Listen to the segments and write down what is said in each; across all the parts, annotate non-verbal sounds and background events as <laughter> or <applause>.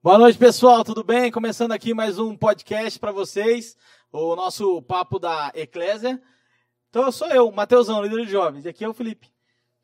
Boa noite, pessoal. Tudo bem? Começando aqui mais um podcast para vocês, o nosso papo da Eclésia. Então, sou eu, Mateusão, líder de jovens, e aqui é o Felipe.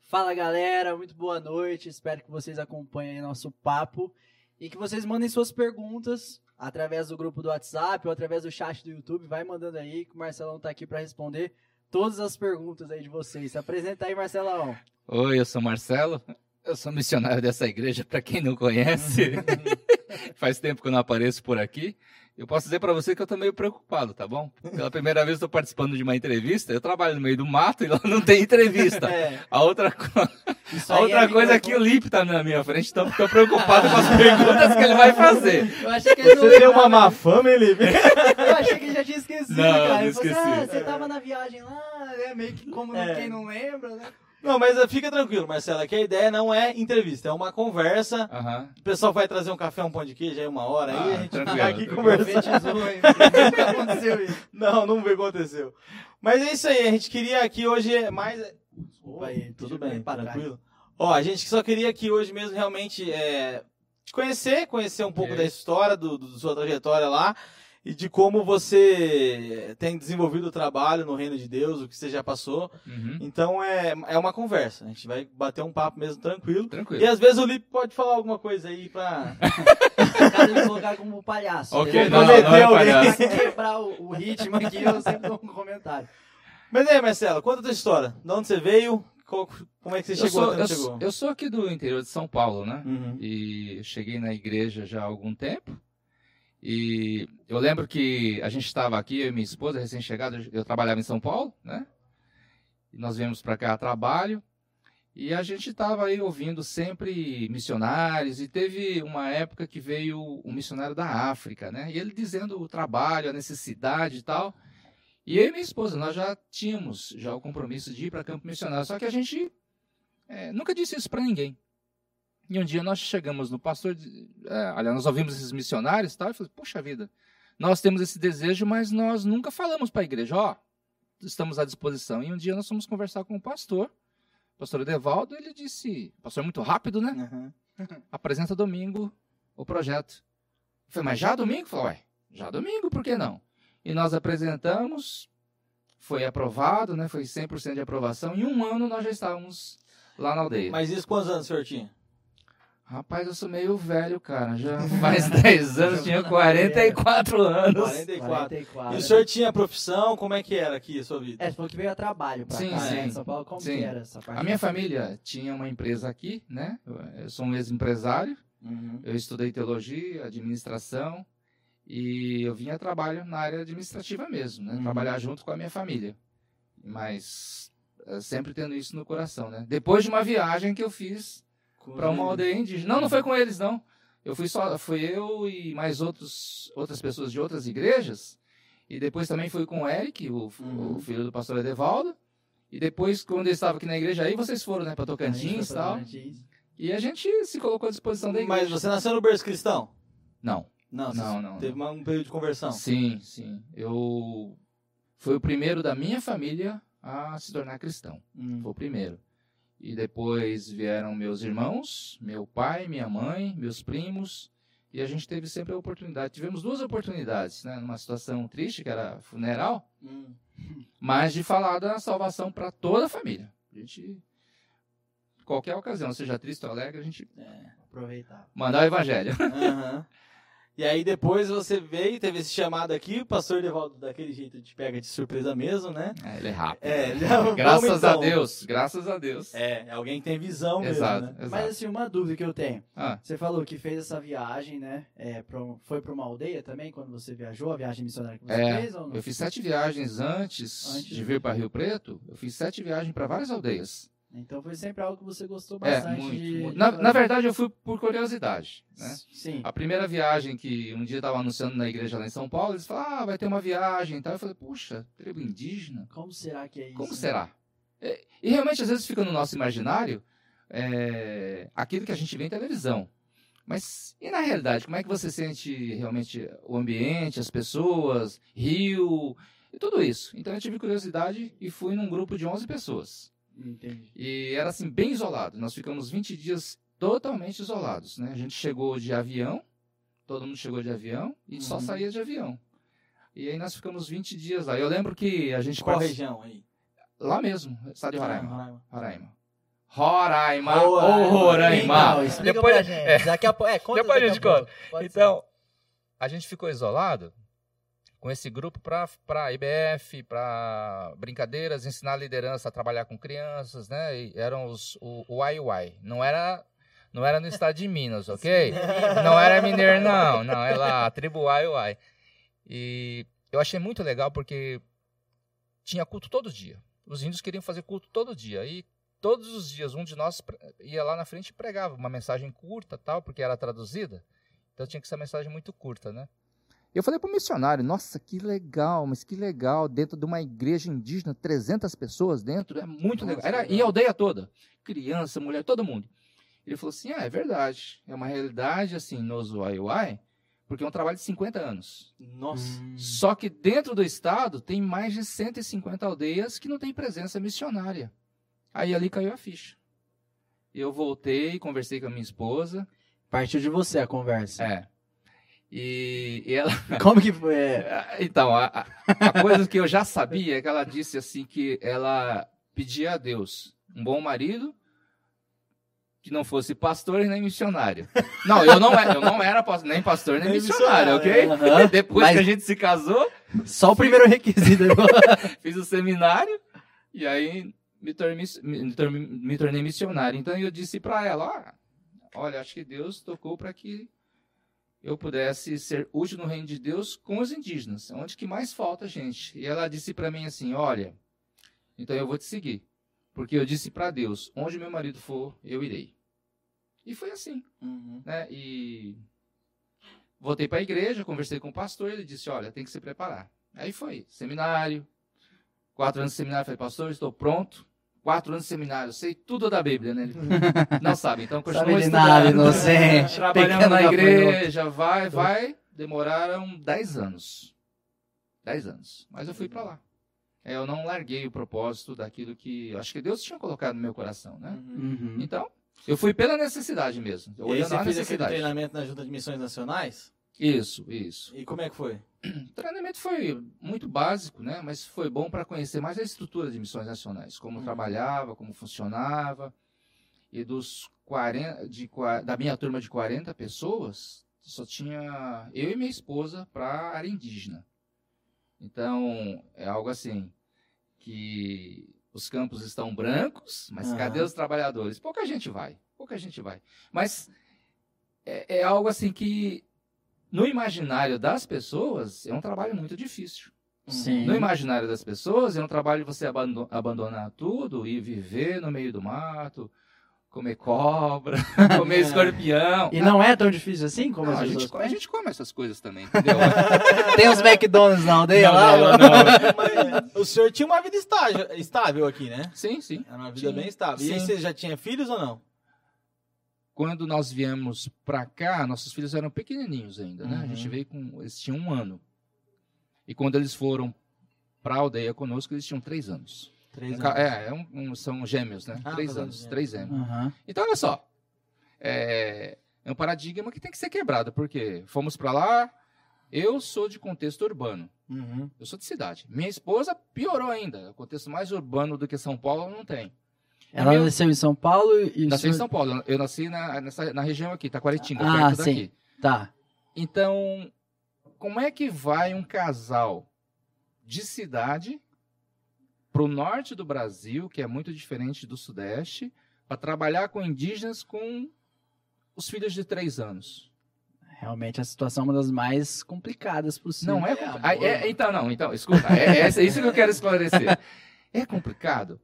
Fala, galera. Muito boa noite. Espero que vocês acompanhem nosso papo e que vocês mandem suas perguntas através do grupo do WhatsApp ou através do chat do YouTube. Vai mandando aí que o Marcelão tá aqui para responder todas as perguntas aí de vocês. Se apresenta aí, Marcelão. Oi, eu sou Marcelo. Eu sou missionário dessa igreja, para quem não conhece. <laughs> <laughs> Faz tempo que eu não apareço por aqui. Eu posso dizer para você que eu tô meio preocupado, tá bom? Pela primeira vez estou participando de uma entrevista. Eu trabalho no meio do mato e lá não tem entrevista. <laughs> É. A outra, a outra é coisa é que o Lipe tá na minha frente, então estou preocupado com as <laughs> perguntas que ele vai fazer. Eu achei que ele você deu uma má fama, hein, Lipe? Eu achei que ele já tinha esquecido, não, cara. Não esqueci. Você, ah, você tava na viagem lá, né? Meio que como é. quem não lembra, né? Não, mas eh, fica tranquilo, Marcela, que a ideia não é entrevista, é uma conversa. Uhum. O pessoal vai trazer um café, um pão de queijo aí uma hora, ah, aí a gente vai aqui conversar. Nunca <laughs> aconteceu isso. Não, não aconteceu. Mas é isso aí, a gente queria aqui hoje mais... Desculpa aí, tudo bem, tranquilo. Ó, a gente só queria aqui hoje mesmo realmente é, te conhecer, conhecer um pouco é. da história, do, do, sua trajetória lá e de como você tem desenvolvido o trabalho no reino de Deus, o que você já passou. Uhum. Então é, é uma conversa. A gente vai bater um papo mesmo tranquilo. tranquilo. E às vezes o Lipe pode falar alguma coisa aí pra. Cada me colocar como palhaço. Ok, não, não, não é palhaço. quebrar o, o, ritmo aqui, eu sempre dou um comentário. Mas aí, Marcelo, conta a tua história. De onde você veio? Como é que você chegou? Eu sou, eu, chegou? eu sou aqui do interior de São Paulo, né? Uhum. E cheguei na igreja já há algum tempo. E eu lembro que a gente estava aqui, eu e minha esposa, recém-chegada, eu trabalhava em São Paulo, né? E nós viemos para cá a trabalho. E a gente estava aí ouvindo sempre missionários, e teve uma época que veio um missionário da África, né? E ele dizendo o trabalho, a necessidade e tal. E eu e minha esposa, nós já tínhamos já o compromisso de ir para campo missionário, só que a gente é, nunca disse isso para ninguém. E um dia nós chegamos no pastor, é, aliás, nós ouvimos esses missionários e tal, e falei, puxa vida, nós temos esse desejo, mas nós nunca falamos para a igreja, ó, oh, estamos à disposição. E um dia nós fomos conversar com o pastor, o pastor Edevaldo, ele disse, pastor é muito rápido, né? Uhum. <laughs> Apresenta domingo o projeto. Eu falei, mas já domingo? Falei, ué, já domingo, por que não? E nós apresentamos, foi aprovado, né? Foi 100% de aprovação. Em um ano nós já estávamos lá na aldeia. Mas isso quantos anos o senhor tinha? Rapaz, eu sou meio velho, cara. Já <laughs> faz <laughs> 10 anos, tinha 44 anos. 44. 44. E o senhor tinha profissão? Como é que era aqui a sua vida? É, você falou que veio a trabalho pra sim, cá, sim. Né? São Paulo. Como sim. que era essa parte? A minha família tinha uma empresa aqui, né? Eu sou um ex-empresário. Uhum. Eu estudei teologia, administração. E eu vinha a trabalho na área administrativa mesmo, né? Uhum. Trabalhar junto com a minha família. Mas eh, sempre tendo isso no coração, né? Depois de uma viagem que eu fiz para uma aldeia indígena. Não, não foi com eles, não. Eu fui só, fui eu e mais outros, outras pessoas de outras igrejas. E depois também fui com o Eric, o, uhum. o filho do pastor Edevaldo. E depois, quando ele estava aqui na igreja, aí vocês foram, né, para Tocantins e tal. E a gente se colocou à disposição da igreja. Mas você nasceu no berço cristão? Não. Não, não, não. Teve não. um período de conversão? Sim, sim. Eu fui o primeiro da minha família a se tornar cristão. Hum. Foi o primeiro. E depois vieram meus irmãos, meu pai, minha mãe, meus primos. E a gente teve sempre a oportunidade. Tivemos duas oportunidades, né? Numa situação triste, que era funeral, hum. mas de falar da salvação para toda a família. A gente, qualquer ocasião, seja triste ou alegre, a gente é, aproveitar. Mandar o evangelho. Uhum. E aí depois você veio, teve esse chamado aqui, o pastor Devaldo daquele jeito te pega de surpresa mesmo, né? É, ele é rápido. É, né? <laughs> graças então. a Deus, graças a Deus. É, alguém que tem visão exato, mesmo, né? Exato. Mas assim, uma dúvida que eu tenho. Ah. Você falou que fez essa viagem, né? É, pro, foi para uma aldeia também, quando você viajou, a viagem missionária que você é, fez? Ou não? Eu fiz sete viagens antes, antes de vir para Rio Preto, eu fiz sete viagens para várias aldeias. Então foi sempre algo que você gostou é, bastante. É, muito, de, muito. Na, na, verdade, eu fui por curiosidade. Né? Sim. A primeira viagem que um dia estava anunciando na igreja lá em São Paulo, eles falaram, ah, vai ter uma viagem e tal. Eu falei, puxa, tribo indígena? Como será que é isso? Como né? será? E, é, e, realmente, às vezes, fica no nosso imaginário é, aquilo que a gente vê em televisão. Mas e na realidade, como é que você sente realmente o ambiente, as pessoas, rio e tudo isso? Então eu tive curiosidade e fui num grupo de 11 pessoas. Entendi. E era assim, bem isolado. Nós ficamos 20 dias totalmente isolados. Né? A gente chegou de avião Todo mundo chegou de avião e uhum. só saía de avião. E aí nós ficamos 20 dias lá. Eu lembro que a gente... Qual região aí? Lá mesmo, estado de Roraima. Roraima. Roraima. Roraima ou Roraima. Então, explica depois, pra gente. É, daqui a, é, conta depois a gente conta. Então, ser. a gente ficou isolado com esse grupo para IBF, para brincadeiras, ensinar liderança a trabalhar com crianças, né? E eram os o, o. Não era não era no estado de Minas, <laughs> ok? Não era mineiro, não. Não, é lá, a tribo IUI. E eu achei muito legal porque tinha culto todo dia. Os índios queriam fazer culto todo dia. E todos os dias um de nós ia lá na frente e pregava uma mensagem curta, tal, porque era traduzida. Então tinha que ser uma mensagem muito curta, né? Eu falei para o missionário, nossa, que legal, mas que legal, dentro de uma igreja indígena, 300 pessoas dentro, é muito legal. Era, e a aldeia toda, criança, mulher, todo mundo. Ele falou assim, ah, é verdade, é uma realidade, assim, nos Uai porque é um trabalho de 50 anos. Nossa. Hum. Só que dentro do estado tem mais de 150 aldeias que não tem presença missionária. Aí ali caiu a ficha. Eu voltei, conversei com a minha esposa. Partiu de você a conversa. É. E, e ela. <laughs> Como que foi? Então, a, a coisa que eu já sabia é que ela disse assim que ela pedia a Deus um bom marido que não fosse pastor nem missionário. Não, eu não era, eu não era pastor, nem pastor nem, nem missionário, ok? Uhum. Depois Mas que a gente se casou. Só o primeiro requisito. <laughs> fiz o seminário e aí me tornei, me, me tornei missionário. Então eu disse para ela: olha, acho que Deus tocou para que eu pudesse ser útil no reino de Deus com os indígenas, onde que mais falta gente. E ela disse para mim assim: Olha, então eu vou te seguir, porque eu disse para Deus: onde meu marido for, eu irei. E foi assim, uhum. né? E voltei para a igreja, conversei com o pastor, ele disse: Olha, tem que se preparar. Aí foi, seminário, quatro anos de seminário, falei, pastor, estou pronto quatro anos de seminário, sei tudo da Bíblia, né? <laughs> Não sabe, então continua estudando. Nada, inocente. <laughs> Trabalhando na igreja, vai, vai. Demoraram dez anos. Dez anos. Mas eu fui para lá. É, eu não larguei o propósito daquilo que acho que Deus tinha colocado no meu coração, né? Uhum. Então, eu fui pela necessidade mesmo. E aí você fez aquele treinamento na Junta de Missões Nacionais? Isso, isso. E como é que foi? O <clears throat> treinamento foi muito básico, né? Mas foi bom para conhecer mais a estrutura de missões nacionais, como uhum. trabalhava, como funcionava. E dos 40, de, da minha turma de 40 pessoas, só tinha eu e minha esposa para a área indígena. Então, é algo assim que os campos estão brancos, mas uhum. cadê os trabalhadores? Pouca gente vai, pouca gente vai. Mas é, é algo assim que no imaginário das pessoas, é um trabalho muito difícil. Sim. No imaginário das pessoas, é um trabalho de você abandonar tudo e viver no meio do mato, comer cobra, <laughs> comer escorpião. E não é tão difícil assim como não, a, gente, a gente come essas coisas também, entendeu? <laughs> Tem os McDonald's na aldeia não, lá? Não, não, o senhor tinha uma vida estável, estável aqui, né? Sim, sim. Era uma vida bem estável. Sim. E aí você já tinha filhos ou não? Quando nós viemos para cá, nossos filhos eram pequenininhos ainda, né? Uhum. A gente uhum. veio com, eles tinham um ano. E quando eles foram para a aldeia conosco, eles tinham três anos. Três um, anos. É, é um, um, são gêmeos, né? Ah, três anos, gêmeos. três gêmeos. Uhum. Então, olha só, é, é um paradigma que tem que ser quebrado, porque fomos para lá, eu sou de contexto urbano. Uhum. Eu sou de cidade. Minha esposa piorou ainda. O contexto mais urbano do que São Paulo não tem. Ela meu... nasceu em São Paulo e. Nasceu em São Paulo. Eu nasci na, nessa, na região aqui, Taquaritinga, ah, perto sim. daqui. Tá. Então, como é que vai um casal de cidade para o norte do Brasil, que é muito diferente do sudeste, para trabalhar com indígenas com os filhos de três anos? Realmente a situação é uma das mais complicadas possível. Não é, é, é Então, não, então, escuta, é, é, isso que eu quero esclarecer. <laughs> É complicado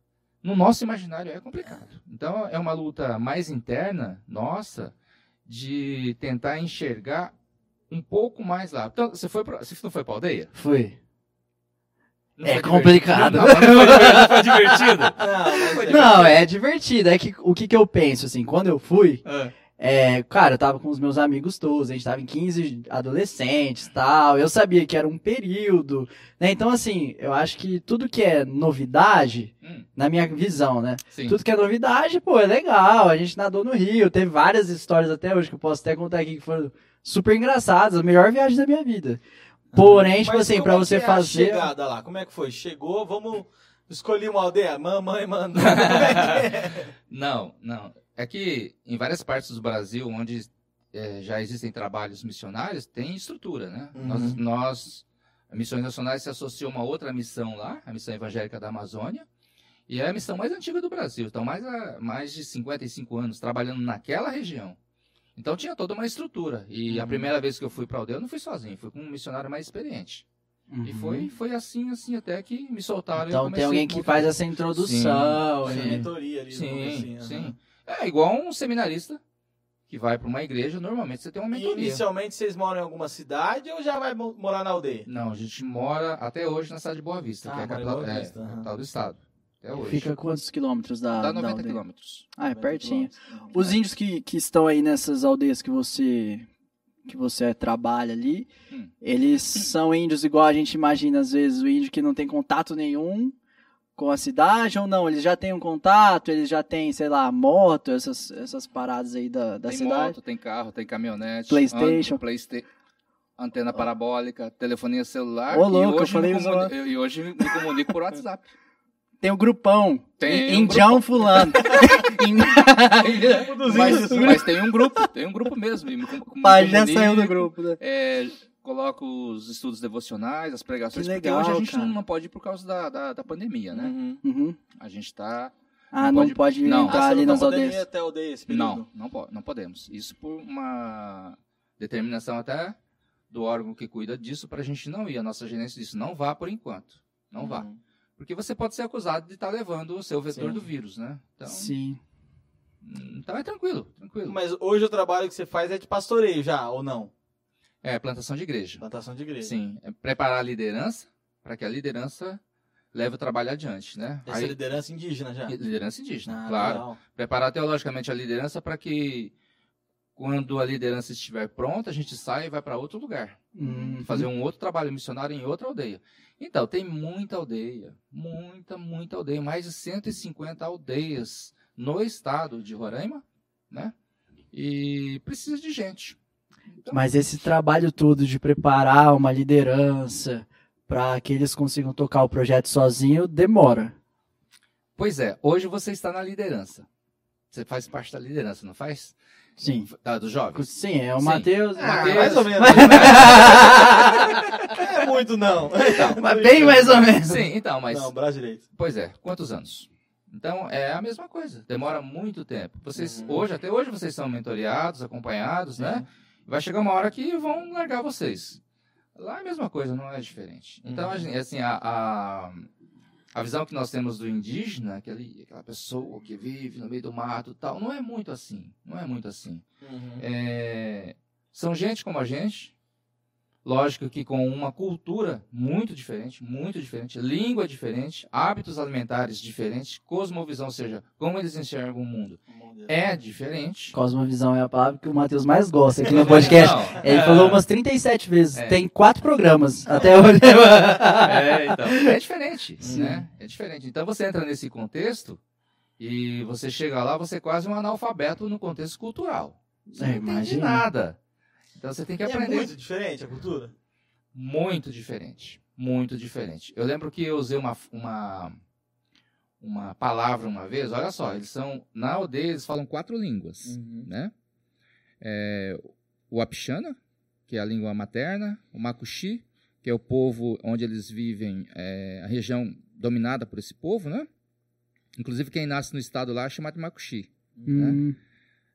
no nosso imaginário é complicado. Então é uma luta mais interna nossa de tentar enxergar um pouco mais lá. Então, você foi pra, você não foi para aldeia? Fui. Não é complicado. Não, não, foi, divertido? <laughs> Não, não, é divertido. É que o que, que eu penso, assim, quando eu fui, é. É, cara, eu tava com os meus amigos todos, a gente tava em 15 adolescentes tal, eu sabia que era um período, né? Então, assim, eu acho que tudo que é novidade, hum. na minha visão, né? Sim. Tudo que é novidade, pô, é legal, a gente nadou no Rio, teve várias histórias até hoje que eu posso até contar aqui que foram super engraçadas, a melhor viagem da minha vida. Porém, tipo assim, pra é você é fazer. chegada lá, como é que foi? Chegou, vamos escolher uma aldeia, mamãe mandou. <laughs> é é? Não, não. É que em várias partes do Brasil, onde é, já existem trabalhos missionários, tem estrutura, né? Uhum. Nós, nós, Missões Nacionais se associou a uma outra missão lá, a Missão Evangélica da Amazônia, e é a missão mais antiga do Brasil. Então, mais, a, mais de 55 anos trabalhando naquela região. Então, tinha toda uma estrutura. E uhum. a primeira vez que eu fui para a aldeia, eu não fui sozinho, fui com um missionário mais experiente. Uhum. E foi, foi assim, assim, até que me soltaram. Então, tem alguém que faz essa introdução. Sim, e... mentoria ali. Sim, sim. É igual um seminarista que vai para uma igreja, normalmente você tem uma mentoria. E inicialmente vocês moram em alguma cidade ou já vai morar na aldeia? Não, a gente mora até hoje na cidade de Boa Vista, ah, que é a capital, é, Vista, uhum. capital do estado. Até hoje. Fica quantos quilômetros da Dá 90 da quilômetros. Ah, é pertinho. Os índios que, que estão aí nessas aldeias que você que você trabalha ali, hum. eles são índios igual a gente imagina às vezes, o índio que não tem contato nenhum com a cidade ou não? Eles já têm um contato, eles já têm, sei lá, moto, essas, essas paradas aí da, da tem cidade? Tem moto, tem carro, tem caminhonete. Playstation. Playsta antena parabólica, telefonia celular. Ô, louco, e hoje, eu falei me e hoje me comunico por WhatsApp. <laughs> Tem o um grupão. Tem Indião um fulano. <laughs> mas, mas, tem um grupo, tem um grupo mesmo. Pai, já saiu do grupo, né? É, coloco os estudos devocionais, as pregações, legal, porque hoje a gente não, não, pode ir por causa da, da, da pandemia, né? Uhum. uhum. A gente está ah, não, não pode, não. entrar ah, ali nas aldeias. até aldeia esse Não, não, não podemos. Isso por uma determinação até do órgão que cuida disso para a gente não ir. A nossa gerência disse, não vá por enquanto. Não uhum. vá. Porque você pode ser acusado de estar tá levando o seu vetor Sim. do vírus, né? Então, Sim. Então é tranquilo, tranquilo. Mas hoje o trabalho que você faz é de pastoreio já, ou não? É, plantação de igreja. Plantação de igreja. Sim, é preparar a liderança para que a liderança leve o trabalho adiante, né? Essa Aí, liderança indígena já. Liderança indígena, ah, claro. Legal. Preparar teologicamente a liderança para que quando a liderança estiver pronta, a gente sai e vai para outro lugar. Uhum. Fazer um outro trabalho missionário em outra aldeia. Então, tem muita aldeia, muita, muita aldeia, mais de 150 aldeias no estado de Roraima, né? E precisa de gente. Então, Mas esse trabalho todo de preparar uma liderança para que eles consigam tocar o projeto sozinho demora. Pois é, hoje você está na liderança. Você faz parte da liderança, não faz? Sim. Da, dos jovens? Sim, é o Matheus. Ah, mais ou menos. <laughs> é muito não. Então, mas bem mais ou menos. Sim, então, mas. Não, braço direito. Pois é, quantos anos? Então é a mesma coisa, demora muito tempo. Vocês uhum. hoje, até hoje vocês são mentoreados, acompanhados, né? Sim. né? Vai chegar uma hora que vão largar vocês. Lá é a mesma coisa, não é diferente. Então, uhum. assim, a, a, a, visão que nós temos do indígena, aquele, aquela pessoa que vive no meio do mato tal, não é muito assim. Não é muito assim. Uhum. É, são gente como a gente, Lógico que com uma cultura muito diferente, muito diferente, língua diferente, hábitos alimentares diferentes, cosmovisão, ou seja, como eles enxergam o mundo, é diferente. Cosmovisão é a palavra que o Matheus mais gosta aqui no <laughs> podcast. Não, Ele é... falou umas 37 vezes. É. Tem quatro programas <laughs> até hoje. é, então. <laughs> É diferente, Sim. né? É diferente. Então você entra nesse contexto e você chega lá, você é quase um analfabeto no contexto cultural. Você é, não entende nada. Então você tem que e é aprender. É muito diferente a cultura? Muito diferente. Muito diferente. Eu lembro que eu usei uma, uma, uma palavra uma vez, olha só, eles são. Na aldeia eles falam quatro línguas. Uhum. Né? É, o Apixana, que é a língua materna, o Makuxi, que é o povo onde eles vivem, é, a região dominada por esse povo, né? Inclusive quem nasce no estado lá é chamado de Makuxi. Uhum. Né?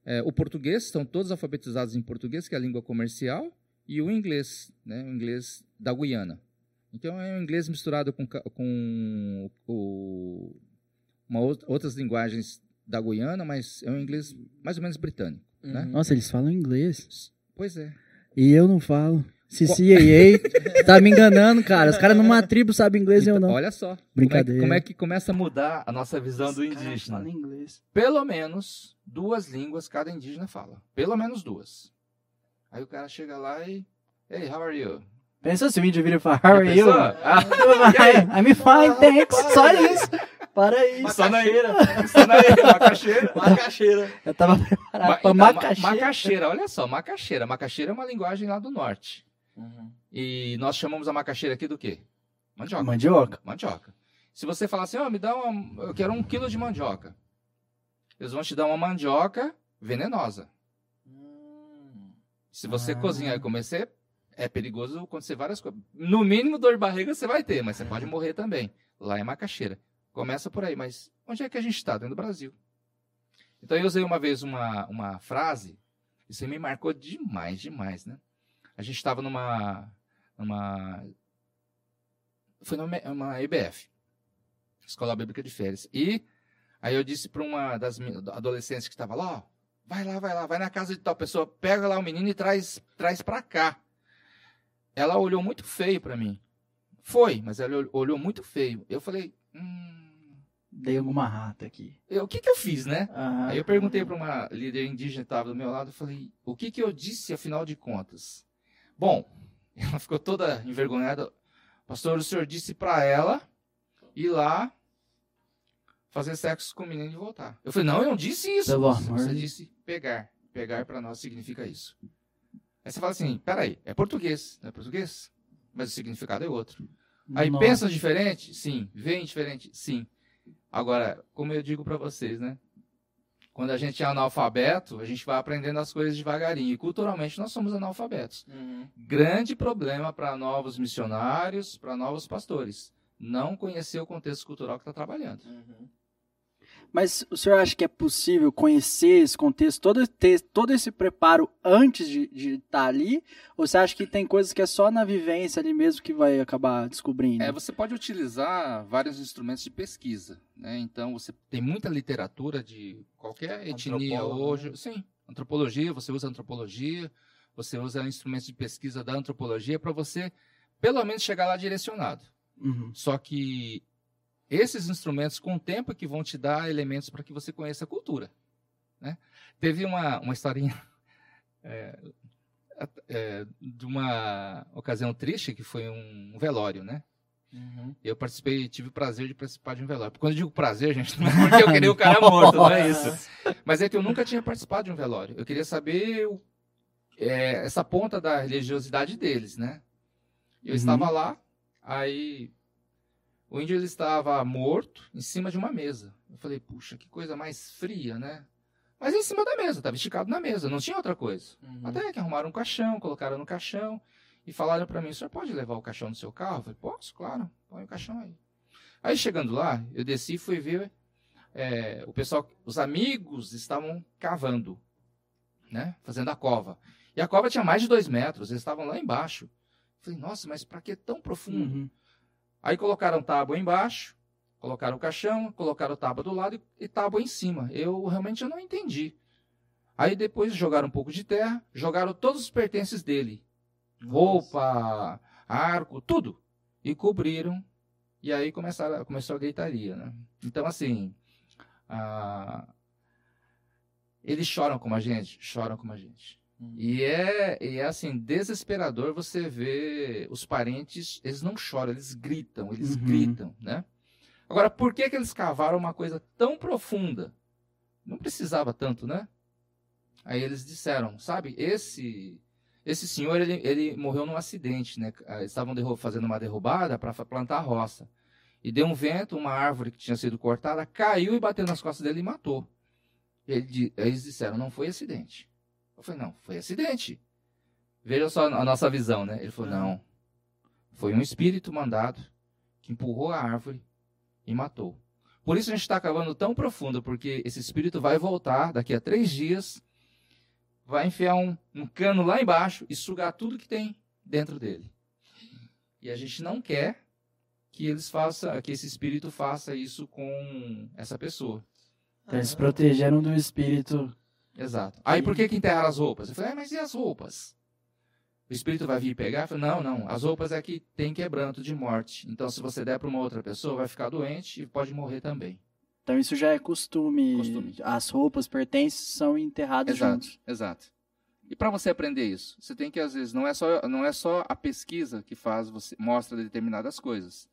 É, o português, estão todos alfabetizados em português, que é a língua comercial, e o inglês, né, o inglês da Guiana. Então é um inglês misturado com, com, uma, outras linguagens da Guiana, mas é um inglês mais ou menos britânico. Né? Uhum. Né? Nossa, eles falam inglês. Pois é. E eu não falo. CCAA tá me enganando, cara. Os caras numa tribo sabem inglês então, e eu não. Olha só. Brincadeira. Como é, que, como é que começa a mudar a nossa visão Esse do indígena? Fala inglês. Pelo menos duas línguas cada indígena fala. Pelo menos duas. Aí o cara chega lá e. Hey, how are you? Pensa se o índio vira e fala, how are you? Ah, I'm fine, thanks. Só isso. Para aí. Macaxeira. Macaxeira. Macaxeira. Macaxeira. Eu tava preparado Ma, pra então, macaxeira. Macaxeira, olha só, macaxeira. Macaxeira é uma linguagem lá do norte. Uhum. E nós chamamos a macaxeira aqui do quê? Mandioca. Mandioca. Mandioca. Se você falar assim, ó, oh, me dá uma. Eu quero um quilo de mandioca. Eles vão te dar uma mandioca venenosa. Hum. Se você ah. cozinhar e comer, é perigoso acontecer várias coisas. No mínimo, dor de barriga você vai ter, mas você pode morrer também. Lá é macaxeira. Começa por aí, mas onde é que a gente está? Dentro do Brasil. Então eu usei uma vez uma, uma frase, isso me marcou demais, demais, né? A gente estava numa, numa. Foi numa, EBF, Escola Bíblica de Férias. E aí eu disse para uma das adolescentes que estava lá, ó, vai lá, vai lá, vai na casa de tal pessoa, pega lá o menino e traz, traz para cá. Ela olhou muito feio para mim. Foi, mas ela olhou muito feio. Eu falei, hum, Dei alguma rata aqui. Eu, o que que eu fiz, né? Ah, Aí eu perguntei para uma líder indígena que estava do meu lado, falei, o que que eu disse afinal de contas? Bom, <laughs> ela ficou toda envergonhada. Pastor, o senhor disse para ela ir lá fazer sexo com o menino e voltar. Eu falei, não, eu não disse isso. Pelo você disse pegar. Pegar para nós significa isso. Aí você fala assim, peraí, é português, não é português? Mas o significado é outro. Aí Nossa. pensa diferente? Sim. Vem diferente? Sim. Agora, como eu digo para vocês, né? Quando a gente é analfabeto, a gente vai aprendendo as coisas devagarinho. E culturalmente nós somos analfabetos. Uhum. Grande problema para novos missionários, para novos pastores. Não conhecer o contexto cultural que está trabalhando. Uhum. Mas o senhor acha que é possível conhecer esse contexto, todo, ter todo esse preparo antes de estar tá ali? Ou você acha que tem coisas que é só na vivência ali mesmo que vai acabar descobrindo? É, você pode utilizar vários instrumentos de pesquisa. Né? Então, você tem muita literatura de qualquer etnia hoje. Né? Sim, antropologia, você usa antropologia, você usa instrumentos de pesquisa da antropologia para você, pelo menos, chegar lá direcionado. Uhum. Só que esses instrumentos, com o tempo, é que vão te dar elementos para que você conheça a cultura. Né? Teve uma, uma historinha <laughs> é, é, de uma ocasião triste, que foi um velório, né? Uhum. Eu participei, tive o prazer de participar de um velório. Quando eu digo prazer, gente, não é porque eu queria o cara <laughs> morto, não é isso. Mas é que eu nunca tinha participado de um velório. Eu queria saber o, é, essa ponta da religiosidade deles, né? Eu uhum. estava lá, aí o índio ele estava morto em cima de uma mesa. Eu falei, puxa, que coisa mais fria, né? Mas em cima da mesa, estava esticado na mesa, não tinha outra coisa. Uhum. Até que arrumaram um caixão, colocaram no caixão e falaram para mim: o senhor pode levar o caixão no seu carro? Eu falei: posso, claro, põe o caixão aí. Aí chegando lá, eu desci e fui ver é, o pessoal, os amigos estavam cavando, né? Fazendo a cova. E a cova tinha mais de dois metros, eles estavam lá embaixo. Eu falei: nossa, mas para que tão profundo? Uhum. Aí colocaram tábua embaixo, colocaram o caixão, colocaram tábua do lado e, tábua em cima. Eu realmente eu não entendi. Aí depois jogaram um pouco de terra, jogaram todos os pertences dele. Nossa. Roupa, arco, tudo. E cobriram. E aí começaram, começou a gritaria. Né? Então, assim, a... eles choram como a gente? Choram como a gente. Uhum. E, é, e é assim, desesperador você ver os parentes, eles não choram, eles gritam, eles uhum. gritam, né? Agora, por que, que eles cavaram uma coisa tão profunda? Não precisava tanto, né? Aí eles disseram, sabe, esse esse senhor, ele, ele morreu num acidente, né? Ah, estavam fazendo uma derrubada para plantar a roça. E deu um vento, uma árvore que tinha sido cortada, caiu e bateu nas costas dele e matou. Ele, eles disseram, não foi acidente. Eu falei, não, foi acidente. Veja só a nossa visão, né? Ele falou, não. Foi um espírito mandado que empurrou a árvore e matou. Por isso a gente está cavando tão profundo, porque esse espírito vai voltar daqui a três dias, vai enfiar um, um cano lá embaixo e sugar tudo que tem dentro dele. E a gente não quer que eles façam, que esse espírito faça isso com essa pessoa. Então, eles protegeram do espírito Exato. Aí por que, que enterraram as roupas? Eu falei, ah, mas e as roupas? O espírito vai vir pegar? Eu falei, não, não. As roupas é que tem quebranto de morte. Então, se você der para uma outra pessoa, vai ficar doente e pode morrer também. Então, isso já é costume. costume. As roupas, pertences, são enterradas exato, juntos. Exato. E para você aprender isso, você tem que, às vezes, não é só, não é só a pesquisa que faz você mostra determinadas coisas.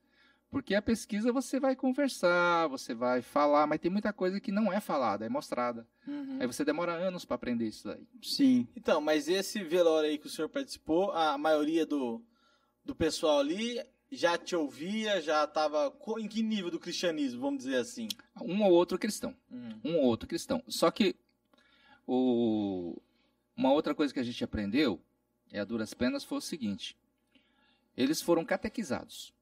Porque a pesquisa você vai conversar, você vai falar, mas tem muita coisa que não é falada, é mostrada. Uhum. Aí você demora anos para aprender isso daí. Sim. Então, mas esse velório aí que o senhor participou, a maioria do, do pessoal ali já te ouvia, já estava em que nível do cristianismo, vamos dizer assim? Um ou outro cristão. Hum. Um ou outro cristão. Só que o... uma outra coisa que a gente aprendeu, é a duras penas, foi o seguinte: eles foram catequizados.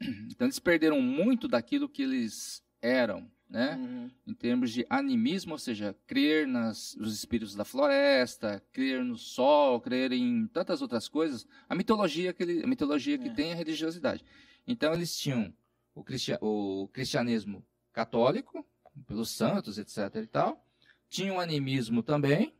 Então eles perderam muito daquilo que eles eram, né? Uhum. Em termos de animismo, ou seja, crer nas, nos espíritos da floresta, crer no sol, crer em tantas outras coisas. A mitologia que, ele, a mitologia que é. tem a religiosidade. Então eles tinham o, cristian, o cristianismo católico, pelos santos, etc. e tal. Tinham o animismo também.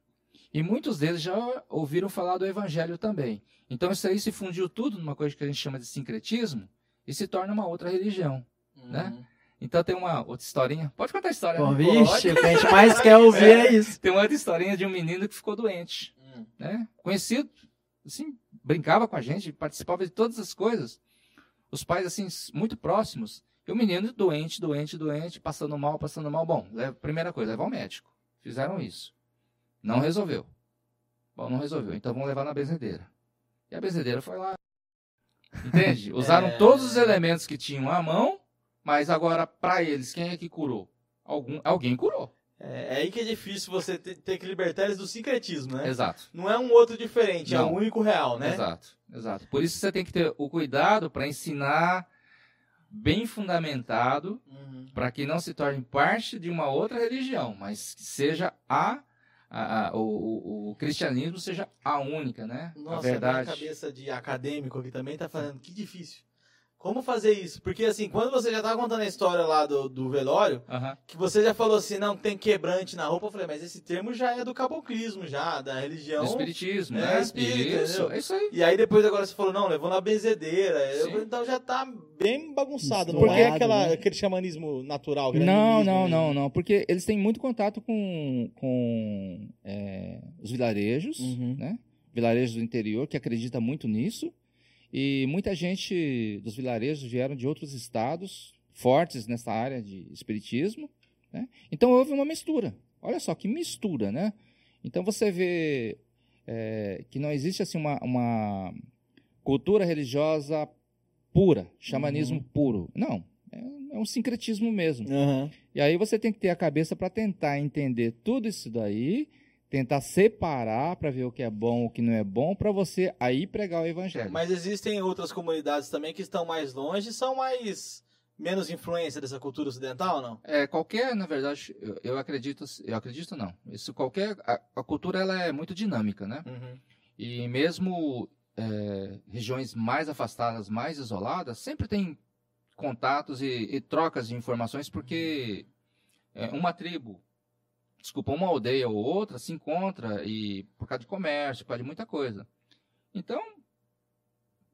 E muitos deles já ouviram falar do evangelho também. Então isso aí se fundiu tudo numa coisa que a gente chama de sincretismo e se torna uma outra religião, né? uhum. né? Então tem uma outra historinha. Pode contar a história. Pô, né? vixe, o que a gente mais quer ouvir é, é, isso. <laughs> Tem uma outra historinha de um menino que ficou doente. Hum. Né? Conhecido, assim, brincava com a gente, participava de todas as coisas. Os pais, assim, muito próximos. E o menino doente, doente, doente, passando mal, passando mal. Bom, primeira coisa, levar ao médico. Fizeram isso. Não resolveu. Bom, não resolveu. Então vamos levar na benzedeira. E a benzedeira foi lá. Entende? Usaram é... todos os elementos que tinham à mão mas agora, para eles, quem é que curou? Algum, alguém curou. É, é aí que é difícil você ter, ter, que libertar eles do sincretismo, né? Exato. Não é um outro diferente, Não. é o único real, né? Exato, exato. Por isso você tem que ter o cuidado para ensinar bem fundamentado, uhum. para que não se torne parte de uma outra religião, mas que seja a, a, a o, o, cristianismo seja a única, né? Nossa, a verdade. a cabeça de acadêmico aqui também está falando que difícil. Como fazer isso? Porque assim, quando você já tava contando a história lá do, do velório, uhum. que você já falou assim, não, tem quebrante na roupa, eu falei, mas esse termo já é do caboclismo, já, da religião. Do espiritismo, né? Espírita, isso, é isso aí. E aí depois agora você falou, não, levou na benzedeira. Eu, então já tá bem bagunçado, não é aquela, né? aquele xamanismo natural. Não, não, não, não, porque eles têm muito contato com, com é, os vilarejos, uhum. né? Vilarejos do interior que acredita muito nisso. E muita gente dos vilarejos vieram de outros estados fortes nessa área de espiritismo. Né? Então houve uma mistura. Olha só que mistura, né? Então você vê é, que não existe assim uma, uma cultura religiosa pura, xamanismo uhum. puro. Não, é, é, um sincretismo mesmo. Uhum. E aí você tem que ter a cabeça para tentar entender tudo isso daí tentar separar para ver o que é bom, o que não é bom, para você aí pregar o evangelho. Mas existem outras comunidades também que estão mais longe, são mais menos influência dessa cultura ocidental, não? É, qualquer, na verdade, eu, eu acredito, eu acredito não. Isso qualquer a, a, cultura ela é muito dinâmica, né? Uhum. E mesmo é, regiões mais afastadas, mais isoladas, sempre tem contatos e, e trocas de informações porque é, uma tribo desculpa, uma aldeia ou outra se encontra e por causa de comércio, por causa de muita coisa. Então,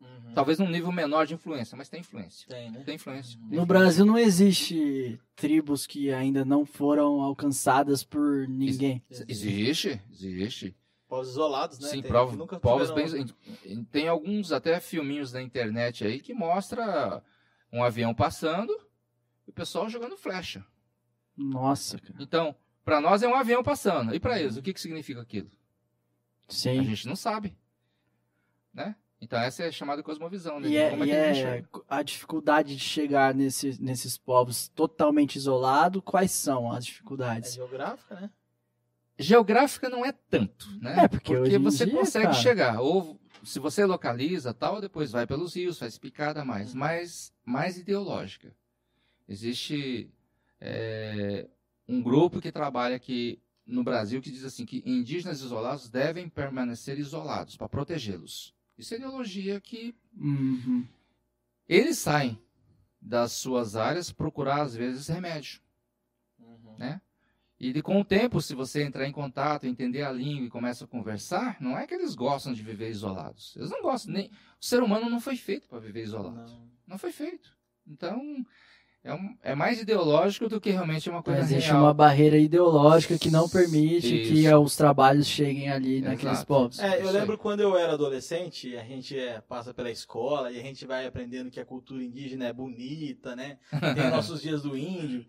uhum. talvez num nível menor de influência, mas tem influência. Tem, né? Tem influência. Uhum. No influência. Brasil não existe tribos que ainda não foram alcançadas por ninguém. Ex existe, existe. Povos isolados, né? Sim, tem, prova, nunca povos bem... Tem alguns até filminhos na internet aí que mostra um avião passando e o pessoal jogando flecha. Nossa, cara. Então, para nós é um avião passando. E para eles, o que, que significa aquilo? Sim. A gente não sabe. Né? Então essa é chamada cosmovisão, né? E é, Como é, e é a dificuldade de chegar nesse, nesses povos totalmente isolados, quais são as dificuldades? É geográfica, né? Geográfica não é tanto, né? É, porque, porque você dia, consegue cara... chegar. Ou se você localiza tal, depois vai pelos rios, faz picada mais. Uhum. Mas mais ideológica. Existe é, um grupo que trabalha aqui no Brasil que diz assim que indígenas isolados devem permanecer isolados para protegê-los. Isso é ideologia que uhum. eles saem das suas áreas procurar às vezes remédio, uhum. né? E de, com o tempo, se você entrar em contato, entender a língua e começa a conversar, não é que eles gostam de viver isolados. Eles não gostam nem. O ser humano não foi feito para viver isolado. Não. não foi feito. Então é, um, é mais ideológico do que realmente uma coisa Existe real. uma barreira ideológica que não permite Isso. que os trabalhos cheguem ali Exato. naqueles povos. É, eu lembro quando eu era adolescente, a gente é, passa pela escola e a gente vai aprendendo que a cultura indígena é bonita, né? Tem <laughs> nossos dias do índio.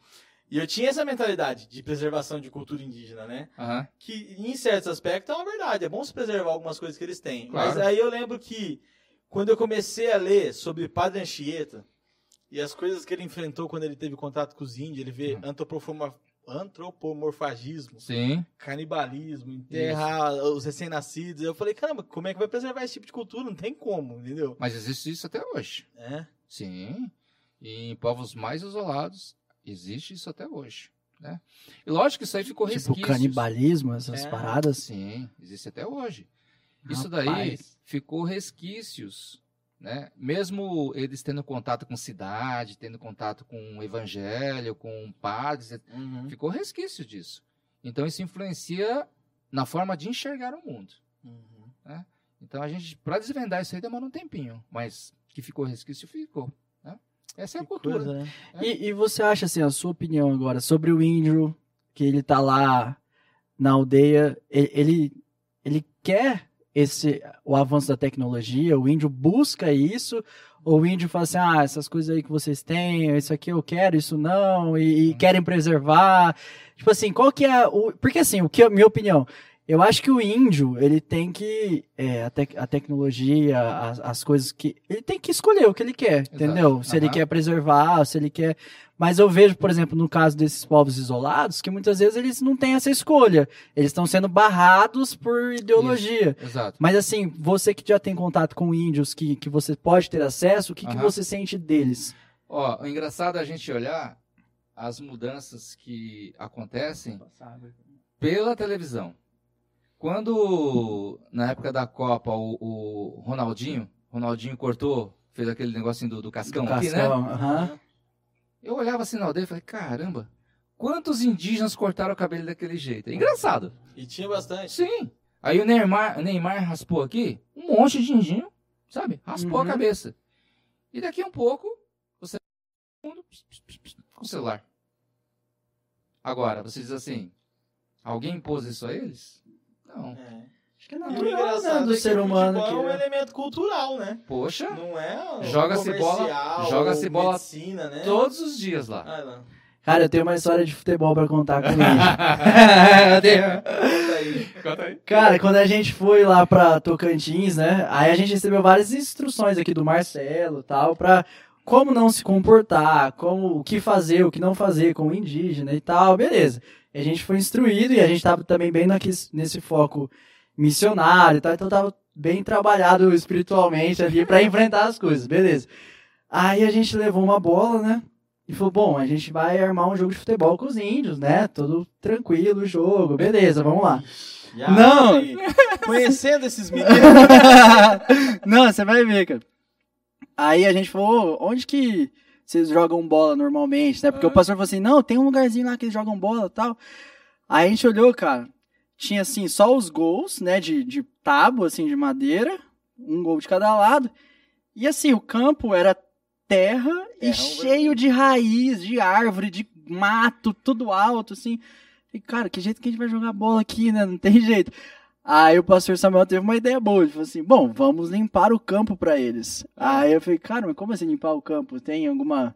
E eu tinha essa mentalidade de preservação de cultura indígena, né? Uhum. Que em certos aspectos é uma verdade. É bom se preservar algumas coisas que eles têm. Claro. Mas aí eu lembro que quando eu comecei a ler sobre Padre Anchieta, e as coisas que ele enfrentou quando ele teve contato com os índios, ele vê uhum. antropomorfagismo, Sim. canibalismo, enterrar isso. os recém-nascidos. Eu falei, caramba, como é que vai preservar esse tipo de cultura? Não tem como, entendeu? Mas existe isso até hoje. É? Sim. E em povos mais isolados, existe isso até hoje. Né? E lógico que isso aí ficou tipo resquícios. Tipo canibalismo, essas é. paradas? Sim, existe até hoje. Rapaz. Isso daí ficou resquícios né? Mesmo eles tendo contato com cidade, tendo contato com o evangelho, com padres, uhum. ficou resquício disso. Então isso influencia na forma de enxergar o mundo. Uhum. Né? Então a gente, para desvendar isso aí, demora um tempinho, mas que ficou resquício, ficou. Né? Essa é a cultura. Coisa, né? é. E, e, você acha, assim, a sua opinião agora sobre o índio, que ele tá lá na aldeia, ele, ele, ele quer esse o avanço da tecnologia, o índio busca isso, ou o índio fala assim, ah, essas coisas aí que vocês têm, isso aqui eu quero, isso não, e, e uhum. querem preservar. Tipo assim, qual que é o... Porque assim, o que minha opinião, eu acho que o índio, ele tem que. É, a, te, a tecnologia, as, as, coisas que. Ele tem que escolher o que ele quer, Exato. entendeu? Se uhum. ele quer preservar, se ele quer. Mas eu vejo, por exemplo, no caso desses povos isolados, que muitas vezes eles não têm essa escolha. Eles estão sendo barrados por ideologia. Isso. Exato. Mas assim, você que já tem contato com índios, que, que você pode ter acesso, o que, uhum. que você sente deles? Ó, o engraçado é a gente olhar as mudanças que acontecem pela televisão. Quando, na época da Copa, o, o Ronaldinho, Ronaldinho cortou, fez aquele negocinho do, do cascão, do aqui, né? cascão, né? Uhum. Eu olhava assim na aldeia e falei, caramba, quantos indígenas cortaram o cabelo daquele jeito? É engraçado. E tinha bastante. Sim. Aí o Neymar, o Neymar raspou aqui um monte de indinho, sabe? Raspou uhum. a cabeça. E daqui a um pouco, você com o celular. Agora, você diz assim, alguém impôs isso a eles? Não. É. Acho que é natural, né, do é ser humano. Que é um elemento cultural, né? Poxa. Não é joga-se bola, joga-se bola medicina, né? todos os dias lá. Ah, não. Cara, eu tenho uma história de futebol pra contar comigo. <laughs> Conta aí. Conta aí. Cara, quando a gente foi lá pra Tocantins, né? Aí a gente recebeu várias instruções aqui do Marcelo e tal, pra como não se comportar, como o que fazer, o que não fazer com o indígena e tal, beleza a gente foi instruído e a gente estava também bem naqui, nesse foco missionário e tal, então tava bem trabalhado espiritualmente ali para <laughs> enfrentar as coisas, beleza. Aí a gente levou uma bola, né? E falou, bom, a gente vai armar um jogo de futebol com os índios, né? Todo tranquilo o jogo, beleza, vamos lá. Não! <laughs> Conhecendo esses <laughs> meninos. não, você vai ver, cara. Aí a gente falou, onde que vocês jogam bola normalmente, né? Porque uhum. o pastor falou assim, não, tem um lugarzinho lá que eles jogam bola e tal. Aí a gente olhou, cara, tinha assim, só os gols, né, de, de tábua, assim, de madeira, um gol de cada lado. E assim, o campo era terra e cheio de raiz, de árvore, de mato, tudo alto, assim. E, cara, que jeito que a gente vai jogar bola aqui, né? Não tem <laughs> jeito. Aí o pastor Samuel teve uma ideia boa. Ele falou assim: bom, vamos limpar o campo para eles. Aí eu falei: cara, mas como assim limpar o campo? Tem alguma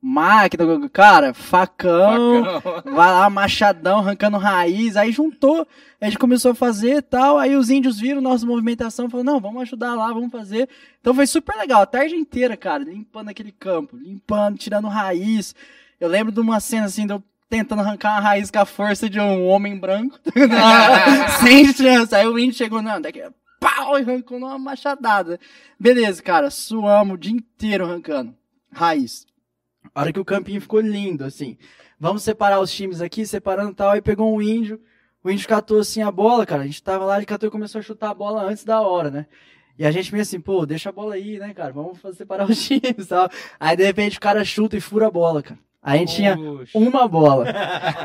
máquina? Cara, facão, facão. vai lá, machadão, arrancando raiz. Aí juntou, a gente começou a fazer e tal. Aí os índios viram nossa movimentação falaram: não, vamos ajudar lá, vamos fazer. Então foi super legal, a tarde inteira, cara, limpando aquele campo, limpando, tirando raiz. Eu lembro de uma cena assim, de eu tentando arrancar uma raiz com a força de um homem branco. <laughs> Sem chance. Aí o índio chegou, não, daqui pau, e arrancou numa machadada. Beleza, cara, suamos o dia inteiro arrancando. Raiz. A hora que o campinho ficou lindo, assim. Vamos separar os times aqui, separando e tal. Aí pegou um índio. O índio catou assim a bola, cara. A gente tava lá, ele catou e começou a chutar a bola antes da hora, né? E a gente meio assim, pô, deixa a bola aí, né, cara? Vamos separar os <laughs> times e tal. Aí de repente o cara chuta e fura a bola, cara. A gente tinha uma bola.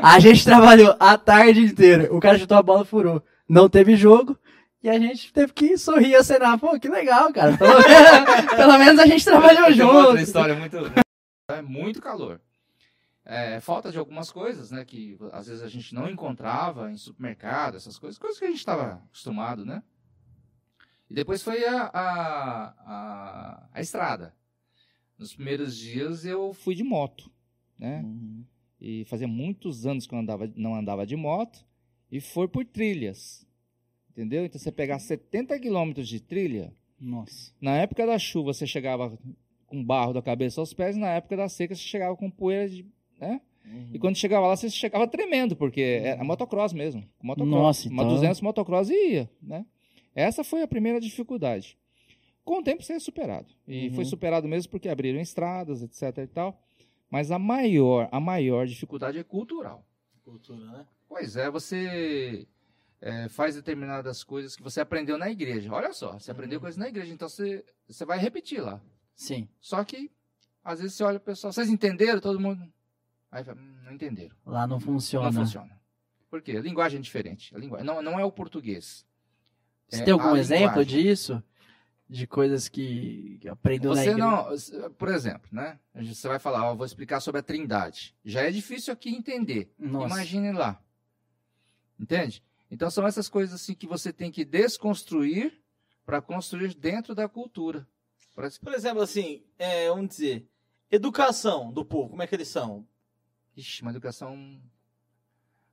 A gente trabalhou a tarde inteira. O cara chutou a bola, furou. Não teve jogo. E a gente teve que sorrir, acenar. Pô, que legal, cara. Pelo, <laughs> pelo menos a gente trabalhou junto. Outra história muito... É muito calor. é, falta de algumas coisas, né? Que às vezes a gente não encontrava em supermercado, essas coisas, coisas que a gente estava acostumado, né? E depois foi a, a, a, a, estrada. Nos primeiros dias eu fui de moto, né? Uhum. E fazia muitos anos que eu andava, não andava de moto e foi por trilhas, entendeu? Então você pegar 70 quilômetros de trilha, nossa. Na época da chuva você chegava com barro da cabeça aos pés, na época da seca você chegava com poeira de, né? Uhum. E quando chegava lá, você chegava tremendo, porque é, é motocross mesmo. Motocross. Nossa, então... Uma 200 motocross e ia, né? Essa foi a primeira dificuldade. Com o tempo, você é superado. E uhum. foi superado mesmo porque abriram estradas, etc e tal. Mas a maior, a maior dificuldade é cultural. Cultura, né? Pois é, você é, faz determinadas coisas que você aprendeu na igreja. Olha só, você aprendeu uhum. coisas na igreja, então você, você vai repetir lá. Sim. Só que, às vezes, você olha o pessoal, vocês entenderam? Todo mundo. Aí fala, hum, não entenderam. Lá não funciona. Não funciona. Por quê? A linguagem é diferente. A linguagem, não, não é o português. Você é tem algum exemplo linguagem. disso? De coisas que aprendeu você na igreja? não, por exemplo, né? Você vai falar, ó, vou explicar sobre a trindade. Já é difícil aqui entender. Nossa. Imagine lá. Entende? Então são essas coisas assim que você tem que desconstruir para construir dentro da cultura. Por exemplo, assim, é, vamos dizer, educação do povo, como é que eles são? Ixi, uma educação.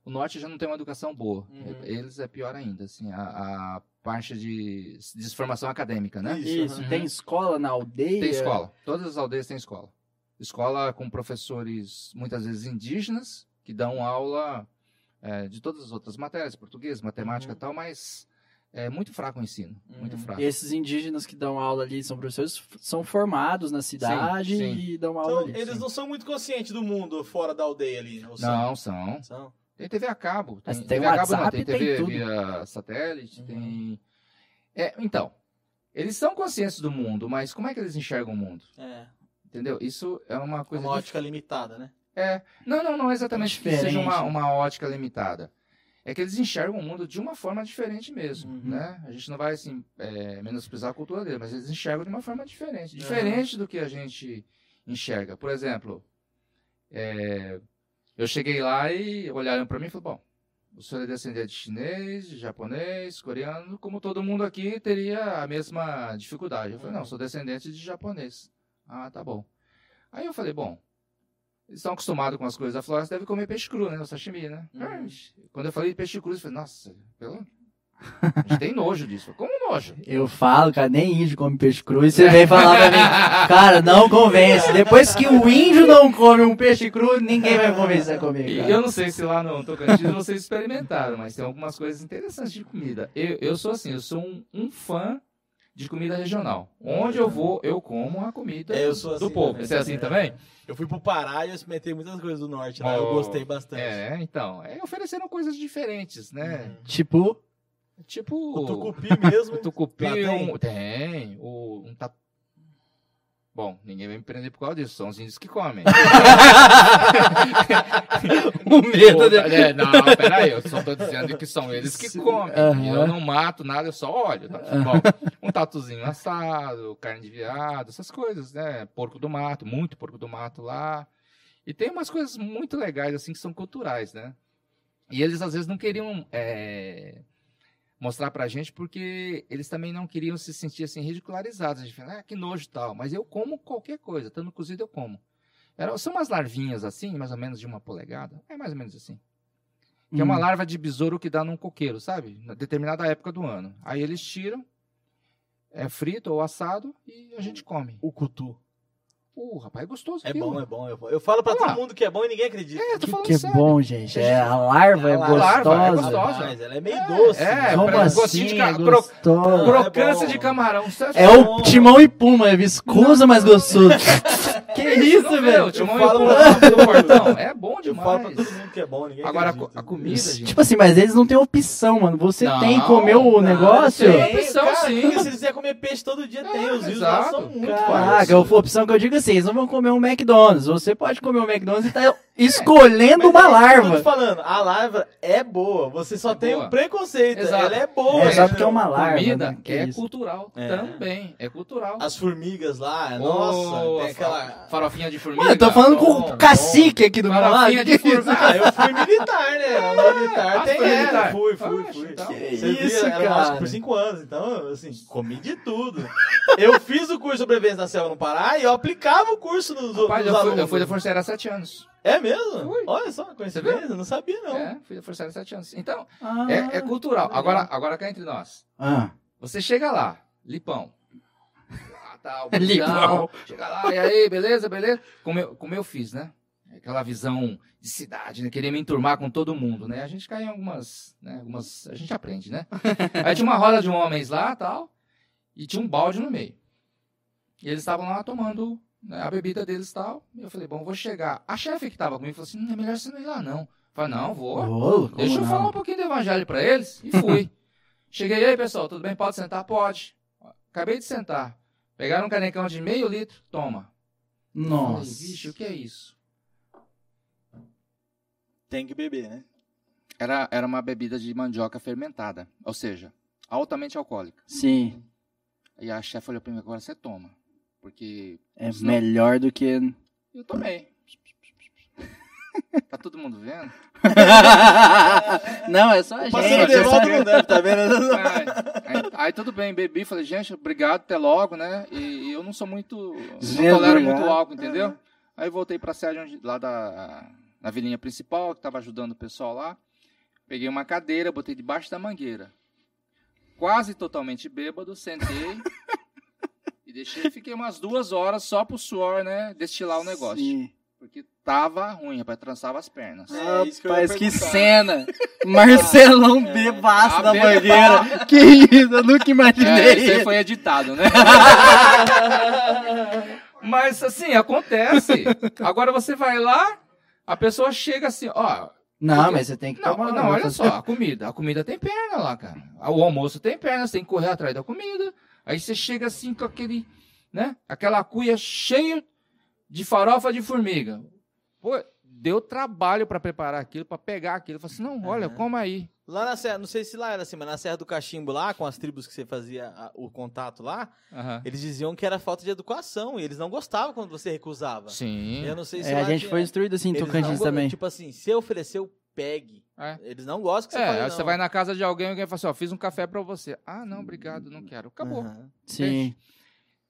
O norte já não tem uma educação boa. Uhum. Eles é pior ainda, assim, a, a parte de desformação acadêmica, né? Isso. Uhum. Tem escola na aldeia? Tem escola. Todas as aldeias têm escola. Escola com professores, muitas vezes indígenas, que dão aula é, de todas as outras matérias, português, matemática e uhum. tal, mas é muito fraco o ensino, uhum. muito fraco. E esses indígenas que dão aula ali, são professores, são formados na cidade sim, sim. e dão aula então, ali. Eles sim. não são muito conscientes do mundo fora da aldeia ali, não são? Não, são. Tem TV a cabo. Tem, tem TV a cabo não, tem TV tem via satélite, uhum. tem... É, então, eles são conscientes do mundo, mas como é que eles enxergam o mundo? É. Entendeu? Isso é uma coisa... Uma ótica limitada, né? É. Não, não, não é exatamente que seja uma, uma ótica limitada. É que eles enxergam o mundo de uma forma diferente mesmo, uhum. né? A gente não vai, assim, é, menosprezar a cultura dele, mas eles enxergam de uma forma diferente. Diferente uhum. do que a gente enxerga. Por exemplo, é, eu cheguei lá e olharam para mim e falaram, bom, o senhor é descendente de chinês, de japonês, coreano, como todo mundo aqui teria a mesma dificuldade. Eu falei, não, sou descendente de japonês. Ah, tá bom. Aí eu falei, bom, eles estão acostumados com as coisas da floresta, devem comer peixe cru, né? O sashimi, né? Uhum. Quando eu falei de peixe cru, eu falei, nossa, pelo... a gente tem nojo disso. Como nojo? Eu falo, cara, nem índio come peixe cru. E você vem falar pra mim, <laughs> cara, não convence. Depois que o índio não come um peixe cru, ninguém vai convencer a comer. Cara. E eu não sei se lá no Tocantins vocês experimentaram, mas tem algumas coisas interessantes de comida. Eu, eu sou assim, eu sou um, um fã de comida regional. Onde eu vou, eu como a comida é, assim do povo. Você é assim também? Eu fui pro Pará e eu experimentei muitas coisas do norte lá, oh, eu gostei bastante. É, então, é oferecendo coisas diferentes, né? Hum. Tipo... Tipo... O tucupi mesmo. <laughs> o tucupi, tem? Um, tem. O, um tatu Bom, ninguém vai me prender por causa disso, são os índios que comem. <laughs> o medo dele. É, não, peraí, eu só tô dizendo que são eles que comem. Uhum. Eu não mato nada, eu só olho. Tá? Bom, um tatuzinho assado, carne de viado, essas coisas, né? Porco do mato, muito porco do mato lá. E tem umas coisas muito legais, assim, que são culturais, né? E eles às vezes não queriam. É mostrar pra gente, porque eles também não queriam se sentir assim ridicularizados. A gente fala, ah, que nojo e tal. Mas eu como qualquer coisa, estando cozido eu como. Era, são umas larvinhas assim, mais ou menos de uma polegada. É mais ou menos assim. Que hum. é uma hum. larva de besouro que dá num coqueiro, sabe? Na determinada época do ano. Aí eles tiram, é frito ou assado e a gente come. O cutu. Uh, rapaz, é gostoso. É bom, é bom. Eu, eu falo pra todo mundo que é bom e ninguém acredita. É, tô falando que, que é bom, gente. É, a larva é, é gostosa. Larva é gostosa. Mas ela é meio é, doce. É, Como né? assim, de ca... gostosa. crocância é de camarão. É, é o timão e puma, é viscoso, mas gostoso. <laughs> que isso, velho? Eu falo pra do portão. É bom demais. Eu falo pra todo mundo que é bom, ninguém Agora, a comida, gente. Tipo assim, mas eles não têm opção, mano. Você não, tem que comer o negócio. Tem opção, cara, sim. Se eles quiser comer peixe todo dia, tem. Os rios lá são muito Caraca, a opção que eu digo assim, eles não vão comer um McDonald's. Você pode comer um McDonald's e tá escolhendo é, uma é, larva. Eu tô falando, a larva é boa, você só é tem boa. um preconceito. Exato. Ela é boa. É, só porque é uma larva. Comida né? é cultural é. também, é cultural. As formigas lá, oh, nossa, tem aquela farofinha de formiga. Mano, eu tô falando com o cacique aqui do meu lado. de formiga. Ah, eu fui militar, né? Militar ah, tem militar. Fui, fui, fui. Então. Que Você isso, via, cara. por cinco anos, então, assim, comi de tudo. eu fiz o curso de sobrevivência na selva no Pará e eu aplicava o curso nos, Rapaz, nos eu alunos. Fui, eu fui da Força Aérea há sete anos. É mesmo? Fui. Olha só, coincidência, não sabia não. É, fui da Força Aérea sete anos. Então, ah, é, é, cultural. Agora, agora cá entre nós. Ah. Você chega lá, Lipão. Ah, tá, o <laughs> Lipão. Chega lá, e aí, beleza, beleza? Como eu, como eu fiz, né? Aquela visão de cidade, né? Querer me enturmar com todo mundo, né? A gente cai em algumas, né? Algumas, a gente aprende, né? <laughs> Aí tinha uma roda de homens lá, tal, e tinha um balde no meio. E eles estavam lá tomando a bebida deles e tal. E eu falei, bom, vou chegar. A chefe que estava comigo falou assim, não é melhor você não ir lá, não. Eu falei, não, vou. Oh, Deixa eu não? falar um pouquinho do evangelho para eles. E fui. <laughs> Cheguei aí, pessoal, tudo bem? Pode sentar? Pode. Acabei de sentar. Pegaram um canecão de meio litro, toma. Nossa. Falei, Vixe, o que é isso? Tem que beber, né? Era, era uma bebida de mandioca fermentada, ou seja, altamente alcoólica. Sim. E a chefe olhou pra mim, agora você toma. Porque. É senão... melhor do que. Eu tomei. tá todo mundo vendo? <laughs> não, é só a gente. Passando de volta não deve, tá vendo? Aí, aí, aí, tudo bem, bebi, falei, gente, obrigado, até logo, né? E, e eu não sou muito. não tolero muito álcool, entendeu? Aí voltei pra sede onde, lá da na vilinha principal, que tava ajudando o pessoal lá. Peguei uma cadeira, botei debaixo da mangueira. Quase totalmente bêbado, sentei. <laughs> E deixei, fiquei umas duas horas só pro suor, né? Destilar o negócio. Sim. Porque tava ruim, rapaz, trançava as pernas. É, rapaz, que, que cena! Marcelão é. bebaço da mangueira. Que isso, eu nunca imaginei. É, isso aí foi editado, né? <laughs> Mas assim, acontece. Agora você vai lá, a pessoa chega assim, ó. Não, porque... mas você tem que não, tomar. Não, olha só, a comida. A comida tem perna lá, cara. O almoço tem perna, você tem que correr atrás da comida. Aí você chega assim com aquele, né? Aquela cuia cheia de farofa de formiga. Pô, deu trabalho para preparar aquilo, para pegar aquilo. Falei assim, não, olha, uhum. coma aí. Lá na Serra, não sei se lá era assim, mas na Serra do Cachimbo lá, com as tribos que você fazia a, o contato lá, uhum. eles diziam que era falta de educação e eles não gostavam quando você recusava. Sim. Eu não sei se é, a gente tinha... foi instruído assim em Tocantins também. Tipo assim, se ofereceu, pegue. É. Eles não gostam que você é, fale, você vai na casa de alguém e alguém fala assim, ó, fiz um café para você. Ah, não, obrigado, não quero. Acabou. Uhum. Sim.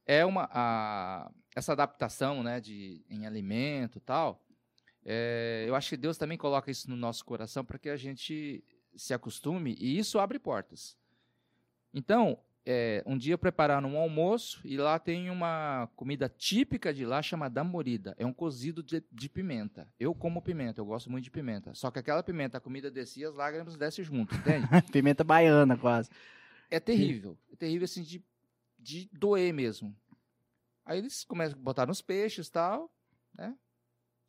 É uma a, essa adaptação, né, de em alimento e tal. É, eu acho que Deus também coloca isso no nosso coração para que a gente se acostume e isso abre portas. Então, é, um dia prepararam um almoço e lá tem uma comida típica de lá chamada morida. É um cozido de, de, pimenta. Eu como pimenta, eu gosto muito de pimenta. Só que aquela pimenta, a comida descia, as lágrimas descem junto, entende? <laughs> pimenta baiana, quase. É terrível. É terrível, assim, de, de doer mesmo. Aí eles começam a botar nos peixes e tal, né?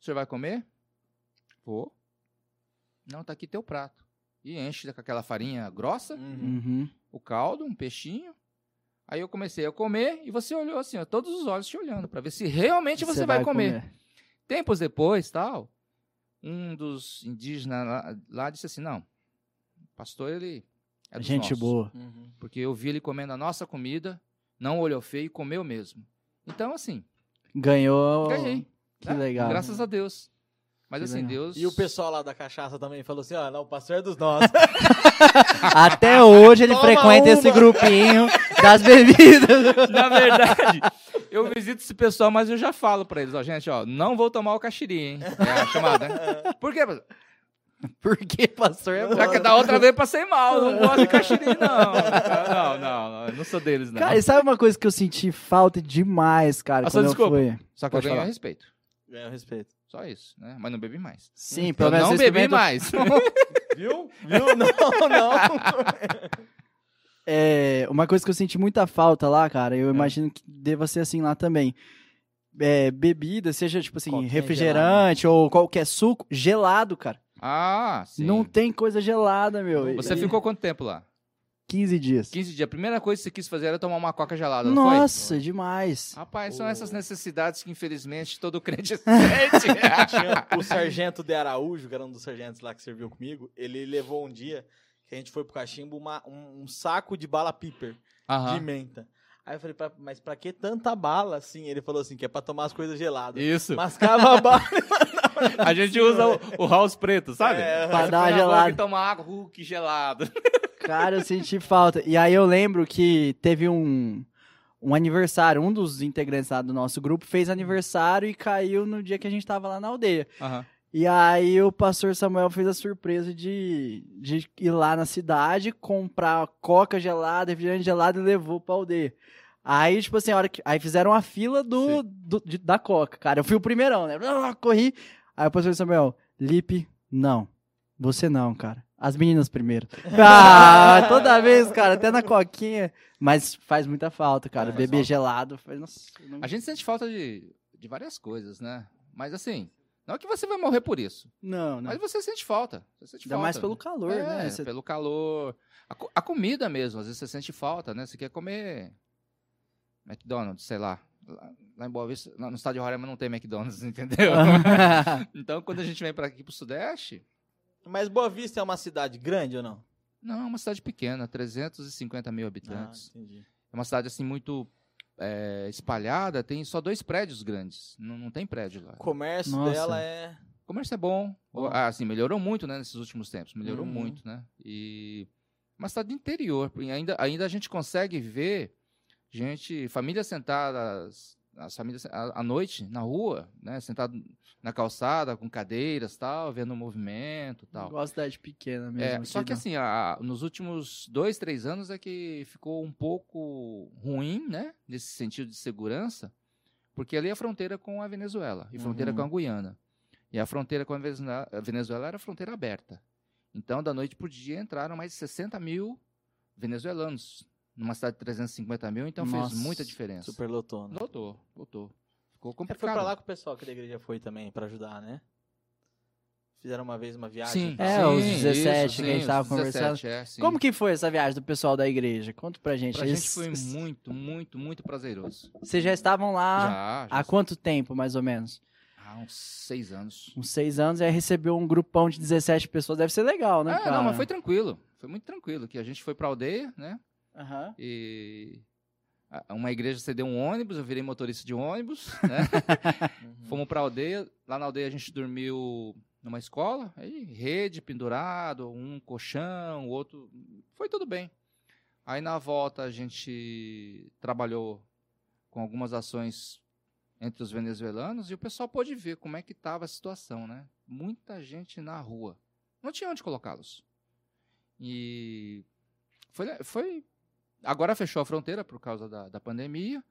O senhor vai comer? Vou. Não, tá aqui teu prato. E enche com aquela farinha grossa. Uhum o caldo, um peixinho. Aí eu comecei a comer e você olhou assim, ó, todos os olhos te olhando para ver se realmente você, você vai, vai comer. comer. Tempos depois, tal, um dos indígenas lá, lá disse assim, não, o pastor ele é dos gente nossos, boa, uhum. porque eu vi ele comendo a nossa comida, não olhou feio e comeu mesmo. Então assim, ganhou. Ganhei. Que né? legal. Graças a Deus. Mas assim, Deus. E o pessoal lá da cachaça também falou assim: ó, ah, não, o pastor é dos nossos. <laughs> Até hoje ele Toma frequenta uma. esse grupinho das bebidas. <laughs> Na verdade, eu visito esse pessoal, mas eu já falo pra eles: ó, gente, ó, não vou tomar o caxiri, hein? É a chamada, né? Por quê, pastor? Porque pastor é Já que da outra vez passei mal, não gosto de caxiri, não. Não, não, não, não sou deles, não. Cara, e sabe uma coisa que eu senti falta demais, cara, Nossa, quando desculpa. eu fui? Só que Pode eu ganhei respeito. Ganhou respeito. Só isso, né? Mas não bebi mais. Sim, pelo menos não bebi mais. <laughs> Viu? Viu? Não, não. É, uma coisa que eu senti muita falta lá, cara, eu é. imagino que deva ser assim lá também. É, bebida, seja tipo assim, qualquer refrigerante gelado. ou qualquer suco, gelado, cara. Ah, sim. Não tem coisa gelada, meu. Você e... ficou quanto tempo lá? 15 dias. 15 dias. A primeira coisa que você quis fazer era tomar uma coca gelada, Nossa, demais. Rapaz, são essas necessidades que, infelizmente, todo <laughs> crente <laughs> sente. o sargento de Araújo, que era um dos sargentos lá que serviu comigo, ele levou um dia que a gente foi pro cachimbo uma, um, um saco de bala piper de menta. Aí eu falei, mas pra que tanta bala assim? Ele falou assim, que é pra tomar as coisas geladas. Isso. Mascava a bala. <laughs> a gente usa o, o house preto, sabe? É, pra dar uma gelada. Tomar água, uh, que gelado. Cara, eu senti falta. E aí eu lembro que teve um, um aniversário, um dos integrantes lá do nosso grupo fez aniversário e caiu no dia que a gente tava lá na aldeia. E aí o pastor Samuel fez a surpresa de, de ir lá na cidade, comprar coca gelada, refrigerante gelado e levou pra aldeia. Aí, tipo assim, a hora que. Aí fizeram a fila do, do de, da Coca, cara. Eu fui o primeirão, né? Corri. Aí o pastor Samuel, Lipe, não. Você não, cara. As meninas primeiro. <laughs> Ah, <laughs> toda vez, cara, até na coquinha. Mas faz muita falta, cara. É, Beber gelado. Faz, nossa, não... A gente sente falta de, de várias coisas, né? Mas assim, não é que você vai morrer por isso. Não, não. Mas você sente falta. Você sente Ainda falta. mais pelo calor, é, né? Você... Pelo calor. A, a, comida mesmo, às vezes você sente falta, né? Você quer comer McDonald's, sei lá. Lá, lá em Boa Vista, no estado de Roraima não tem McDonald's, <laughs> entendeu? então, quando a gente vem para aqui pro Sudeste, mas Boa Vista é uma cidade grande ou não? Não, é uma cidade pequena, 350 mil habitantes. Ah, entendi. É uma cidade assim muito é, espalhada, tem só dois prédios grandes. Não, não tem prédio lá. O comércio Nossa. dela é. O comércio é bom. bom. Ah, assim, melhorou muito, né, nesses últimos tempos. Melhorou uhum. muito, né? E uma cidade do interior. Ainda, ainda a gente consegue ver gente, famílias sentadas as famílias à noite na rua, né, sentado na calçada com cadeiras, tal, vendo o movimento, tal. Igual a cidade pequena mesmo. É, só que não. assim, a, nos últimos dois, três anos é que ficou um pouco ruim, né, nesse sentido de segurança, porque ali é a fronteira com a Venezuela e fronteira uhum. com a Guiana. E a fronteira com a Venezuela era fronteira aberta. Então, da noite o dia entraram mais de 60 mil venezuelanos numa cidade de 350 mil, então Nossa, fez muita diferença. Super lotou, né? Lotou, lotou. Ficou complicado. É, foi pra lá que o pessoal aqui da igreja foi também, pra ajudar, né? Fizeram uma vez uma viagem. Sim, é, sim, os 17 isso, que a gente tava conversando. 17, é, Como que foi essa viagem do pessoal da igreja? Conta pra gente. Pra Eles... gente foi muito, muito, muito prazeroso. Vocês já estavam lá já, já há quanto tempo, mais ou menos? Ah, uns seis anos. Uns seis anos, e aí recebeu um grupão de 17 pessoas. Deve ser legal, né, é, cara? Não, mas foi tranquilo. Foi muito tranquilo. Que a gente foi pra aldeia, né? Uhum. E uma igreja cedeu um ônibus, eu virei motorista de ônibus, <laughs> né? uhum. Fomos pra aldeia, lá na aldeia a gente dormiu numa escola, aí rede pendurado, um colchão, o outro, foi tudo bem. Aí na volta a gente trabalhou com algumas ações entre os venezuelanos e o pessoal pôde ver como é que estava a situação, né? Muita gente na rua. Não tinha onde colocá-los. E foi, foi Agora fechou a fronteira por causa da, da pandemia.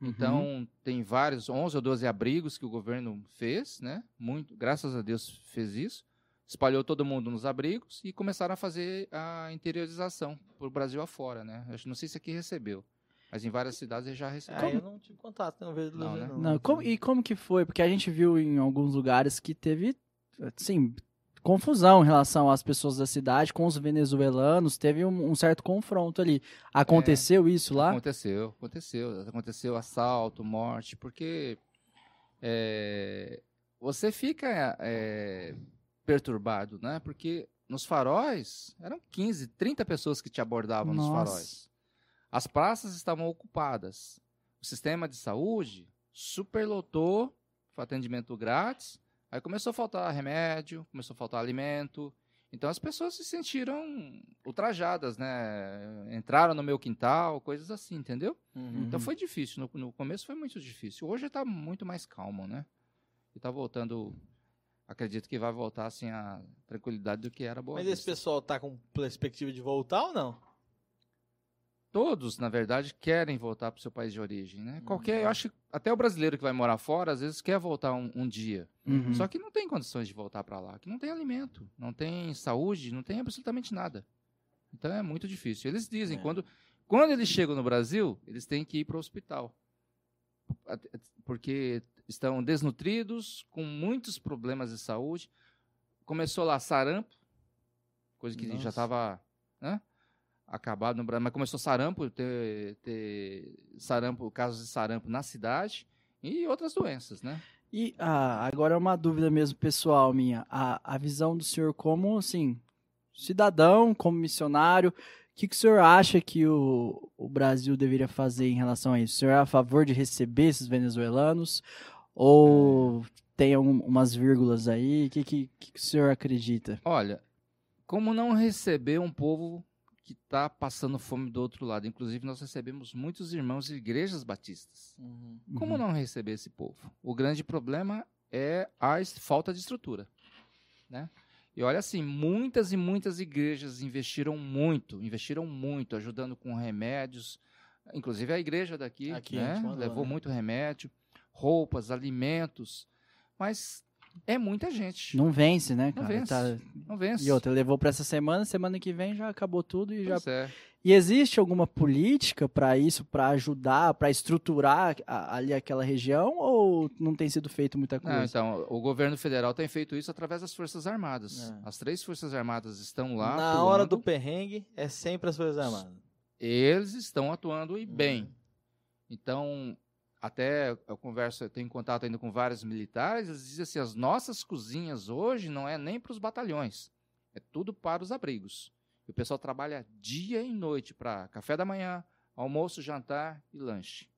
Uhum. Então, tem vários, 11 ou 12 abrigos que o governo fez, né? Muito, graças a Deus fez isso. Espalhou todo mundo nos abrigos e começaram a fazer a interiorização para o Brasil afora, né? Eu não sei se aqui recebeu. Mas em várias cidades já recebeu. Ah, eu não tive contato, não vejo não, né? não, não. Como, E como que foi? Porque a gente viu em alguns lugares que teve, sim, confusão em relação às pessoas da cidade com os venezuelanos, teve um, um certo confronto ali. Aconteceu é, isso lá? Aconteceu, aconteceu. Aconteceu assalto, morte, porque é, você fica é, perturbado, né? Porque nos faróis eram 15, 30 pessoas que te abordavam Nossa. nos faróis. As praças estavam ocupadas. O sistema de saúde superlotou, foi atendimento grátis Aí começou a faltar remédio, começou a faltar alimento. Então as pessoas se sentiram ultrajadas, né? Entraram no meu quintal, coisas assim, entendeu? Uhum. Então foi difícil. No, no, começo foi muito difícil. Hoje está muito mais calmo, né? E está voltando. Acredito que vai voltar assim a tranquilidade do que era boa. Mas esse pessoal tá com perspectiva de voltar ou não? Todos, na verdade, querem voltar para o seu país de origem, né? Uhum. Qualquer, eu acho que até o brasileiro que vai morar fora, às vezes quer voltar um, um dia. Uhum. Só que não tem condições de voltar para lá, que não tem alimento, não tem saúde, não tem absolutamente nada. Então é muito difícil. Eles dizem, é. quando, quando eles chegam no Brasil, eles têm que ir para o hospital. Porque estão desnutridos, com muitos problemas de saúde. Começou lá sarampo, coisa que Nossa. já estava... Né? Acabado no Brasil, mas começou sarampo, ter, ter sarampo, casos de sarampo na cidade e outras doenças, né? E ah, agora é uma dúvida mesmo pessoal minha, a, a visão do senhor como, assim, cidadão, como missionário, o que, que o senhor acha que o, o Brasil deveria fazer em relação a isso? O senhor é a favor de receber esses venezuelanos ou tem umas vírgulas aí? O que, que, que o senhor acredita? Olha, como não receber um povo que está passando fome do outro lado. Inclusive, nós recebemos muitos irmãos de igrejas batistas. Uhum. Como uhum. não receber esse povo? O grande problema é a falta de estrutura. Né? E olha assim, muitas e muitas igrejas investiram muito, investiram muito, ajudando com remédios. Inclusive a igreja daqui, Aqui, né? mandou, levou né? muito remédio, roupas, alimentos. Mas é muita gente. Não vence, né, cara? Não vence. Tá... Não vence. E outra, levou para essa semana, semana que vem já acabou tudo e pois já. É. E existe alguma política para isso, para ajudar, para estruturar a, ali aquela região ou não tem sido feito muita coisa? Não, então, o governo federal tem feito isso através das Forças Armadas. É. As três Forças Armadas estão lá. Na atuando. hora do perrengue, é sempre as Forças Armadas. Eles estão atuando e bem. Uhum. Então, até eu converso, eu tenho contato ainda com vários militares, eles dizem assim, as nossas cozinhas hoje não é nem para os batalhões, é tudo para os abrigos. E o pessoal trabalha dia e noite para café da manhã, almoço, jantar e lanche.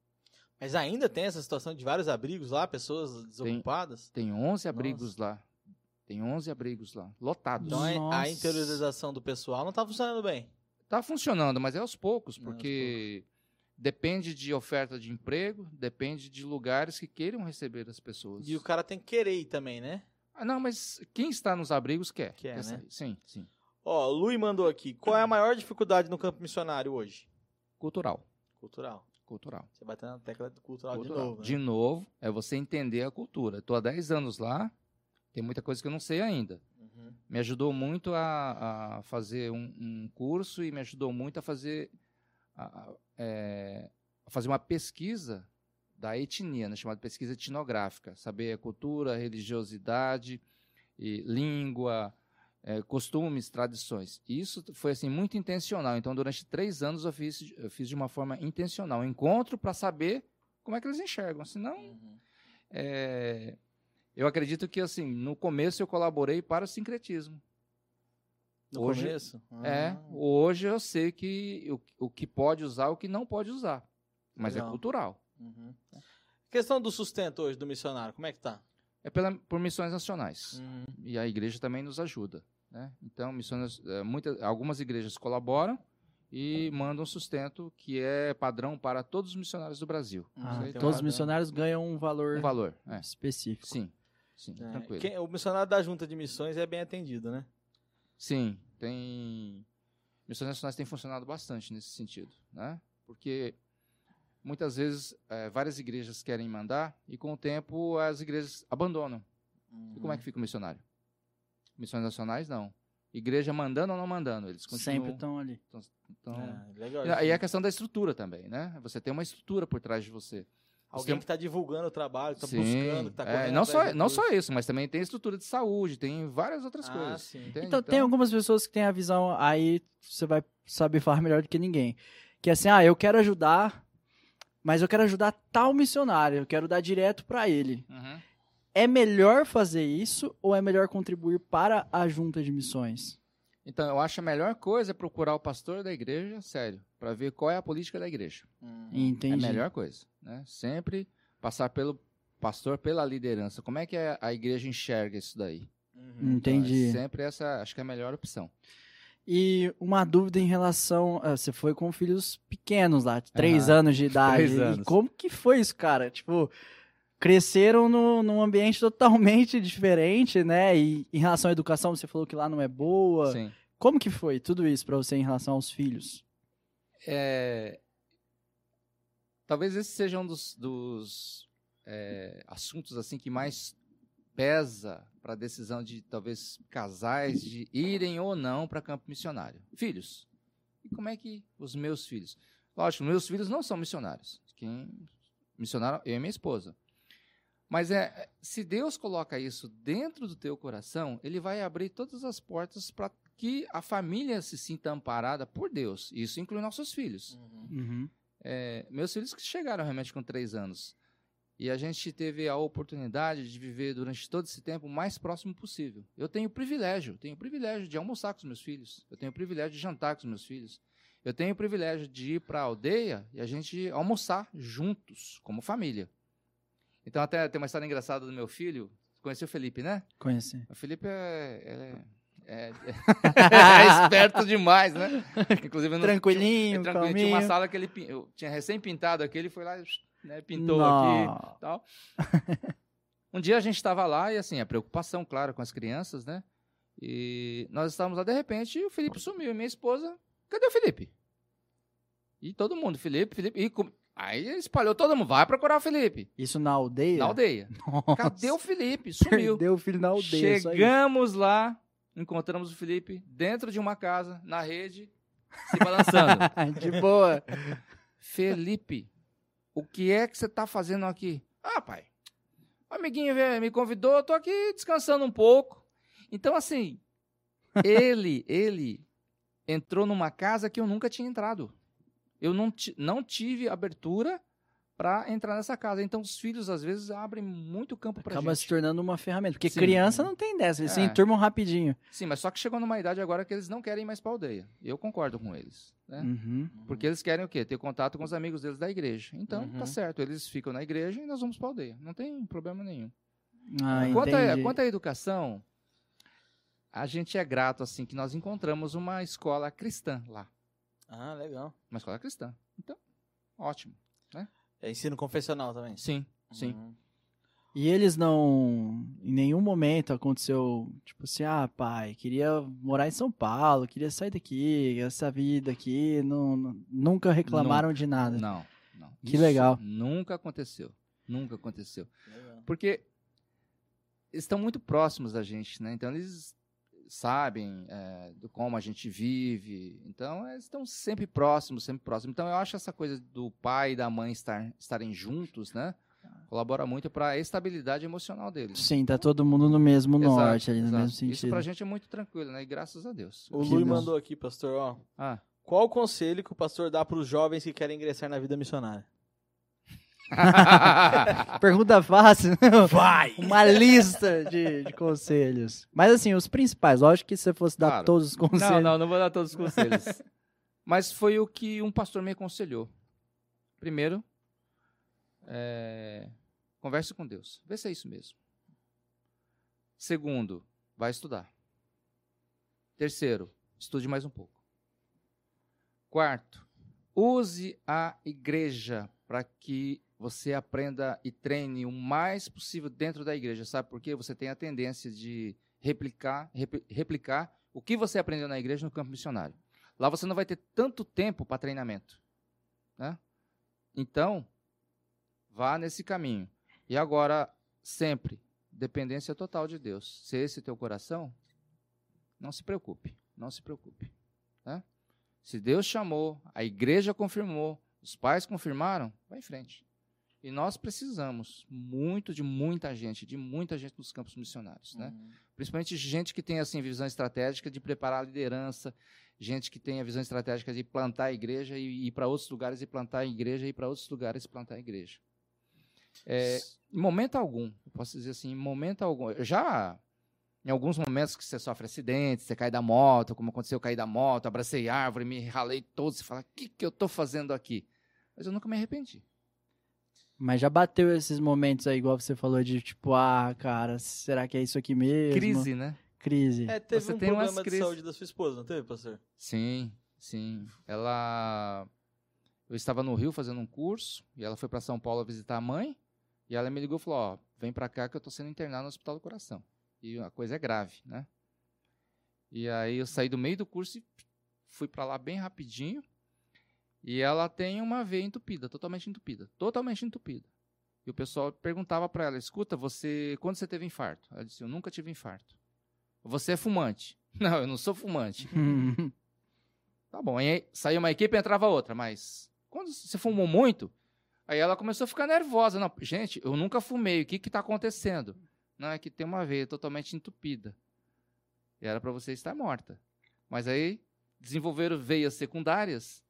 Mas ainda tem essa situação de vários abrigos lá, pessoas desocupadas? Tem, tem 11 abrigos Nossa. lá. Tem 11 abrigos lá, lotados. Então a interiorização do pessoal não está funcionando bem. Está funcionando, mas é aos poucos, porque... Não, aos poucos depende de oferta de emprego, depende de lugares que queiram receber as pessoas. E o cara tem que querer ir também, né? Ah, não, mas quem está nos abrigos quer. Quer, quer né? Sim, sim. Ó, o Lui mandou aqui. Qual é a maior dificuldade no campo missionário hoje? Cultural. Cultural. Cultural. Você vai na tecla cultural, cultural. de novo. Né? De novo, é você entender a cultura. Estou há 10 anos lá, tem muita coisa que eu não sei ainda. Uhum. Me ajudou muito a, a fazer um, um, curso e me ajudou muito a fazer a, é, fazer uma pesquisa da etnia, né, chamada pesquisa etnográfica, saber a cultura, a religiosidade, e língua, é, costumes, tradições. Isso foi assim muito intencional. Então, durante três anos eu fiz, eu fiz de uma forma intencional, um encontro para saber como é que eles enxergam. Senão, uhum. é, eu acredito que assim no começo eu colaborei para o sincretismo. No hoje, começo? É, ah. hoje eu sei que o, o que pode usar, o que não pode usar. Mas é Legal. é cultural. Uhum. Questão do sustento hoje do missionário, como é que tá? É pela, por missões nacionais. Uhum. E a igreja também nos ajuda. Né? Então, missões, é, muitas, algumas igrejas colaboram e mandam sustento que é padrão para todos os missionários do Brasil. Ah, todos os missionários ganham um valor, um valor é. específico. Sim, sim, é. tranquilo. Quem, o missionário da junta de missões é bem atendido, né? Sim, tem missões nacionais têm funcionado bastante nesse sentido, né? Porque muitas vezes é, várias igrejas querem mandar e com o tempo as igrejas abandonam. Uhum. E como é que fica o missionário? Missões nacionais não. Igreja mandando ou não mandando, eles continuam. Sempre estão ali. Tão, tão... É, legal, e aí a questão da estrutura também, né? Você tem uma estrutura por trás de você. Alguém que está divulgando o trabalho, está buscando, está é, não só Não só isso, mas também tem estrutura de saúde, tem várias outras ah, coisas. Então, então, tem algumas pessoas que têm a visão, aí você vai saber falar melhor do que ninguém. Que é assim, ah, eu quero ajudar, mas eu quero ajudar tal missionário, eu quero dar direto para ele. Uhum. É melhor fazer isso ou é melhor contribuir para a junta de missões? Então, eu acho a melhor coisa é procurar o pastor da igreja, sério, para ver qual é a política da igreja. Hum. Entendi. É a melhor coisa, né? Sempre passar pelo pastor, pela liderança. Como é que a igreja enxerga isso daí? Uhum. Entendi. Então, é sempre essa, acho que é a melhor opção. E uma dúvida em relação. Ah, você foi com filhos pequenos lá, três uhum. anos de idade. Três anos. E como que foi isso, cara? Tipo, cresceram no, num ambiente <laughs> totalmente diferente, né? E em relação à educação, você falou que lá não é boa. Sim. Como que foi tudo isso para você em relação aos filhos? É... Talvez esse seja um dos, dos é, assuntos assim que mais pesa para a decisão de talvez casais de irem ou não para campo missionário. Filhos. E como é que os meus filhos? Lógico, meus filhos não são missionários. Quem missionaram eu e minha esposa. Mas é, se Deus coloca isso dentro do teu coração, ele vai abrir todas as portas para que a família se sinta amparada por Deus. Isso inclui nossos filhos. Uhum. É, meus filhos que chegaram realmente com três anos. E a gente teve a oportunidade de viver durante todo esse tempo o mais próximo possível. Eu tenho o privilégio, tenho o privilégio de almoçar com os meus filhos. Eu tenho o privilégio de jantar com os meus filhos. Eu tenho o privilégio de ir para a aldeia e a gente almoçar juntos, como família. Então, até tem uma história engraçada do meu filho. Conheceu o Felipe, né? Conheci. O Felipe é, é, é, <laughs> é esperto demais, né? Inclusive, no, Tranquilinho, tinha, tranquilo, tinha uma sala que ele tinha recém-pintado aqui, ele foi lá, né, pintou Não. aqui tal. <laughs> Um dia a gente estava lá e, assim, a preocupação, claro, com as crianças, né? E nós estávamos lá, de repente, e o Felipe sumiu. E minha esposa, cadê o Felipe? E todo mundo, Felipe, Felipe. E Aí espalhou todo mundo, vai procurar o Felipe. Isso na aldeia? Na aldeia. <laughs> Nossa. Cadê o Felipe? Sumiu. Perdeu o filho na aldeia. Chegamos lá, encontramos o Felipe dentro de uma casa, na rede, se balançando. <laughs> de boa. Felipe, o que é que você está fazendo aqui? Ah, pai, o amiguinho me convidou, eu tô aqui descansando um pouco. Então, assim, ele, <laughs> ele entrou numa casa que eu nunca tinha entrado eu não, não tive abertura para entrar nessa casa. Então, os filhos, às vezes, abrem muito campo para Acaba se tornando uma ferramenta. Porque Sim. criança não tem dessa, eles é. se enturmam rapidinho. Sim, mas só que chegou numa idade agora que eles não querem mais para aldeia. Eu concordo com eles. Né? Uhum. Porque eles querem o quê? Ter contato com os amigos deles da igreja. Então, tá uhum. tá certo. Eles ficam na igreja e nós vamos para aldeia. Não tem problema nenhum. Ah, quanto, a, quanto à educação, a gente é grato, assim, que nós encontramos uma escola cristã lá. Ah, legal. Uma escola cristã. Então, ótimo. É ensino confessional também? Sim, sim. Uhum. E eles não. Em nenhum momento aconteceu, tipo assim, ah, pai, queria morar em São Paulo, queria sair daqui, essa vida aqui. Não, não nunca reclamaram nunca. de nada. Não, não. Que Isso legal. Nunca aconteceu. Nunca aconteceu. Legal. Porque estão muito próximos da gente, né? Então eles sabem é, do como a gente vive. Então, eles estão sempre próximos, sempre próximos. Então, eu acho essa coisa do pai e da mãe estar, estarem juntos, né? Colabora muito para a estabilidade emocional deles. Sim, tá todo mundo no mesmo exato, norte, ali no exato. mesmo sentido. Isso pra gente é muito tranquilo, né? E graças a Deus. O Lui mandou aqui, pastor, ó. Ah. Qual o conselho que o pastor dá para os jovens que querem ingressar na vida missionária? <laughs> Pergunta fácil. Vai! Uma lista de, de, conselhos. Mas assim, os principais. Lógico que se você fosse dar claro. todos os conselhos. Não, não, não vou dar todos os conselhos. Mas foi o que um pastor me aconselhou. Primeiro, é, converse com Deus. Vê se é isso mesmo. Segundo, vai estudar. Terceiro, estude mais um pouco. Quarto, use a igreja para que você aprenda e treine o mais possível dentro da igreja, sabe por quê? Você tem a tendência de replicar, replicar o que você aprendeu na igreja no campo missionário. Lá você não vai ter tanto tempo para treinamento, né? Então, vá nesse caminho. E agora, sempre, dependência total de Deus. Se esse é teu coração, não se preocupe, não se preocupe. Né? Se Deus chamou, a igreja confirmou, os pais confirmaram, vai em frente. E nós precisamos muito de muita gente, de muita gente nos campos missionários, né? Uhum. Principalmente gente que tem assim visão estratégica de preparar a liderança, gente que tem a visão estratégica de plantar a igreja e ir para outros lugares e plantar a igreja e ir para outros lugares e plantar a igreja. É, em momento algum, eu posso dizer assim, em momento algum, já em alguns momentos que você sofre acidente, você cai da moto, como aconteceu, eu caí da moto, abracei árvore, me ralei todo, você fala, o que, que eu estou fazendo aqui? Mas eu nunca me arrependi. Mas já bateu esses momentos aí, igual você falou, de tipo, ah, cara, será que é isso aqui mesmo? Crise, né? Crise. É, teve você um tem problema de saúde da sua esposa, não teve, pastor? Sim, sim. Ela... Eu estava no Rio fazendo um curso, e ela foi para São Paulo visitar a mãe, e ela me ligou e falou, ó, vem para cá que eu estou sendo internado no Hospital do Coração. E a coisa é grave, né? E aí eu saí do meio do curso e fui para lá bem rapidinho, e ela tem uma veia entupida, totalmente entupida, totalmente entupida. E o pessoal perguntava para ela: "Escuta, você quando você teve infarto?" Ela disse: "Eu nunca tive infarto." "Você é fumante?" <laughs> "Não, eu não sou fumante." <laughs> tá bom. Aí saiu uma equipe e entrava outra, mas quando você fumou muito, aí ela começou a ficar nervosa. Não, gente, eu nunca fumei. O que que tá acontecendo? Não, é que tem uma veia totalmente entupida. E era para você estar morta. Mas aí desenvolveram veias secundárias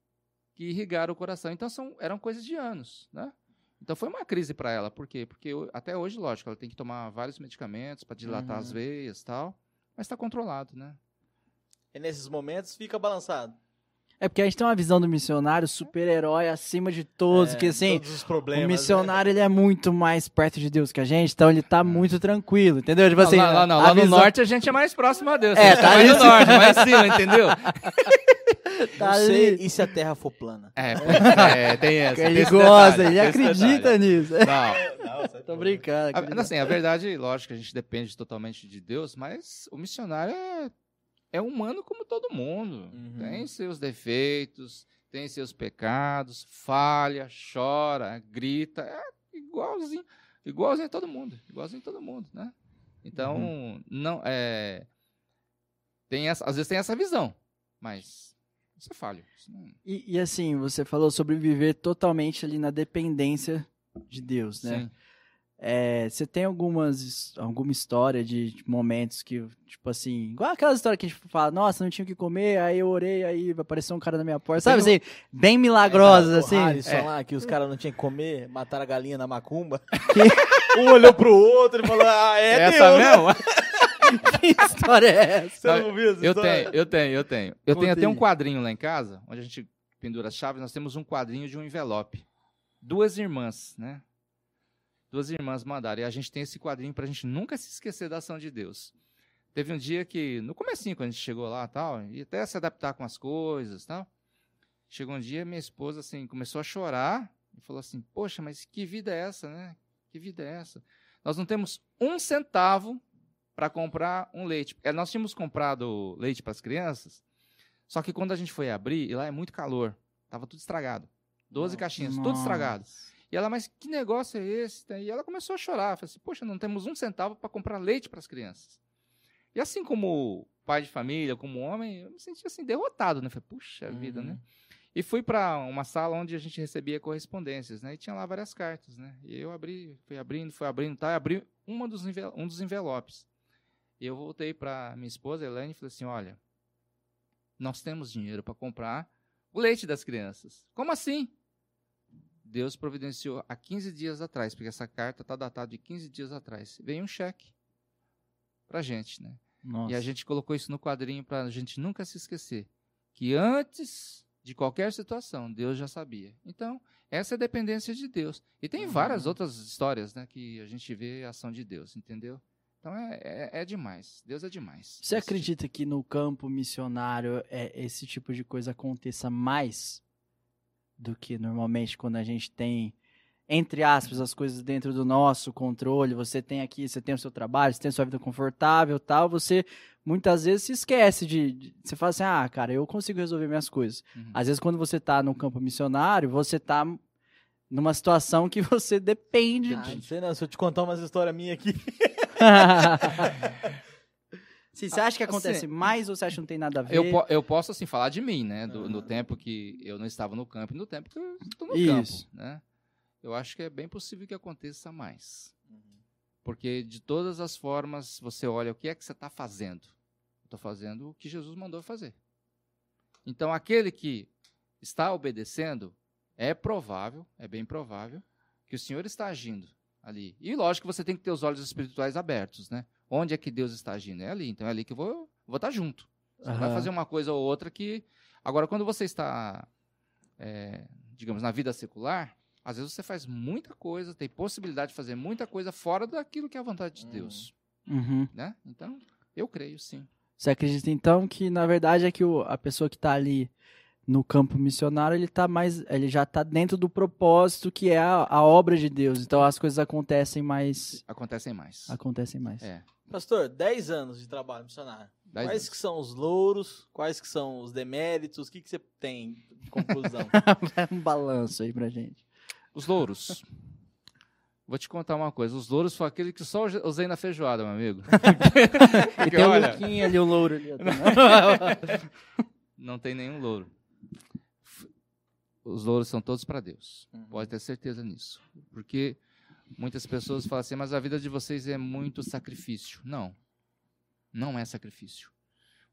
que irrigaram o coração. Então são, eram coisas de anos, né? Então foi uma crise para ela, por quê? Porque até hoje, lógico, ela tem que tomar vários medicamentos para dilatar uhum. as veias, tal, mas está controlado, né? E nesses momentos fica balançado. É porque a gente tem uma visão do missionário super-herói acima de todos, é, que assim, o né? missionário né? ele é muito mais perto de Deus que a gente, então ele tá é. muito tranquilo, entendeu? Tipo assim, lá, lá, não, lá visão... no norte a gente é mais próximo a Deus. É, tá mais no norte, mais em cima, entendeu? <laughs> tá não sei, e se a terra for plana? É, é tem essa. Ele gosta, ele acredita nisso. Não, não tô brincando. A, assim, a verdade, lógico, a gente depende totalmente de Deus, mas o missionário é é humano como todo mundo. Uhum. Tem seus defeitos, tem seus pecados, falha, chora, grita, é igualzinho, igualzinho a todo mundo, igualzinho a todo mundo, né? Então, uhum. não é tem essa, às vezes tem essa visão, mas isso é falho. Isso não... e, e, assim, você falou sobre viver totalmente ali na dependência de Deus, né? Sim. É, você tem algumas alguma história de, de, momentos que, tipo assim, igual aquela história que a gente fala, nossa, não tinha o que comer, aí eu orei, aí apareceu um cara na minha porta, sabe assim, bem milagrosas, é, assim. Harrison é. lá, que os caras não tinham que comer, mataram a galinha na macumba. <laughs> Que... um olhou pro outro e falou, ah, é Essa Deus. mesmo? <laughs> que história é essa? Você não viu essa eu história? tenho, eu tenho, eu tenho. Eu tenho até um quadrinho lá em casa, onde a gente pendura as chaves, nós temos um quadrinho de um envelope. Duas irmãs, né? Duas irmãs mandaram. E a gente tem esse quadrinho para a gente nunca se esquecer da ação de Deus. Teve um dia que, no comecinho, quando a gente chegou lá tal, e até se adaptar com as coisas tal, chegou um dia, minha esposa, assim, começou a chorar e falou assim, poxa, mas que vida é essa, né? Que vida é essa? Nós não temos um centavo para comprar um leite. É, nós tínhamos comprado leite para as crianças, só que quando a gente foi abrir, e lá é muito calor, estava tudo estragado. Doze caixinhas, Nossa. tudo estragado. E ela, mas que negócio é esse? E ela começou a chorar. Falei assim, poxa, não temos um centavo para comprar leite para as crianças. E assim como pai de família, como homem, eu me senti assim, derrotado, né? Falei, puxa uhum. vida, né? Uhum. E fui para uma sala onde a gente recebia correspondências, né? E tinha lá várias cartas, né? E eu abri, fui abrindo, fui abrindo, tá? E abri uma dos um dos envelopes. E eu voltei para minha esposa, Elaine, e falei assim, olha, nós temos dinheiro para comprar o leite das crianças. Como assim? Deus providenciou há 15 dias atrás, porque essa carta está datada de 15 dias atrás. Veio um cheque para gente, né? Nossa. E a gente colocou isso no quadrinho para a gente nunca se esquecer que antes de qualquer situação Deus já sabia. Então essa é a dependência de Deus. E tem uhum. várias outras histórias, né, que a gente vê a ação de Deus, entendeu? Então é, é, é, demais. Deus é demais. Você acredita que no campo missionário é, esse tipo de coisa aconteça mais do que normalmente quando a gente tem, entre aspas, as coisas dentro do nosso controle. Você tem aqui, você tem o seu trabalho, você tem a sua vida confortável tal. Você muitas vezes se esquece de, de. você fala assim, ah, cara, eu consigo resolver minhas coisas. Uhum. Às vezes, quando você está no campo missionário, você está numa situação que você depende ah, de. Não sei não, se eu te contar umas histórias minhas aqui. <laughs> <laughs> Sim, você acha que acontece assim, mais ou você acha que não tem nada a ver? Eu, eu posso, assim, falar de mim, né? Do, No tempo que eu não estava no campo e no tempo que eu estou no Isso. campo, né? Eu acho que é bem possível que aconteça mais. Uhum. Porque, de todas as formas, você olha o que é que você está fazendo. Estou fazendo o que Jesus mandou fazer. Então, aquele que está obedecendo, é provável, é bem provável, que o Senhor está agindo ali. E lógico que você tem que ter os olhos espirituais abertos, né? Onde é que Deus está agindo? É ali. Então é ali que eu vou, vou estar junto. Você uhum. vai fazer uma coisa ou outra que. Agora, quando você está, é, digamos, na vida secular, às vezes você faz muita coisa, tem possibilidade de fazer muita coisa fora daquilo que é a vontade de Deus. Uhum. Né? Então, eu creio sim. Você acredita então que na verdade é que o, a pessoa que está ali no campo missionário ele tá mais ele já está dentro do propósito que é a, a, obra de Deus então as coisas acontecem mais acontecem mais acontecem mais é. Pastor, 10 anos de trabalho missionário. Quais anos. que são os louros? Quais que são os deméritos? O que, que você tem de conclusão? <laughs> um balanço aí pra gente. Os louros. Vou te contar uma coisa. Os louros foi aquele que só usei na feijoada, meu amigo. <laughs> e tem olha... um ali, um louro ali. <laughs> Não tem nenhum louro. Os louros são todos para Deus. Uhum. Pode ter certeza nisso. Porque Muitas pessoas falam assim, mas a vida de vocês é muito sacrifício. Não. Não é sacrifício.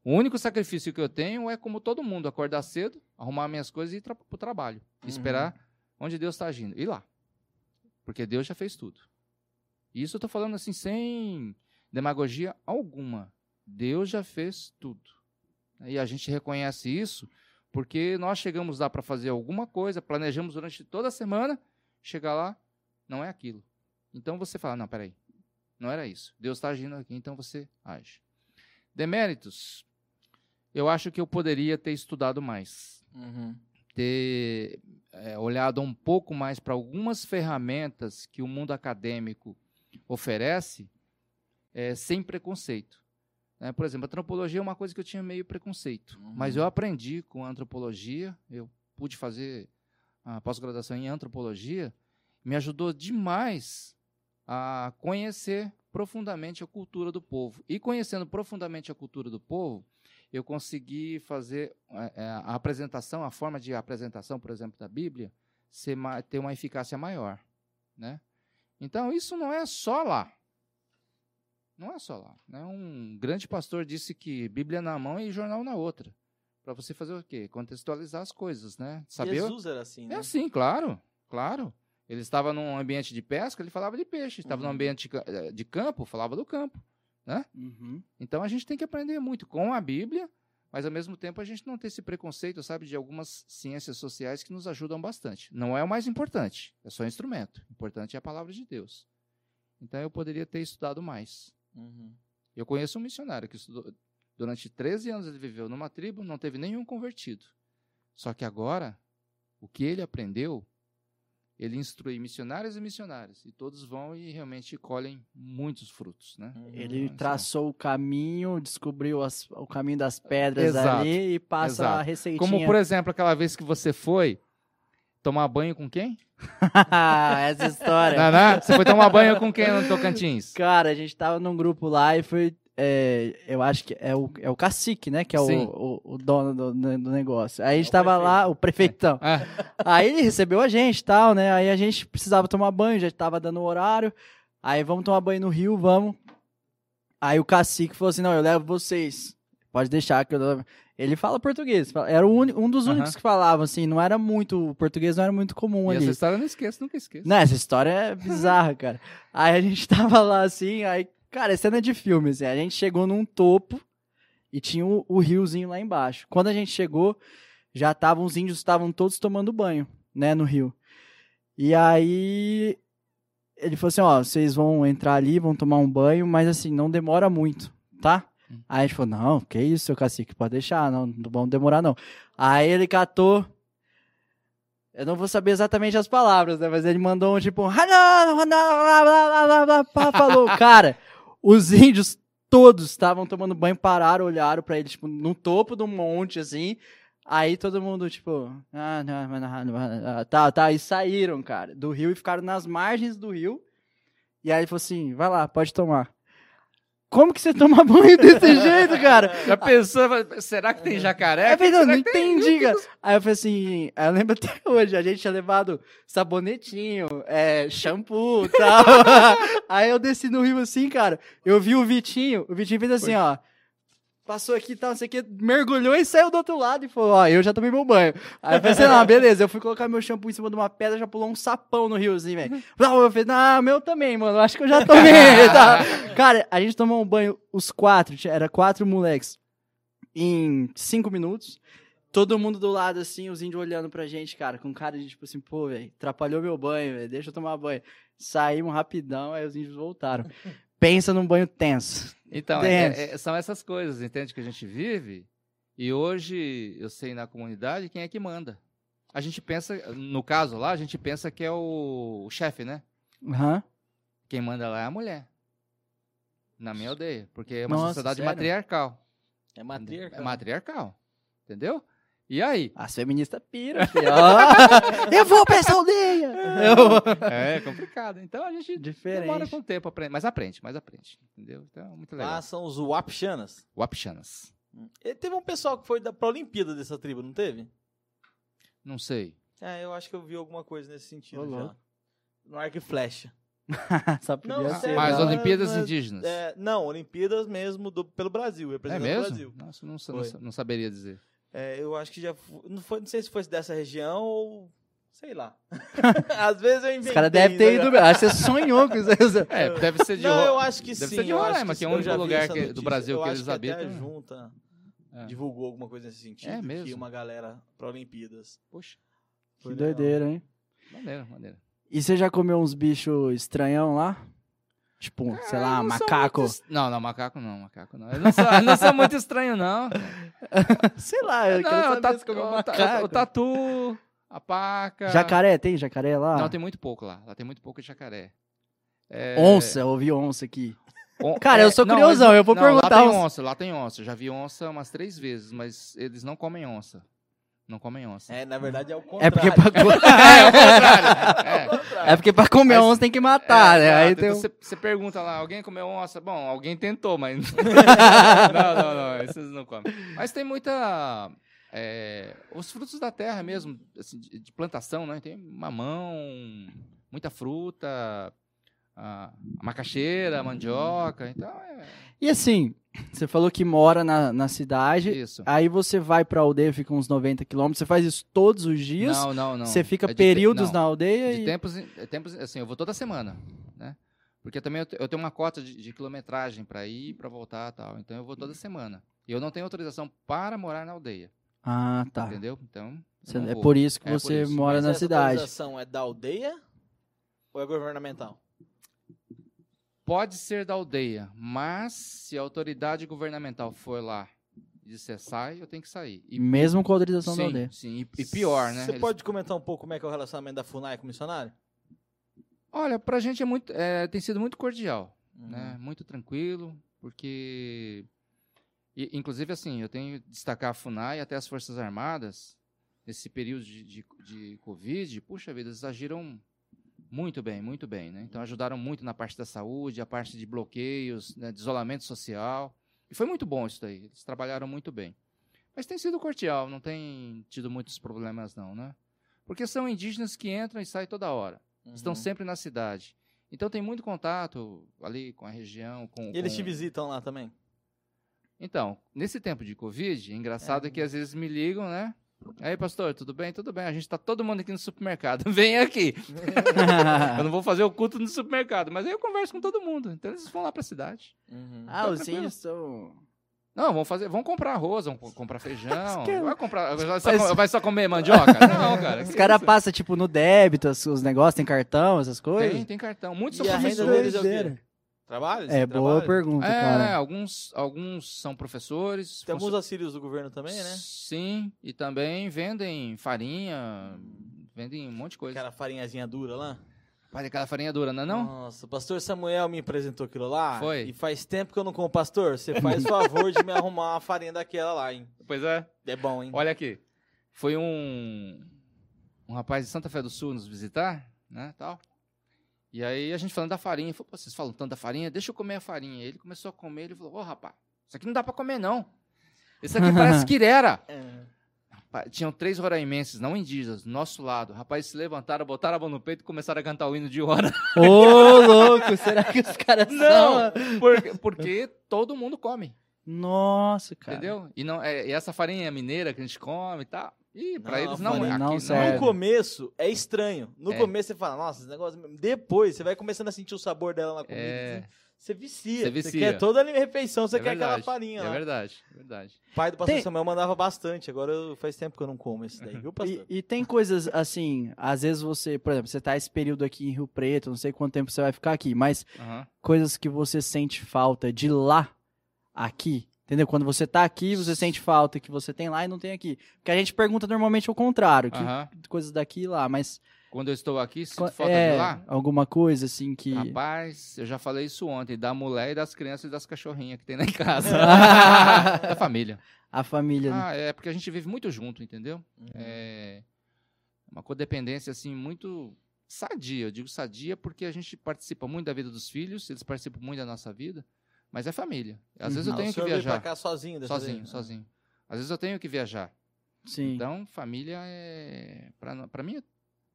O único sacrifício que eu tenho é, como todo mundo, acordar cedo, arrumar minhas coisas e ir para o trabalho. Uhum. Esperar onde Deus está agindo. Ir lá. Porque Deus já fez tudo. E isso eu estou falando assim, sem demagogia alguma. Deus já fez tudo. E a gente reconhece isso porque nós chegamos lá para fazer alguma coisa, planejamos durante toda a semana, chegar lá, não é aquilo. Então você fala, não, peraí, não era isso. Deus está agindo aqui, então você age. Deméritos, eu acho que eu poderia ter estudado mais. Uhum. Ter é, olhado um pouco mais para algumas ferramentas que o mundo acadêmico oferece é, sem preconceito. Né? Por exemplo, a antropologia é uma coisa que eu tinha meio preconceito, uhum. mas eu aprendi com a antropologia, eu pude fazer a pós-graduação em antropologia, me ajudou demais a conhecer profundamente a cultura do povo. E conhecendo profundamente a cultura do povo, eu consegui fazer é, a apresentação, a forma de apresentação, por exemplo, da Bíblia, ser, ter uma eficácia maior. Né? Então, isso não é só lá. Não é só lá. Né? Um grande pastor disse que Bíblia na mão e jornal na outra. Para você fazer o quê? Contextualizar as coisas, né? Saber... Jesus era assim, né? É assim, claro, claro. Ele estava num ambiente de pesca, ele falava de peixe. Estava uhum. num ambiente eh, de campo, falava do campo. Né? Uhum. Então a gente tem que aprender muito com a Bíblia, mas ao mesmo tempo a gente não ter esse preconceito, sabe, de algumas ciências sociais que nos ajudam bastante. Não é o mais importante, é só um instrumento. O importante é a palavra de Deus. Então eu poderia ter estudado mais. Uhum. Eu conheço um missionário que estudou durante 13 anos ele viveu numa tribo, não teve nenhum convertido. Só que agora o que ele aprendeu ele instrui missionários e missionárias, e todos vão e realmente colhem muitos frutos, né? Uhum. Ele então, traçou o caminho, descobriu as, o caminho das pedras Exato. ali e passa Exato. a receitinha. Como, por exemplo, aquela vez que você foi tomar banho com quem? <laughs> Essa história. Não, não? Você foi tomar banho com quem no Tocantins? Cara, a gente tava num grupo lá e foi é, eu acho que é o, é o cacique, né? Que é o, o, o, dono do, do, negócio. Aí a gente é tava lá, o prefeitão. É. <laughs> Aí ele recebeu a gente e tal, né? Aí a gente precisava tomar banho, já tava dando o horário. Aí vamos tomar banho no rio, vamos. Aí o cacique falou assim: não, eu levo vocês. Pode deixar que eu. Ele fala português. Era um dos únicos que falavam, assim, não era muito. O português não era muito comum e ali. Essa história eu não esqueço, nunca esqueço. Não, essa história é bizarra, cara. Aí a gente <laughs> tava lá assim, aí Cara, é cena de filme, assim. A gente chegou num topo e tinha o, o riozinho lá embaixo. Quando a gente chegou, já estavam, os índios estavam todos tomando banho, né, no rio. E aí ele falou assim, ó, vocês vão entrar ali, vão tomar um banho, mas assim, não demora muito, tá? Hum. Aí a gente falou, não, que isso, seu cacique, pode deixar, não, não vamos demorar não. Aí ele catou, eu não vou saber exatamente as palavras, né, mas ele mandou um tipo, falou, cara, os <laughs> índios todos estavam tomando banho, pararam, olharam para ele, tipo, no topo do monte, assim. Aí todo mundo, tipo, ah, não, não, não, tá, tá, e saíram, cara, do rio e ficaram nas margens do rio. E aí ele falou assim: vai lá, pode tomar. Como que você toma banho <laughs> desse jeito, cara? Já pensou, será que tem jacaré? Eu falei, não, não entendi, cara. Aí eu falei assim, eu lembro até hoje, a gente tinha levado sabonetinho, é, shampoo e tal. <laughs> Aí eu desci no rio assim, cara, eu vi o Vitinho, o Vitinho fez assim, Foi. ó, passou aqui e tal, não sei o que, mergulhou e saiu do outro lado e falou, ó, eu já tomei meu banho. Aí eu pensei, não, beleza, eu fui colocar meu shampoo em cima de uma pedra, já pulou um sapão no riozinho, velho. <laughs> Não, eu falei, não, meu também, mano, acho que eu já tomei. <laughs> <laughs> tá? Cara, a gente tomou um banho, os quatro, era quatro moleques, em cinco minutos. Todo mundo do lado, assim, os índios olhando pra gente, cara, com cara de tipo assim, pô, velho, atrapalhou meu banho, velho, deixa eu tomar banho. Saímos rapidão, aí os índios voltaram. Pensa num banho tenso. Então, é, é, são essas coisas, entende, que a gente vive. E hoje, eu sei na comunidade quem é que manda. A gente pensa, no caso lá, a gente pensa que é o, o chefe, né? Uhum. Quem manda lá é a mulher. Na minha aldeia. Porque é uma Nossa, sociedade sério? matriarcal. É matriarcal. É matriarcal. Entendeu? E aí? As feministas piram, <laughs> Eu vou pra essa aldeia! Eu... É complicado. Então a gente Diferente. demora com o tempo, aprende, mas aprende, mas aprende. Entendeu? Então, muito legal. Ah, são os Wapchanas. Wapchanas. E teve um pessoal que foi da, pra Olimpíada dessa tribo, não teve? Não sei. É, eu acho que eu vi alguma coisa nesse sentido Olá. já. No arco e flecha. <laughs> Só podia não, ser. Mas não, Olimpíadas mas, Indígenas. É, não, Olimpíadas mesmo do, pelo Brasil, representando é mesmo? o Brasil. Nossa, não, não, não saberia dizer. É, eu acho que já não, foi, não sei se fosse dessa região ou sei lá. <laughs> Às vezes eu inventei. Os caras devem ter ido. Acho que você sonhou com isso. <laughs> É, deve ser de Não, eu acho que deve sim. Deve ser de Roraima, que é o único lugar que, do Brasil eu que eles que habitam. Até a junta é. divulgou alguma coisa nesse sentido. É mesmo? Que uma galera para Olimpíadas. Poxa. Que doideira, hein? Maneira, maneira. E você já comeu uns bichos estranhão lá? Tipo, sei lá, macaco. Muito... Não, não, macaco não, macaco não. Eu não sou, eu não sou muito estranho, não. <laughs> sei lá, eu não, quero saber tatu, o, macaco. o tatu, a paca. Jacaré, tem jacaré lá? Não, tem muito pouco lá. Lá tem muito pouco jacaré. É... Onça, eu ouvi onça aqui. On... Cara, é, eu sou curiosão, não, eu vou não, perguntar. Lá tem onça, lá tem onça. Já vi onça umas três vezes, mas eles não comem onça. Não comem onça. É, na verdade é o contrário. É porque pra, <laughs> é, é, o contrário. É. é porque pra comer mas, onça tem que matar, é, né? Aí então você, você pergunta lá, alguém comeu onça? Bom, alguém tentou, mas... <laughs> não, não, não, esses não comem. Mas tem muita... É, os frutos da terra mesmo, assim, de, de, plantação, né? Tem mamão, muita fruta, a, a macaxeira, a mandioca, então é... E assim, você falou que mora na, na cidade. Isso. Aí você vai pra aldeia, fica uns 90 quilômetros. Você faz isso todos os dias? Não, não, não. Você fica é períodos te... na aldeia? De e... tempos, tempos, assim, eu vou toda semana, né? Porque também eu, tenho uma cota de, de quilometragem para ir, para voltar tal. Então eu vou toda semana. E eu não tenho autorização para morar na aldeia. Ah, tá. Entendeu? Então. É por isso que é você isso. mora Mas na essa cidade. A autorização é da aldeia ou é governamental? Pode ser da aldeia, mas se a autoridade governamental for lá e disser sai, eu tenho que sair. E, Mesmo com a autorização sim, da aldeia. Sim, e, e pior, né? Você Eles... pode comentar um pouco como é que é o relacionamento da FUNAI com o missionário? Olha, pra gente é muito, é, tem sido muito cordial, uhum. né? Muito tranquilo, porque... E, inclusive, assim, eu tenho que destacar a FUNAI até as Forças Armadas, nesse período de, de, de Covid, puxa vida, eles agiram muito bem, muito bem. Né? Então ajudaram muito na parte da saúde, a parte de bloqueios, né, de isolamento social. E foi muito bom isso daí. Eles trabalharam muito bem. Mas tem sido cordial, não tem tido muitos problemas não, né? Porque são indígenas que entram e saem toda hora. Uhum. Estão sempre na cidade. Então tem muito contato ali com a região. Com, e eles com... te visitam lá também? Então, nesse tempo de Covid, engraçado é. é que às vezes me ligam, né? Aí, pastor, tudo bem? Tudo bem. A gente tá todo mundo aqui no supermercado. <laughs> Vem aqui. <laughs> eu não vou fazer o culto no supermercado, mas aí eu converso com todo mundo. Então eles vão lá pra cidade. Uhum. Ah, os índios são. Não, vão fazer, vão comprar arroz, vão comprar feijão. vai comprar, vai só, vai só comer mandioca? <laughs> Não, cara. Os caras passam tipo no débito, os negócios, tem cartão, essas coisas? Tem, tem cartão. Muitos são professores. Trabalho? É, boa pergunta, é, cara. alguns, alguns são professores. Tem alguns auxílios do governo também, né? Sim, e também vendem farinha, vendem um monte de coisa. Aquela farinhazinha dura lá? Aquela farinha dura, não é não? Nossa, o pastor Samuel me apresentou aquilo lá. Foi. E faz tempo que eu não como pastor. Você faz o favor de me <laughs> arrumar uma farinha daquela lá, hein? Pois é. É bom, hein? Olha aqui. Foi um, um rapaz de Santa Fé do Sul nos visitar, né, tal. E aí a gente falando da farinha, falou, vocês falam tanto da farinha, deixa eu comer a farinha. Ele começou a comer, ele falou, ô oh, rapaz, isso aqui não dá para comer não. Isso aqui parece <laughs> quirera. É. Tinham três roraimenses, não indígenas, do nosso lado. Rapaz, se levantaram, botaram a mão no peito e começaram a cantar o hino de hora. Ô, oh, louco, será que os caras Não, porque, porque todo mundo come. Nossa, cara. Entendeu? E, não, é, e essa farinha mineira que a gente come e tá, Ih, pra não, eles não, é. não, serve. No começo é estranho. No é. começo você fala, nossa, esse negócio. Depois você vai começando a sentir o sabor dela na comida. É. Você vicia. Você vicia. Você quer toda a refeição, você é quer verdade. aquela farinha é lá. É verdade, é verdade. O pai do pastor tem... Samuel mandava bastante. Agora eu, faz tempo que eu não como esse daí, viu, pastor? E, e, tem coisas assim, às vezes você, por exemplo, você tá esse período aqui em Rio Preto, não sei quanto tempo você vai ficar aqui, mas coisas que você sente falta de lá, aqui, Entendeu? Quando você tá aqui, você sente falta que você tem lá e não tem aqui. Porque a gente pergunta normalmente o contrário, que coisas daqui e lá, mas quando eu estou aqui, sinto falta é, de lá? Alguma coisa assim que. Rapaz, eu já falei isso ontem, da mulher e das crianças e das cachorrinhas que tem lá em casa. <laughs> da família. A família. Né? Ah, é porque a gente vive muito junto, entendeu? Uhum. É uma codependência assim muito sadia. Eu digo sadia porque a gente participa muito da vida dos filhos, eles participam muito da nossa vida. Mas é família. Às vezes eu tenho que viajar. Pra cá sozinho, sozinho, vez. sozinho. Às vezes eu tenho que viajar. Sim. Então, família é para mim,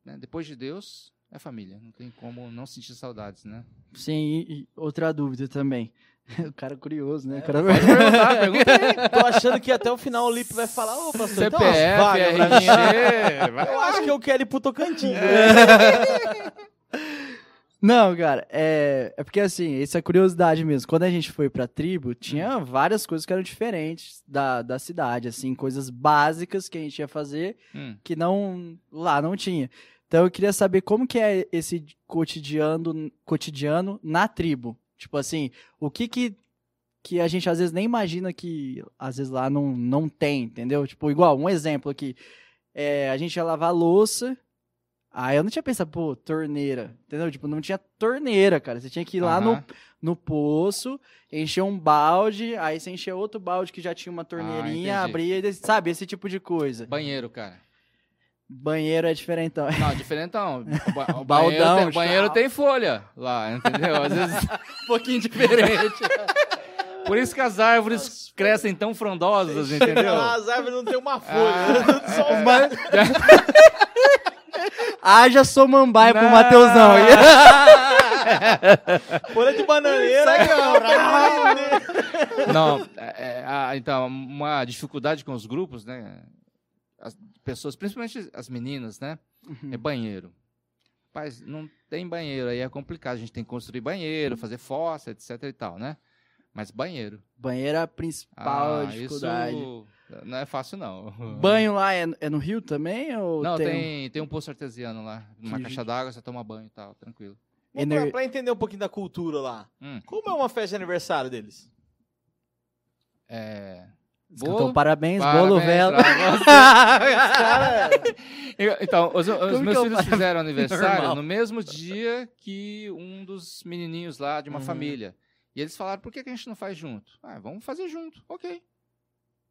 né, depois de Deus, é família. Não tem como não sentir saudades, né? Sim, e outra dúvida também. <laughs> O cara é curioso, né? É, o cara vai perguntar, pergunta <laughs> Tô achando que até o final o Lipe vai falar, ô pastor, CPF, então, vaga, RG, Eu acho que eu quero ir pro Tocantins. É. <laughs> Não, cara, é, é porque assim, isso é curiosidade mesmo. Quando a gente foi pra tribo, tinha várias coisas que eram diferentes da, da cidade, assim, coisas básicas que a gente ia fazer hum. que não lá não tinha. Então eu queria saber como que é esse cotidiano, cotidiano na tribo. Tipo assim, o que que, que a gente às vezes nem imagina que às vezes lá não, não tem, entendeu? Tipo, igual, um exemplo aqui. É, a gente ia lavar louça Aí eu não tinha pensado, pô, torneira. Entendeu? Tipo, não tinha torneira, cara. Você tinha que ir lá uhum. no, no poço, encher um balde, aí você encher outro balde que já tinha uma torneirinha, ah, abria, sabe? Esse tipo de coisa. Banheiro, cara. Banheiro é diferentão. Não, diferentão. <laughs> O, o Baldão, banheiro, tem, banheiro tem folha lá, entendeu? Às vezes <laughs> um pouquinho diferente. Por isso que as árvores Nossa, crescem tão frondosas, <laughs> entendeu? As árvores não tem uma folha. Ah, só é... Haja somambaia pro Mateusão. <laughs> Folha de bananeira, Não, é, é, então, uma dificuldade com os grupos, né? As pessoas, principalmente as meninas, né? Uhum. É banheiro. Rapaz, não tem banheiro, aí é complicado. A gente tem que construir banheiro, fazer fossa, etc e tal, né? Mas banheiro. Banheiro é a principal ah, dificuldade. Isso não é fácil, não. <laughs> Banho lá é, é no rio também? Ou não, tem... tem, tem um poço artesiano lá. Uma que caixa d'água, você toma banho e tal, tranquilo. Ener... Pra, pra, entender um pouquinho da cultura lá, hum. como é uma festa de aniversário deles? É. Bolo, parabéns, parabéns, bolo vela. <laughs> então, os, os meus filhos fizeram <laughs> aniversário Normal. no mesmo dia que um dos menininhos lá de uma uhum. família. E eles falaram, por que, que a gente não faz junto? Ah, vamos fazer junto. Ok.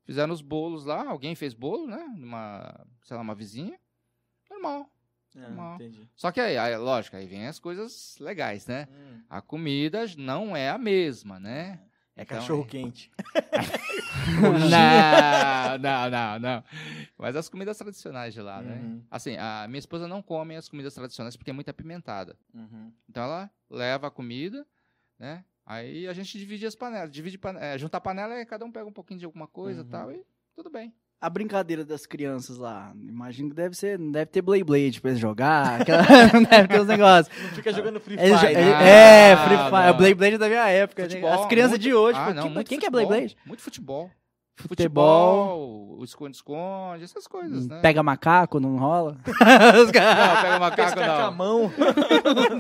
Fizeram os bolos lá, alguém fez bolo, né? Uma, sei lá, uma vizinha. Normal. É, normal. Entendi. Só que aí, aí, lógico, aí vem as coisas legais, né? Hum. A comida não é a mesma, né? É então, cachorro é... quente. <laughs> não, não, não, não. Mas as comidas tradicionais de lá, né? uhum. né? Assim, a minha esposa não come as comidas tradicionais porque é muito apimentada. Uhum. Então ela leva a comida, né? Aí a gente divide as panelas, divide é, junta a panela e cada um pega um pouquinho de alguma coisa e uhum. tal, e tudo bem. A brincadeira das crianças lá, imagino que deve ser, não deve ter Blade Blade pra eles jogar, <laughs> aquela, não <laughs> deve ter os negócios. Não fica jogando Free Fire. Eles, é, ah, Free Fire, não. Blade Blade da minha época. Né? Futebol, as crianças muito, de hoje, ah, não, quem, quem que é Blade Blade? Muito futebol. Futebol, o esconde-esconde, essas coisas, né? Pega macaco, não rola? <laughs> não, pega macaco não. com a mão.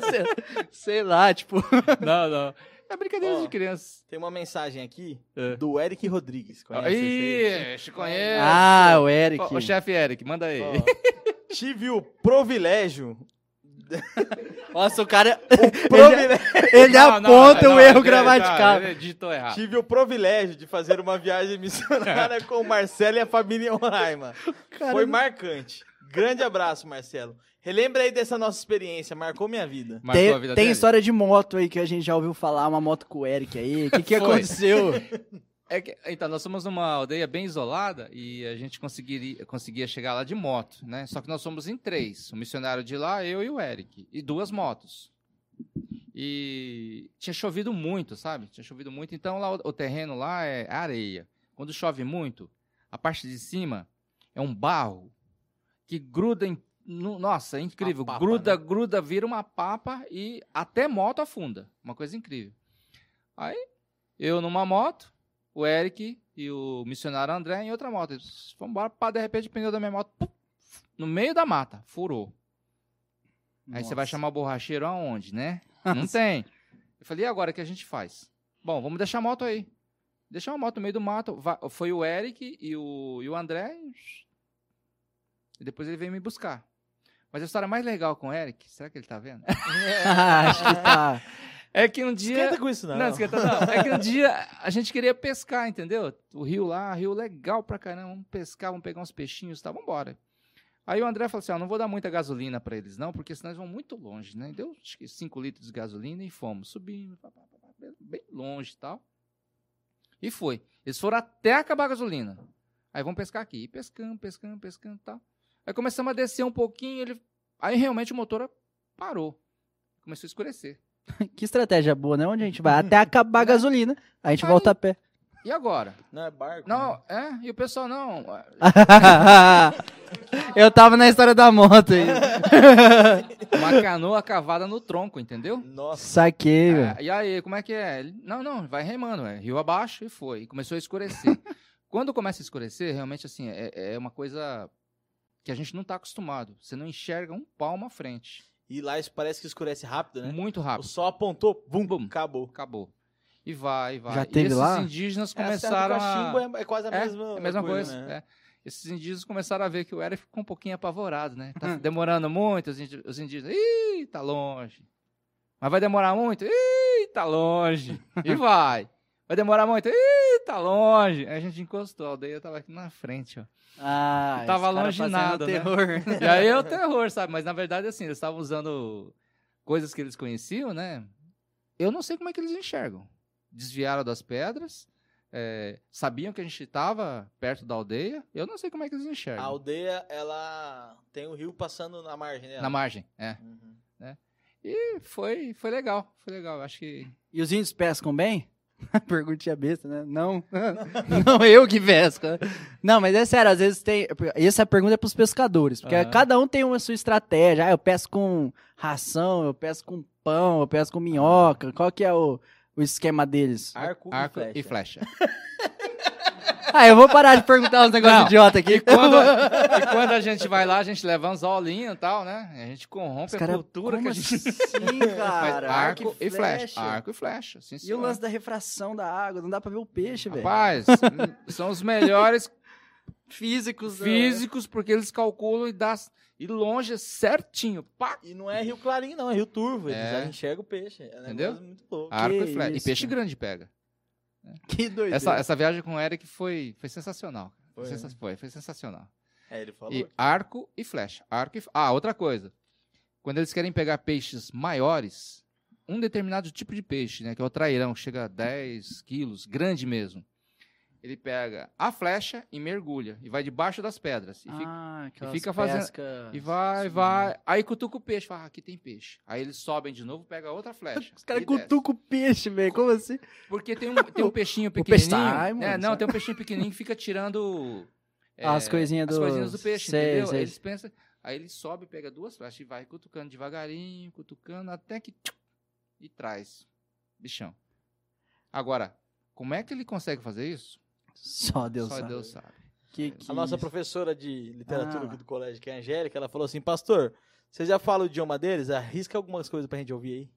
sei, sei lá, tipo... Não, não. É brincadeira de criança. Tem uma mensagem aqui é. do Eric Rodrigues. Conhece? Ih, conhece. Ah, o Eric. O, o chefe Eric, manda aí. tive o privilégio <laughs> nossa, o cara. O ele, ele não, aponta não, o erro gramatical. Ele digitou errado. Tive o privilégio de fazer uma viagem missionária <laughs> com o Marcelo e a família Roraima. Foi marcante. Grande abraço, Marcelo. Relembra aí dessa nossa experiência, marcou minha vida. Marcou tem, vida tem história de moto aí que a gente já ouviu falar, uma moto com o Eric aí. O que, que <laughs> aconteceu? É que, então, nós somos numa aldeia bem isolada e a gente conseguiria, conseguia chegar lá de moto, né? Só que nós somos em três. O missionário de lá, eu e o Eric. E duas motos. E tinha chovido muito, sabe? Tinha chovido muito. Então, lá, o terreno lá é areia. Quando chove muito, a parte de cima é um barro que gruda em nossa, é incrível. Papa, gruda, né? gruda, vira uma papa e até moto afunda. Uma coisa incrível. Aí, eu numa moto, o Eric e o missionário André em outra moto. Eles, Vamos embora, pá, de repente o pneu da minha moto, no meio da mata, furou. Nossa. Aí você vai chamar o borracheiro aonde, né? <laughs> Não tem. Eu falei, e agora o que a gente faz? Bom, vamos deixar a moto aí. Deixar a moto no meio do mato. Foi o Eric e o, e o André. E depois ele veio me buscar. Mas a história mais legal com o Eric, será que ele tá vendo? <laughs> Acho que tá. <laughs> É que um dia. Esquenta com isso, não. Não, esquenta não. É que um <laughs> dia a gente queria pescar, entendeu? O rio lá, rio legal pra caramba. Vamos pescar, vamos pegar uns peixinhos e tá, vamos embora. Aí o André falou assim: ó, não vou dar muita gasolina para eles, não, porque senão eles vão muito longe, né? Deu acho que 5 litros de gasolina e fomos, subindo, bem longe e tal. E foi. Eles foram até acabar a gasolina. Aí vamos pescar aqui. E pescando, pescando, pescando e tal. Aí começamos a descer um pouquinho, ele. Aí realmente o motor parou. Começou a escurecer. <laughs> que estratégia boa, né? Onde a gente vai? <laughs> Até acabar a gasolina. A gente Aí, volta a pé. E agora? Não é barco. Não, né? é, e o pessoal não. <laughs> Eu tava na história da moto aí. Uma canoa cavada no tronco, entendeu? Nossa. Saquei, é, velho. E aí, como é que é? Não, não, vai remando, é. Rio abaixo e foi. E começou a escurecer. Quando começa a escurecer, realmente, assim, é, é uma coisa que a gente não tá acostumado. Você não enxerga um palmo à frente. E lá isso parece que escurece rápido, né? Muito rápido. O sol apontou, bum, bum, acabou. Acabou. E vai, vai. Já teve e esses lá? indígenas começaram a... É, é quase a é, mesma, é a mesma coisa. coisa né? é. Esses indígenas começaram a ver que o Eric ficou um pouquinho apavorado, né? Tá demorando muito, os indígenas, ih, tá longe. Mas vai demorar muito? Ih, tá longe. E vai. Vai demorar muito? Ih, tá longe. Aí a gente encostou, a aldeia tava aqui na frente, ó. Ah, tava longe nada, né? terror. E aí é o terror, sabe? Mas na verdade, assim, eles estavam usando coisas que eles conheciam, né? Eu não sei como é que eles enxergam. Desviaram das pedras, é, sabiam que a gente estava perto da aldeia. Eu não sei como é que eles enxergam. A aldeia, ela tem o rio passando na margem, né? Na margem, é. Uhum. Né? E foi, foi legal, foi legal. Acho que. E os índios pescam bem? <laughs> Perguntinha besta, né? Não. <laughs> não eu que pesco. Não, mas é sério, às vezes tem. Essa pergunta é para os pescadores, porque uhum. cada um tem uma sua estratégia. Ah, eu pesco com ração, eu pesco com pão, eu pesco com minhoca. Qual que é o, o esquema deles? Arco, Arco e flecha. E flecha. <laughs> <laughs> Ah, eu vou parar de perguntar uns negócios idiota aqui. E quando, <laughs> e quando, a gente vai lá, a gente leva uns olhinhos e tal, né? A gente corrompe cara, a cultura que a gente... <laughs> Sim, cara. arco, arco e, flecha. flecha. Arco e flecha. Sim, e o lance da refração da água, não dá pra ver o peixe, velho. Rapaz, são os melhores físicos, né? físicos, porque eles calculam e dá e longe certinho. Pá. E não é Rio Clarinho, não, é Rio Turvo. Eles é. já enxergam o peixe. É Entendeu? muito louco. Arco que e flecha. Isso, e peixe cara. grande pega. Que doido. Essa, essa viagem com o Eric foi, foi sensacional. Foi, foi, né? foi, foi sensacional. É, ele falou. E arco e flecha. Arco e... Ah, outra coisa. Quando eles querem pegar peixes maiores, um determinado tipo de peixe, né, que é o trairão, chega a 10 quilos, grande mesmo ele pega a flecha e mergulha e vai debaixo das pedras e ah, fica, e fica fazendo e vai, Sim. vai, aí cutuca o peixe, fala, ah, aqui tem peixe. Aí eles sobem de novo, pega outra flecha. <laughs> Os caras cutucam o peixe, velho, como assim? Porque tem um, tem um <laughs> peixinho pequenininho, Ai, é, não, tem um peixinho pequenininho que fica tirando <laughs> é, as coisinhas do, as coisinhas do peixe, sei, entendeu? Sei. Eles pensam, aí ele sobe, pega duas flechas e vai cutucando devagarinho, cutucando até que e traz bichão. Agora, como é que ele consegue fazer isso? Só Deus Só sabe. Deus sabe. Que, que a nossa professora de literatura ah. do colégio, que é a Angélica, ela falou assim: Pastor, você já fala o idioma deles? Arrisca algumas coisas pra gente ouvir aí.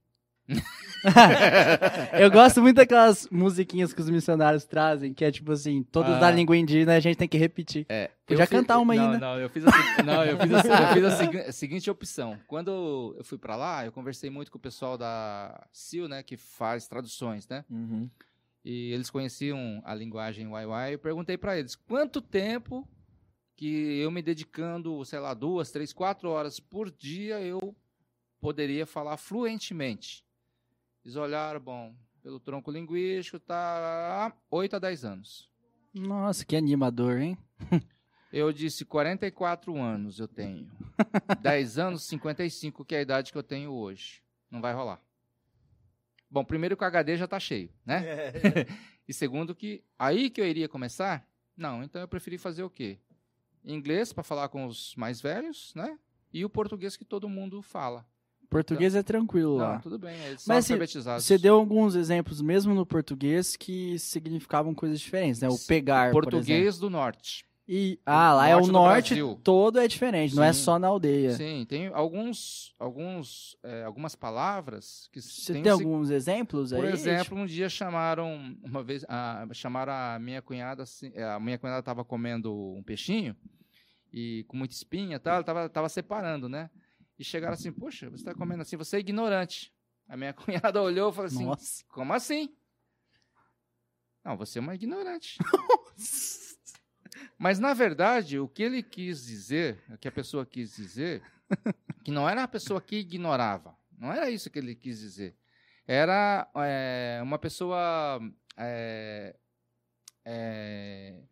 <laughs> eu gosto muito daquelas musiquinhas que os missionários trazem, que é tipo assim, todas ah. da língua indígena a gente tem que repetir. É, Podia cantar uma não, ainda. Não, eu fiz, a, não, eu fiz, a, eu fiz a, a, seguinte opção. Quando eu fui para lá, eu conversei muito com o pessoal da CIL, né, que faz traduções, né? Uhum e eles conheciam a linguagem YY. Eu perguntei para eles quanto tempo que eu me dedicando, sei lá, duas, três, quatro horas por dia eu poderia falar fluentemente. Eles olharam, bom, pelo tronco linguístico, tá 8 a 10 anos. Nossa, que animador, hein? <laughs> Eu disse 44 anos eu tenho. <laughs> 10 anos, 55, que é a idade que eu tenho hoje. Não vai rolar. Bom, primeiro que o HD já está cheio, né? É. <laughs> e segundo que aí que eu iria começar? Não, então eu preferi fazer o quê? Inglês para falar com os mais velhos, né? E o português que todo mundo fala. Português então, é tranquilo não, lá. tudo bem, eles são Mas, assim, alfabetizados. Você deu alguns exemplos mesmo no português que significavam coisas diferentes, né? O pegar, o português do norte. E, ah, lá é o norte todo é diferente, sim, não é só na aldeia. Sim, tem alguns, alguns, é, algumas palavras que Você tem, tem alguns exemplos aí? Por exemplo, um dia chamaram uma vez, a, chamaram a minha cunhada, assim, é, a minha cunhada estava comendo um peixinho e com muita espinha, tal, ela tava, tava separando, né? E chegaram assim, poxa, você está comendo assim, você é ignorante. A minha <laughs> cunhada olhou e falou assim, Nossa. como assim? Não, você é uma ignorante. <laughs> Mas, na verdade, o que ele quis dizer, o que a pessoa quis dizer, <laughs> que não era a pessoa que ignorava. Não era isso que ele quis dizer. Era é, uma pessoa é, é,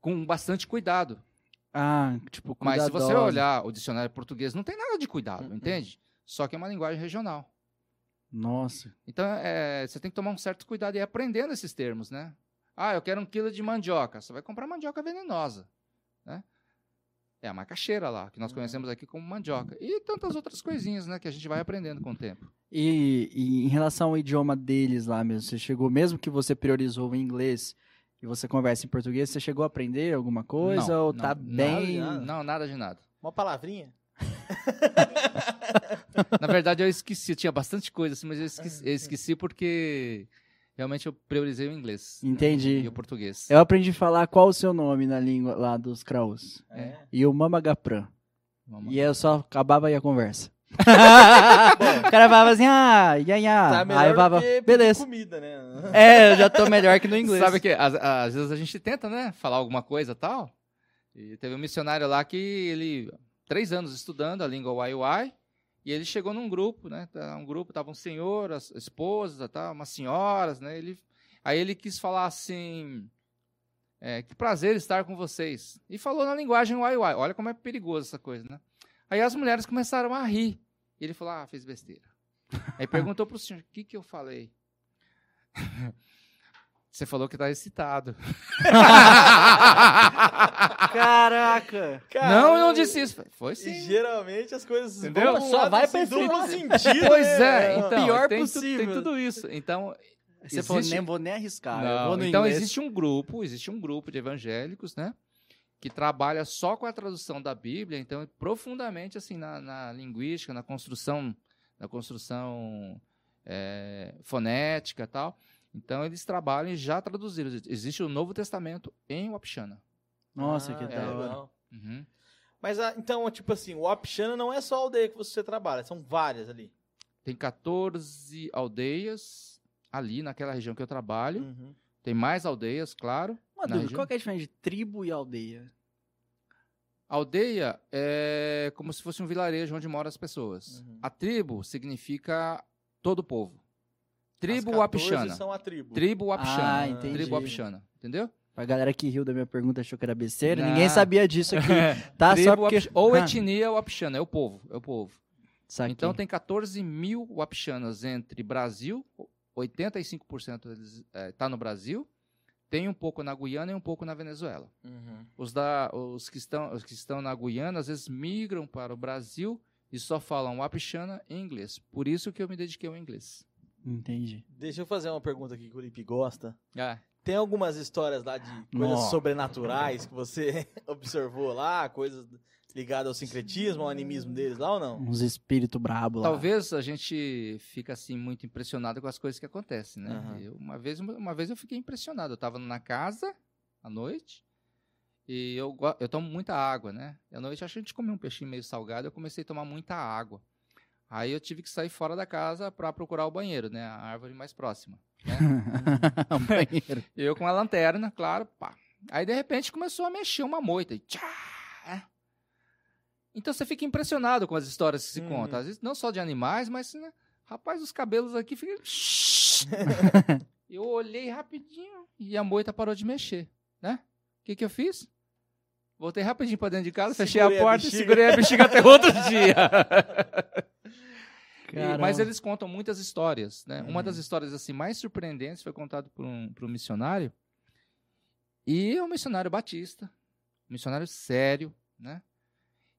com bastante cuidado. Ah, tipo, Mas se você olhar o dicionário português, não tem nada de cuidado, uhum. entende? só que é uma linguagem regional. Nossa. Então, é, você tem que tomar um certo cuidado e ir aprendendo esses termos, né? Ah, eu quero um quilo de mandioca. Você vai comprar mandioca venenosa, né? É a macaxeira lá, que nós conhecemos aqui como mandioca. E tantas outras coisinhas, né, que a gente vai aprendendo com o tempo. E, e, em relação ao idioma deles lá mesmo, você chegou, mesmo que você priorizou o inglês e você conversa em português, você chegou a aprender alguma coisa? Não, ou tá não, bem. Nada, não, nada de nada. Uma palavrinha? <laughs> Na verdade, eu esqueci, tinha bastante coisa, assim, mas eu esqueci, eu esqueci porque realmente eu priorizei o inglês. Entendi. E o português. Eu aprendi a falar qual o seu nome na língua lá dos Kraus. É. E o Mamagapran. E eu só acabava aí a conversa. <laughs> o cara falava assim, ah, ia, ia. Tá melhor aí eu falava, que beleza. comida, né? É, eu já tô melhor que no <laughs> inglês. Sabe que às, às vezes a gente tenta, né, falar alguma coisa tal. E teve um missionário lá que ele, três anos estudando a língua Waiwai, e ele chegou num grupo, né, tá, um grupo, tava um senhor, as esposas, tá, umas senhoras, né, ele, aí ele quis falar assim, é, que prazer estar com vocês. E falou na linguagem Waiwai, olha como é perigoso essa coisa, né. Aí as mulheres começaram a rir. E ele falou: Ah, fez besteira. Aí perguntou para o senhor: O que, que eu falei? <laughs> Você falou que tá excitado. <laughs> Caraca! Não, eu não disse isso. Foi sim. E geralmente as coisas Entendeu? vão Só lado vai assim, pra duplo sentido. Pois né? é, então, pior tem, possível. tem tudo isso. Então, Você Existe- falou, nem vou nem arriscar. Não, então inglês. existe um grupo, existe um grupo de evangélicos, né? Que trabalha só com a tradução da Bíblia, então profundamente assim na, na linguística, na construção, na construção é, fonética, e tal. Então eles trabalham e já traduziram. Existe o Novo Testamento em Wapixana. Nossa, Ah, que é legal. Uhum. Mas ah, então, tipo assim, o não é só a aldeia que você trabalha, são várias ali. Tem 14 aldeias ali naquela região que eu trabalho. Uhum. Tem mais aldeias, claro. Uma dúvida, região. qual que é a diferença de tribo e aldeia? Aldeia é como se fosse um vilarejo onde moram as pessoas. Uhum. A tribo significa todo o povo. Tribo As 14 Wapixana. são a tribo. Tribo Wapixana. Ah, entendi. Tribo Wapixana. Entendeu? A galera que riu da minha pergunta achou que era besteira. Não. Ninguém sabia disso aqui, <laughs> tá? Tribo Só porque... Wapix- Ou Ah, etnia Wapixana, é o povo. É o povo. saquei. Então tem 14 mil Wapixanas entre Brasil, 85% deles está no Brasil, tem um pouco na Guiana e um pouco na Venezuela. Uhum. Os, da, os, que estão, os que estão na Guiana, às vezes, migram para o Brasil e só falam Wapixana em inglês. Por isso que eu me dediquei ao inglês. Entendi. Deixa eu fazer uma pergunta aqui que o Lipe gosta. Ah, Tem algumas histórias lá de coisas Nossa. sobrenaturais que você <laughs> observou lá, coisas ligadas ao sincretismo, ao animismo deles lá ou não? Uns espíritos brabo lá. talvez a gente fica assim muito impressionado com as coisas que acontecem, né? Aham. Eu- uma, vez, uma vez eu fiquei impressionado. Eu estava na casa à noite e eu, eu tomo muita água, né? E à noite a gente comeu um peixinho meio salgado eu comecei a tomar muita água. Aí eu tive que sair fora da casa para procurar o banheiro, né? A árvore mais próxima. <laughs> um banheiro. <laughs> Eu com a lanterna, claro, pá. Aí de repente começou a mexer uma moita. E tchá. Então você fica impressionado com as histórias que se Uhum. contam. Às vezes não só de animais, mas, né, rapaz, os cabelos aqui ficam. <laughs> eu olhei rapidinho e a moita parou de mexer, né? O que, que eu fiz? Voltei rapidinho pra dentro de casa, fechei a Segurei a porta e segurei a bexiga até outro dia. E- mas eles contam muitas histórias, né? Uma Uhum. das histórias assim mais surpreendentes foi contado por um, por um missionário. E é um missionário batista, um missionário sério, né?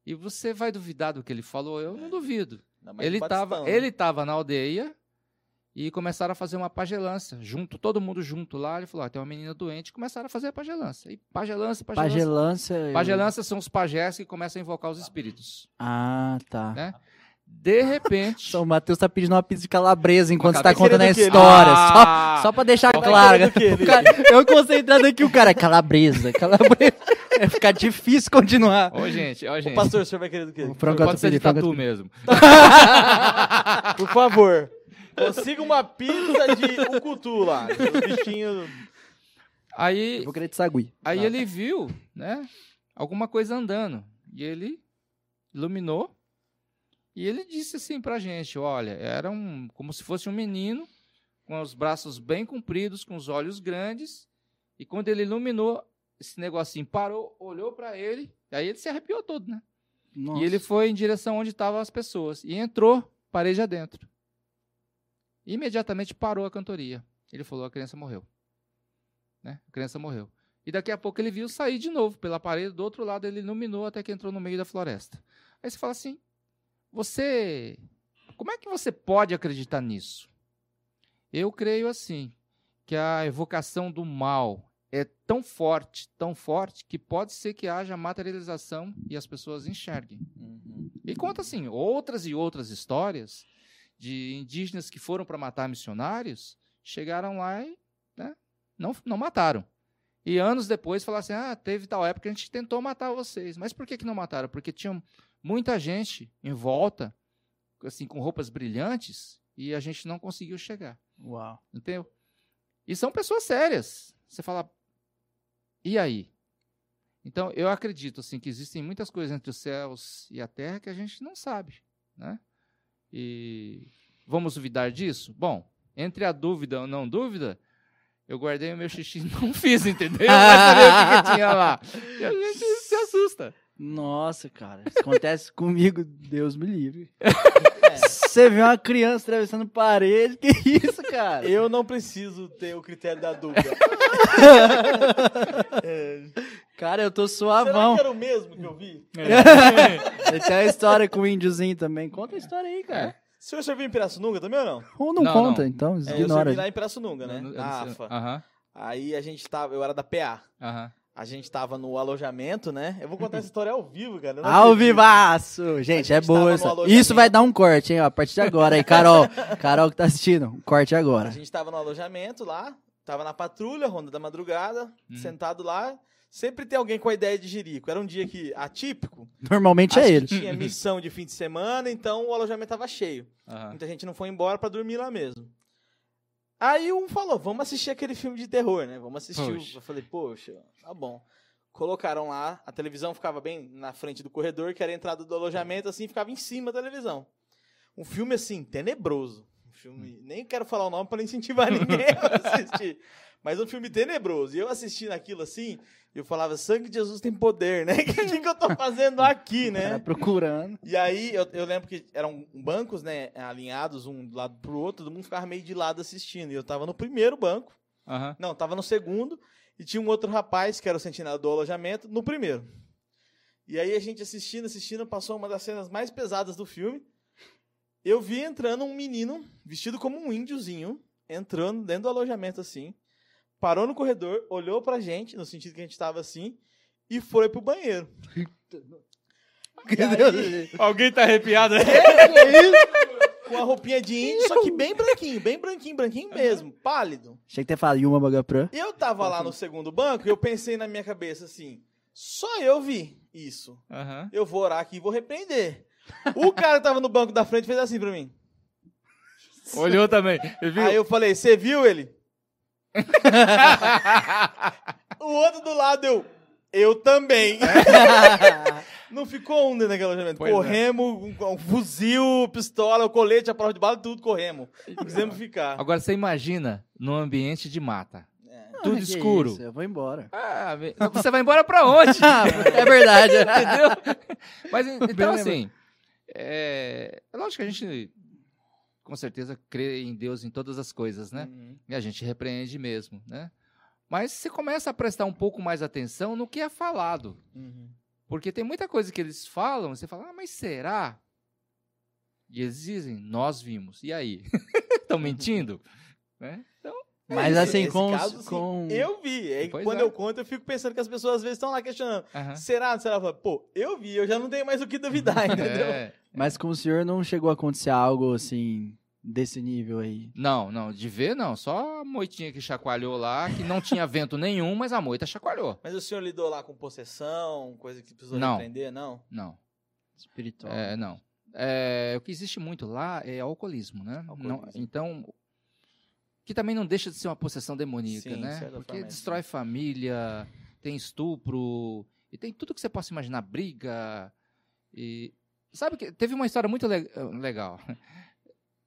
E você vai duvidar do que ele falou? Eu não duvido. Ainda mais Ele estava né? ele tava na aldeia e começaram a fazer uma pagelância, junto, todo mundo junto lá. Ele falou: ah, tem uma menina doente. Começaram a fazer a pagelância. E pagelância, pagelância. Pagelância. eu- Pagelância são os pajés que começam a invocar os espíritos, Ah, tá. né? De repente. O Matheus tá pedindo uma pizza de calabresa enquanto você tá contando a história. Ah! Só, só pra deixar Tá claro. cara- eu concentrado aqui, o cara, calabresa, calabresa. Vai ficar difícil continuar. Ô, gente, ó, gente. Ô, pastor, o senhor vai querer do quê? O frango Pode ser de tatu frango mesmo. <laughs> Por favor, consiga uma pizza de ucutu lá. O bichinho... Aí, Eu vou querer de sagui. aí Tá. ele viu, né, alguma coisa andando. E ele iluminou. E ele disse assim pra gente, olha, era um, como se fosse um menino, com os braços bem compridos, com os olhos grandes. E quando ele iluminou, esse negocinho parou, olhou pra ele, aí ele se arrepiou todo, né? Nossa. E ele foi em direção onde estavam as pessoas. E entrou parede adentro. Imediatamente parou a cantoria. Ele falou: a criança morreu. Né? A criança morreu. E daqui a pouco ele viu sair de novo pela parede, do outro lado ele iluminou até que entrou no meio da floresta. Aí você fala assim: você. Como é que você pode acreditar nisso? Eu creio assim, que a evocação do mal é tão forte, tão forte, que pode ser que haja materialização e as pessoas enxerguem. Uhum. E conta assim, outras e outras histórias de indígenas que foram para matar missionários, chegaram lá e né, não, não mataram. E anos depois falaram assim: ah, teve tal época que a gente tentou matar vocês. Mas por que, que não mataram? Porque tinha muita gente em volta, assim, com roupas brilhantes, e a gente não conseguiu chegar. Uau. Entendeu? E são pessoas sérias. Você fala, e aí? Então, eu acredito assim que existem muitas coisas entre os céus e a terra que a gente não sabe, né? E vamos duvidar disso? Bom, entre a dúvida ou não dúvida, eu guardei o meu xixi <laughs> e não fiz, entendeu? O que, que tinha lá. E a gente se assusta. Nossa, cara, isso acontece <laughs> comigo, Deus me livre. Você vê uma criança atravessando parede, que isso, cara? Eu não preciso ter o critério da dúvida. <laughs> é. Cara, eu tô suavão. Será que era o mesmo que eu vi? É. Tem a história com o índiozinho também. Conta a história aí, cara. É. O senhor serviu em Pirassununga também ou não? Ou não, não conta, não. então é, ignora. eu servi lá em Pirassununga, né? Na AFA. Uh -huh. Aí a gente tava, eu era da PA. Uh -huh. A gente tava no alojamento, né? Eu vou contar essa história ao vivo, cara. Ao vivaço! Gente, gente, é boa essa. Isso vai dar um corte, hein? Ó, a partir de agora aí, Carol. Carol que tá assistindo, um corte agora. A gente tava no alojamento lá, tava na patrulha, ronda da madrugada, hum. sentado lá. Sempre tem alguém com a ideia de jirico. Era um dia que atípico. Normalmente é ele. tinha missão de fim de semana, então o alojamento tava cheio. Uhum. Muita gente não foi embora para dormir lá mesmo. Aí um falou, vamos assistir aquele filme de terror, né? Vamos assistir. Poxa. Eu falei, poxa, tá bom. Colocaram lá, a televisão ficava bem na frente do corredor, que era a entrada do alojamento, assim, ficava em cima da televisão. Um filme, assim, tenebroso. Um filme, hum. nem quero falar o nome para incentivar <laughs> ninguém a assistir. Mas um filme tenebroso. E eu assistindo aquilo assim, eu falava, sangue de Jesus tem poder, né? O <laughs> que, que eu tô fazendo aqui, né? procurando. E aí, eu, eu, lembro que eram bancos, né, alinhados um do lado pro outro, todo mundo ficava meio de lado assistindo. E eu tava no primeiro banco. Uhum. Não, tava no segundo. E tinha um outro rapaz, que era o sentinela do alojamento, no primeiro. E aí a gente assistindo, assistindo, passou uma das cenas mais pesadas do filme. Eu vi entrando um menino, vestido como um índiozinho, entrando dentro do alojamento assim parou no corredor, olhou pra gente, no sentido que a gente tava assim, e foi pro banheiro. <laughs> Aí, Alguém tá arrepiado aí? <laughs> Com a roupinha de índio, só que bem branquinho, bem branquinho, branquinho mesmo, pálido. Achei que ter falado Yuma Bagapran. Eu tava lá no segundo banco e eu pensei na minha cabeça assim, só eu vi isso. Uhum. Eu vou orar aqui e vou repreender. O cara que tava no banco da frente fez assim pra mim. Olhou também. Aí eu falei, você viu ele? <laughs> o outro do lado, eu. Eu também. <laughs> não ficou um dentro daquele alojamento. Pois corremos, é. um, um, fuzil, pistola, o colete, a prova de bala, tudo corremos. Não quisemos ficar. Agora você imagina num ambiente de mata. É. Tudo ah, escuro. Isso, eu vou embora. Ah, você vai embora pra onde? <laughs> é verdade. Entendeu? Mas então, assim. É, é lógico que a gente com certeza crê em Deus em todas as coisas, né? Uhum. E a gente repreende mesmo, né? Mas você começa a prestar um pouco mais atenção no que é falado. Uhum. Porque tem muita coisa que eles falam, você fala, ah, mas será? E eles dizem, nós vimos. E aí? <laughs> Estão mentindo? <laughs> né? Então, é mas assim, com, caso, com... Eu vi. É quando é. eu conto, eu fico pensando que as pessoas às vezes estão lá questionando. Uhum. Será? Será? Pô, eu vi, eu já não tenho mais o que duvidar, <laughs> entendeu? É. Mas com o senhor não chegou a acontecer algo assim desse nível aí? Não, não, de ver não, só a moitinha que chacoalhou lá, que não tinha vento nenhum, mas a moita chacoalhou. Mas o senhor lidou lá com possessão, coisa que precisou não. repreender, não? Não. Espiritual. É, não. É, o que existe muito lá é alcoolismo, né? Alcoolismo. Não, então, que também não deixa de ser uma possessão demoníaca, Sim, né? Porque é destrói família, tem estupro, e tem tudo que você possa imaginar, briga, e Sabe que teve uma história muito le legal.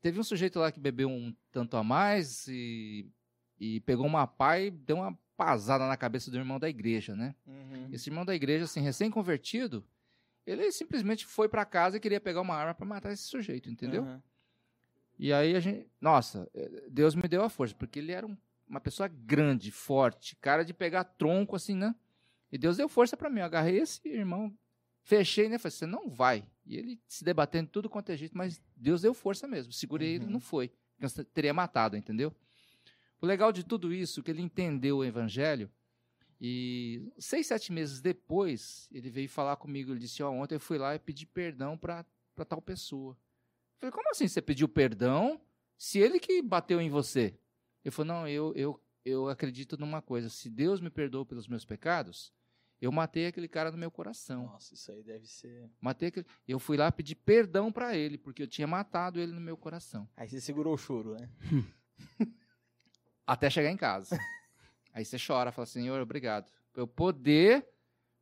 Teve um sujeito lá que bebeu um tanto a mais e, e pegou uma pá e deu uma pasada na cabeça do irmão da igreja, né? Uhum. Esse irmão da igreja, assim, recém-convertido, ele simplesmente foi para casa e queria pegar uma arma para matar esse sujeito, entendeu? Uhum. E aí a gente, nossa, eh, Deus me deu a força, porque ele era um, uma pessoa grande, forte, cara de pegar tronco assim, né? E Deus deu força para mim. Eu agarrei esse irmão, fechei, né? Falei, você não vai. E ele se debatendo tudo quanto é jeito, mas Deus deu força mesmo. Segurei uhum. ele, não foi. Eu teria matado, entendeu? O legal de tudo isso é que ele entendeu o evangelho e seis, sete meses depois, ele veio falar comigo. Ele disse: Ó, oh, ontem eu fui lá e pedi perdão para tal pessoa. Eu falei: Como assim você pediu perdão se ele que bateu em você? Ele falou: Não, eu, eu, eu acredito numa coisa. Se Deus me perdoou pelos meus pecados, eu matei aquele cara no meu coração. Nossa, isso aí deve ser. Matei aquele... Eu fui lá pedir perdão para ele, porque eu tinha matado ele no meu coração. Aí você segurou o choro, né? <laughs> Até chegar em casa. <laughs> Aí você chora, fala, Senhor, obrigado. Eu poder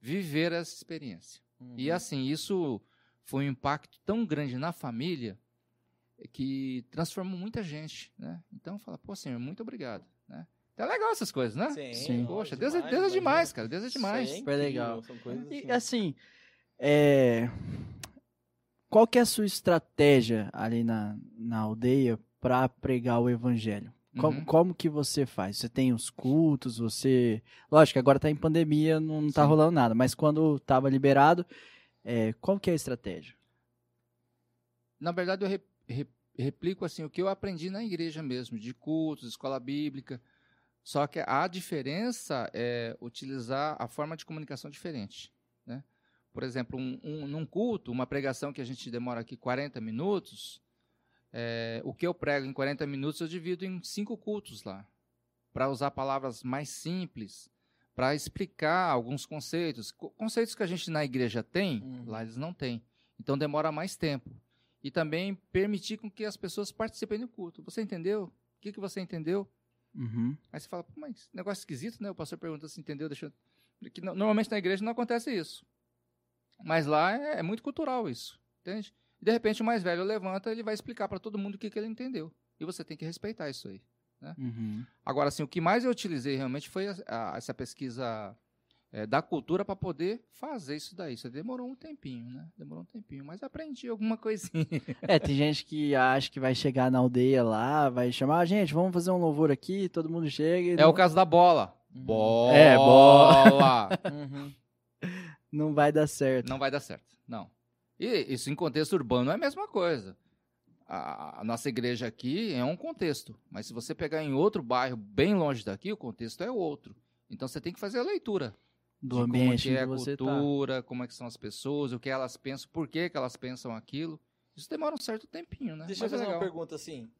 viver essa experiência. Uhum. E assim, isso foi um impacto tão grande na família que transformou muita gente, né? Então fala, pô, Senhor, muito obrigado, né? É legal essas coisas, né? Sim. Sim. Poxa, Deus, é, Deus é demais, cara. Deus é demais. Sim, Super legal. E assim, assim é... qual que é a sua estratégia ali na, na aldeia para pregar o evangelho? Como, uhum. como que você faz? Você tem os cultos, você... Lógico, agora está em pandemia, não está rolando nada, mas quando estava liberado, é, qual que é a estratégia? Na verdade, eu re, re, replico assim o que eu aprendi na igreja mesmo, de cultos, escola bíblica, só que a diferença é utilizar a forma de comunicação diferente. Né? Por exemplo, um, um, num culto, uma pregação que a gente demora aqui 40 minutos, é, o que eu prego em 40 minutos eu divido em cinco cultos lá, para usar palavras mais simples, para explicar alguns conceitos. Conceitos que a gente na igreja tem, uhum. lá eles não têm. Então demora mais tempo. E também permitir com que as pessoas participem do culto. Você entendeu? O que, que você entendeu? Uhum. Aí você fala, mas negócio esquisito, né? O pastor pergunta se entendeu, deixa que normalmente na igreja não acontece isso. Mas lá é, é muito cultural isso, entende? E de repente o mais velho levanta, ele vai explicar para todo mundo o que, que ele entendeu. E você tem que respeitar isso aí. Né? Uhum. Agora, assim, o que mais eu utilizei realmente foi a, a, essa pesquisa é, da cultura para poder fazer isso daí. Isso demorou um tempinho, né? Demorou um tempinho, mas aprendi alguma coisinha. <laughs> É, tem gente que acha que vai chegar na aldeia lá, vai chamar, a ah, gente, vamos fazer um louvor aqui, todo mundo chega. É não... o caso da bola. Uhum. Bola! É, bola! <laughs> uhum. Não vai dar certo. Não vai dar certo, não. E isso em contexto urbano é a mesma coisa. A, a, nossa igreja aqui é um contexto, mas se você pegar em outro bairro bem longe daqui, o contexto é outro. Então você tem que fazer a leitura do ambiente como é que a cultura, tá. como é que são as pessoas, o que elas pensam, por que, que elas pensam aquilo. Isso demora um certo tempinho, né? Deixa mas eu fazer é uma pergunta assim,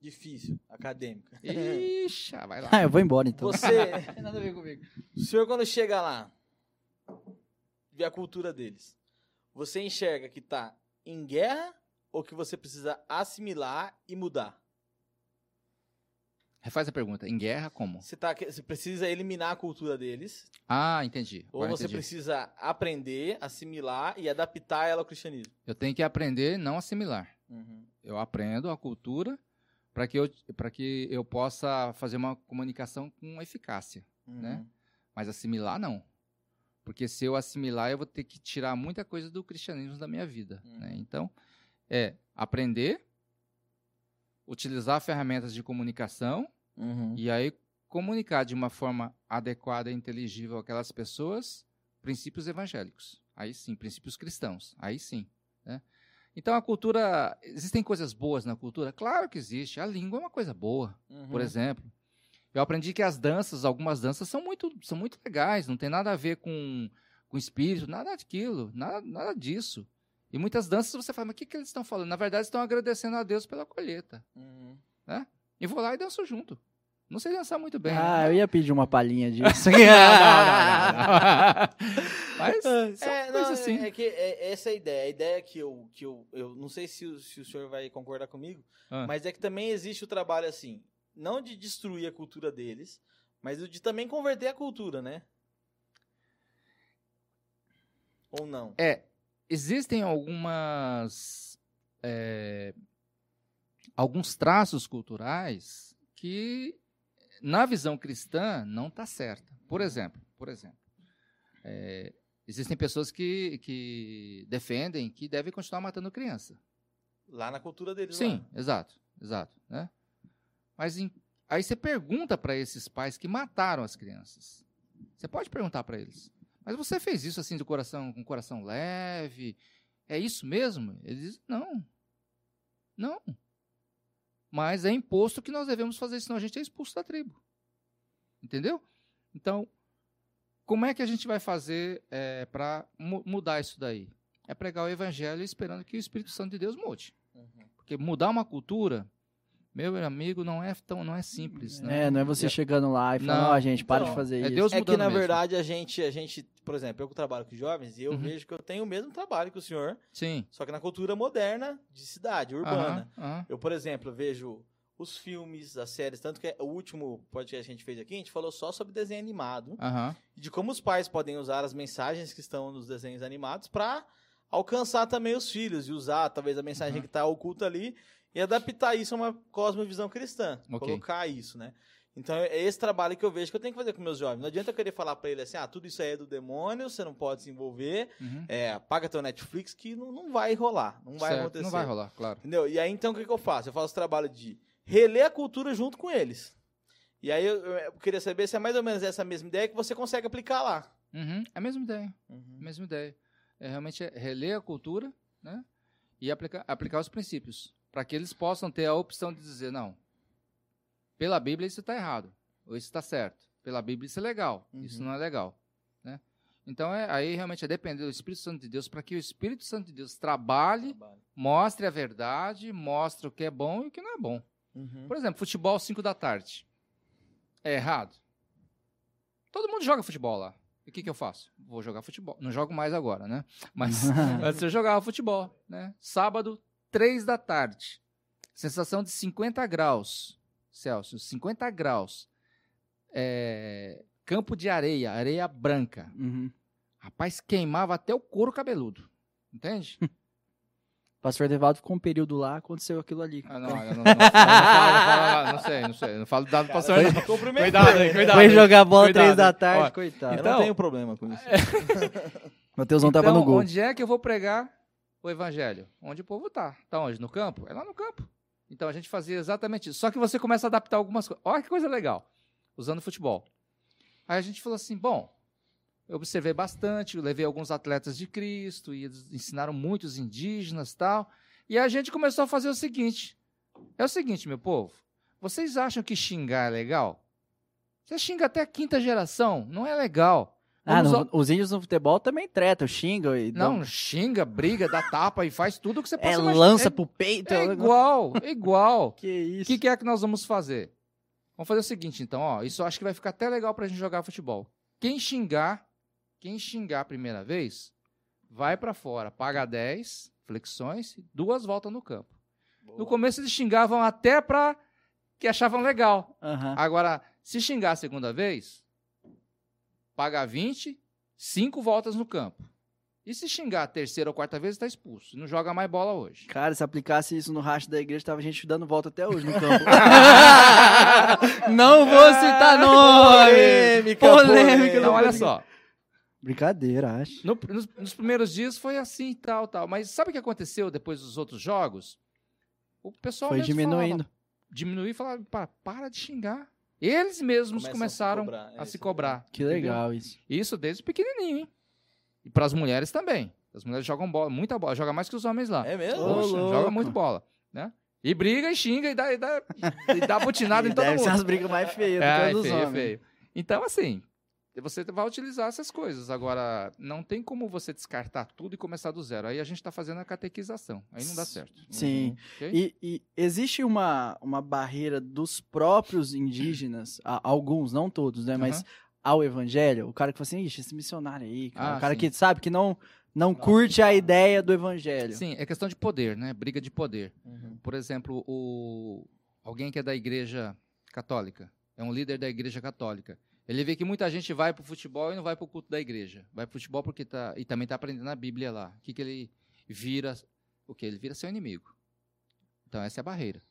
difícil, acadêmica. Ixi, ah, vai lá. <laughs> Ah, eu vou embora então. Você, <laughs> não tem nada a ver comigo. O senhor quando chega lá, vê a cultura deles, você enxerga que está em guerra ou que você precisa assimilar e mudar? Refaz a pergunta. Em guerra, como? Você, tá, você precisa eliminar a cultura deles. Ah, entendi. Ou Agora você entendi. precisa aprender, assimilar e adaptar ela ao cristianismo. Eu tenho que aprender, não assimilar. Uhum. Eu aprendo a cultura para que, eu, que eu possa fazer uma comunicação com eficácia. Uhum. Né? Mas assimilar, não. Porque se eu assimilar, eu vou ter que tirar muita coisa do cristianismo da minha vida. Uhum. Né? Então, é aprender, utilizar ferramentas de comunicação uhum. e aí comunicar de uma forma adequada e inteligível aquelas pessoas princípios evangélicos. Aí sim, princípios cristãos. Aí sim. Né? Então a cultura. Existem coisas boas na cultura? Claro que existe. A língua é uma coisa boa, uhum. por exemplo. Eu aprendi que as danças, algumas danças são muito, são muito legais, não tem nada a ver com, com espírito, nada daquilo, nada, nada disso. E muitas danças você fala, mas o que, que eles estão falando? Na verdade, estão agradecendo a Deus pela colheita. Uhum. Né? E vou lá e danço junto. Não sei dançar muito bem. Ah, né? eu ia pedir uma palhinha disso. <laughs> não, não, não, <laughs> Mas é, não, assim. É, que é, essa é a ideia. A ideia que eu, que eu, eu não sei se o, se o senhor vai concordar comigo, ah. mas é que também existe o trabalho assim não de destruir a cultura deles, mas de também converter a cultura, né? Ou não? É, existem algumas é, alguns traços culturais que na visão cristã não está certa. Por exemplo, por exemplo, é, existem pessoas que, que defendem que devem continuar matando criança. Lá na cultura deles. Sim, lá. exato. exato, né? Mas em, aí você pergunta para esses pais que mataram as crianças. Você pode perguntar para eles. Mas você fez isso assim de coração, com coração leve? É isso mesmo? Eles dizem, não. Não. Mas é imposto que nós devemos fazer, senão a gente é expulso da tribo. Entendeu? Então, como é que a gente vai fazer é, para mu mudar isso daí? É pregar o evangelho esperando que o Espírito Santo de Deus mude. Uhum. Porque mudar uma cultura, meu amigo, não é tão não é simples. Né? É, não é você é. chegando lá e falando, ó, oh, gente, para de fazer é isso. Deus é que, na mesmo. verdade, a gente, a gente, por exemplo, eu que trabalho com jovens, e eu uhum. vejo que eu tenho o mesmo trabalho que o senhor. Sim. Só que na cultura moderna, de cidade, urbana. Uhum. Uhum. Eu, por exemplo, vejo os filmes, as séries, tanto que o último podcast que a gente fez aqui, a gente falou só sobre desenho animado. Uhum. De como os pais podem usar as mensagens que estão nos desenhos animados para alcançar também os filhos e usar talvez a mensagem uhum. que está oculta ali e adaptar isso a uma cosmovisão cristã. Okay. Colocar isso, né? Então é esse trabalho que eu vejo que eu tenho que fazer com meus jovens. Não adianta eu querer falar para ele assim, ah, tudo isso aí é do demônio, você não pode se envolver, uhum. é, paga teu Netflix, que não, não vai rolar, não vai certo, acontecer. Não vai rolar, claro. Entendeu? E aí então o que, que eu faço? Eu faço o trabalho de reler a cultura junto com eles. E aí eu, eu, queria saber se é mais ou menos essa mesma ideia que você consegue aplicar lá. Uhum, é a mesma ideia. Uhum. A mesma ideia. É realmente é reler a cultura né, e aplicar, aplicar os princípios. Para que eles possam ter a opção de dizer, não, pela Bíblia isso está errado, ou isso está certo. Pela Bíblia isso é legal, uhum. isso não é legal. Né? Então, é, aí realmente é depender do Espírito Santo de Deus para que o Espírito Santo de Deus trabalhe, trabalhe, mostre a verdade, mostre o que é bom e o que não é bom. Uhum. Por exemplo, futebol 5 da tarde. É errado? Todo mundo joga futebol lá. E o que, que eu faço? Vou jogar futebol. Não jogo mais agora, né? Mas <laughs> antes eu jogava futebol, né? Sábado, 3 da tarde. Sensação de 50 graus Celsius. 50 graus. É... Campo de areia, areia branca. Uhum. Rapaz, queimava até o couro cabeludo. Entende? <laughs> pastor Edevaldo ficou um período lá, aconteceu aquilo ali. Ah, não, eu não, não, não, falo, não, sei, não sei. Não falo do dado do pastor. Foi, cuidado aí, cuidado. Foi jogar bola cuidado. três da tarde, Ó, coitado. Então, eu não tenho problema com isso. <laughs> Mateusão então, tava no gol. onde é que eu vou pregar o evangelho? Onde o povo tá. Tá onde? No campo? É lá no campo. Então a gente fazia exatamente isso. Só que você começa a adaptar algumas coisas. Olha que coisa legal. Usando futebol. Aí a gente falou assim, bom, eu observei bastante, levei alguns atletas de Cristo e eles ensinaram muitos indígenas tal. E a gente começou a fazer o seguinte: é o seguinte, meu povo, vocês acham que xingar é legal? Você xinga até a quinta geração, não é legal. Ah, os índios no futebol também tretam, xingam. E não, dão... xinga, briga, dá tapa e faz tudo o que você possa É, imaginar. lança é, pro peito. É igual, é <laughs> igual. que isso. O que, que, é que nós vamos fazer? Vamos fazer o seguinte, então, ó. Isso eu acho que vai ficar até legal pra gente jogar futebol. Quem xingar quem xingar a primeira vez, vai para fora, paga 10 flexões, duas voltas no campo. Boa. No começo eles xingavam até para que achavam legal. Uhum. Agora, se xingar a segunda vez, paga 20, cinco voltas no campo. E se xingar a terceira ou quarta vez, está expulso. Não joga mais bola hoje. Cara, se aplicasse isso no racha da igreja, tava gente dando volta até hoje no campo. <laughs> Não vou citar nome! Polêmica, polêmica. Então, olha só. Brincadeira, acho. No, nos, nos, primeiros dias foi assim, tal, tal. Mas sabe o que aconteceu depois dos outros jogos? O pessoal foi diminuindo. Falava, diminuir e falava, para, para de xingar. Eles mesmos começaram a se cobrar. A se cobrar que legal isso. Isso desde pequenininho, hein? E para as mulheres também. As mulheres jogam bola, muita bola, joga mais que os homens lá. É mesmo? Poxa, joga muito bola, né? E briga e xinga e dá, e dá, e dá <laughs> butinada em todo Deve mundo. Deve ser as brigas mais feias é, do que feio, homens. feio. Então, assim, você vai utilizar essas coisas. Agora, não tem como você descartar tudo e começar do zero. Aí a gente está fazendo a catequização. Aí não dá certo. Sim. Uhum. Okay? E, e, existe uma, uma barreira dos próprios indígenas, alguns, não todos, né? Uhum. Mas ao evangelho, o cara que fala assim, ixi, esse missionário aí, cara, ah, o cara sim. que sabe que não não curte a ideia do evangelho. Sim, é questão de poder, né? Briga de poder. Uhum. Por exemplo, o alguém que é da igreja católica, é um líder da igreja católica. Ele vê que muita gente vai para o futebol e não vai para o culto da igreja. Vai para o futebol porque tá, e também está aprendendo a Bíblia lá. O que, que ele vira? O que? Ele vira seu inimigo. Então, essa é a barreira.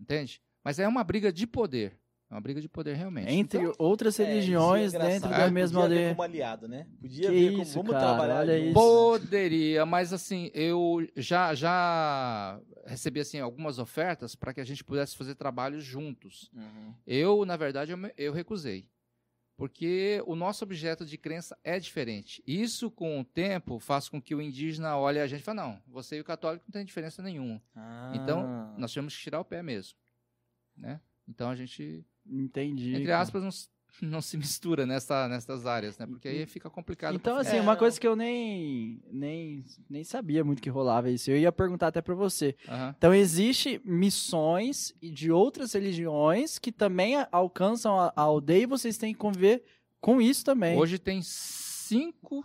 Entende? Mas é uma briga de poder. É uma briga de poder realmente. Entre então, outras é, religiões é, dentro da mesma aldeia. Podia como aliado, né? Podia que ver isso, como cara, trabalhar. Olha isso. Poderia, mas assim, eu já já recebi assim algumas ofertas para que a gente pudesse fazer trabalhos juntos. Uhum. Eu, na verdade, eu, eu recusei. Porque o nosso objeto de crença é diferente. Isso, com o tempo, faz com que o indígena olhe a gente e fale, não, você e o católico não tem diferença nenhuma. Ah. Então, nós temos que tirar o pé mesmo. Né? Então, a gente Entendi. Entre aspas, não, <laughs> não se mistura nessa, nessas áreas, né? Porque aí fica complicado. Então, assim, é, uma coisa que eu nem, nem, nem sabia muito que rolava isso. Eu ia perguntar até para você. Uhum. Então, existe missões de outras religiões que também alcançam a, a aldeia e vocês têm que conviver com isso também. Hoje tem cinco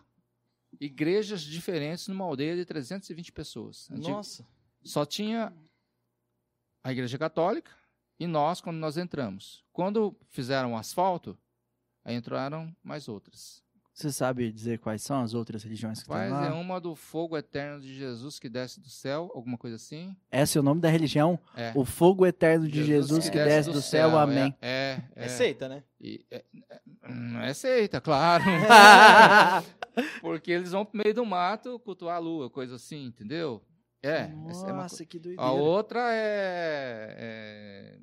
igrejas diferentes numa aldeia de 320 pessoas. Nossa! Só tinha a igreja católica, e nós, quando nós entramos. Quando fizeram o asfalto, aí entraram mais outras. Você sabe dizer quais são as outras religiões que Quais tem lá? é uma do fogo eterno de Jesus que desce do céu, alguma coisa assim? Esse é o nome da religião? É. O fogo eterno de Jesus, Jesus que, que, desce, do, do céu, céu, amém. É, é, é. seita, né? E, é, não é, é seita, claro. <laughs> Porque eles vão pro meio do mato cultuar a lua, coisa assim, entendeu? É. Nossa, é uma... que doideira. A outra é, é...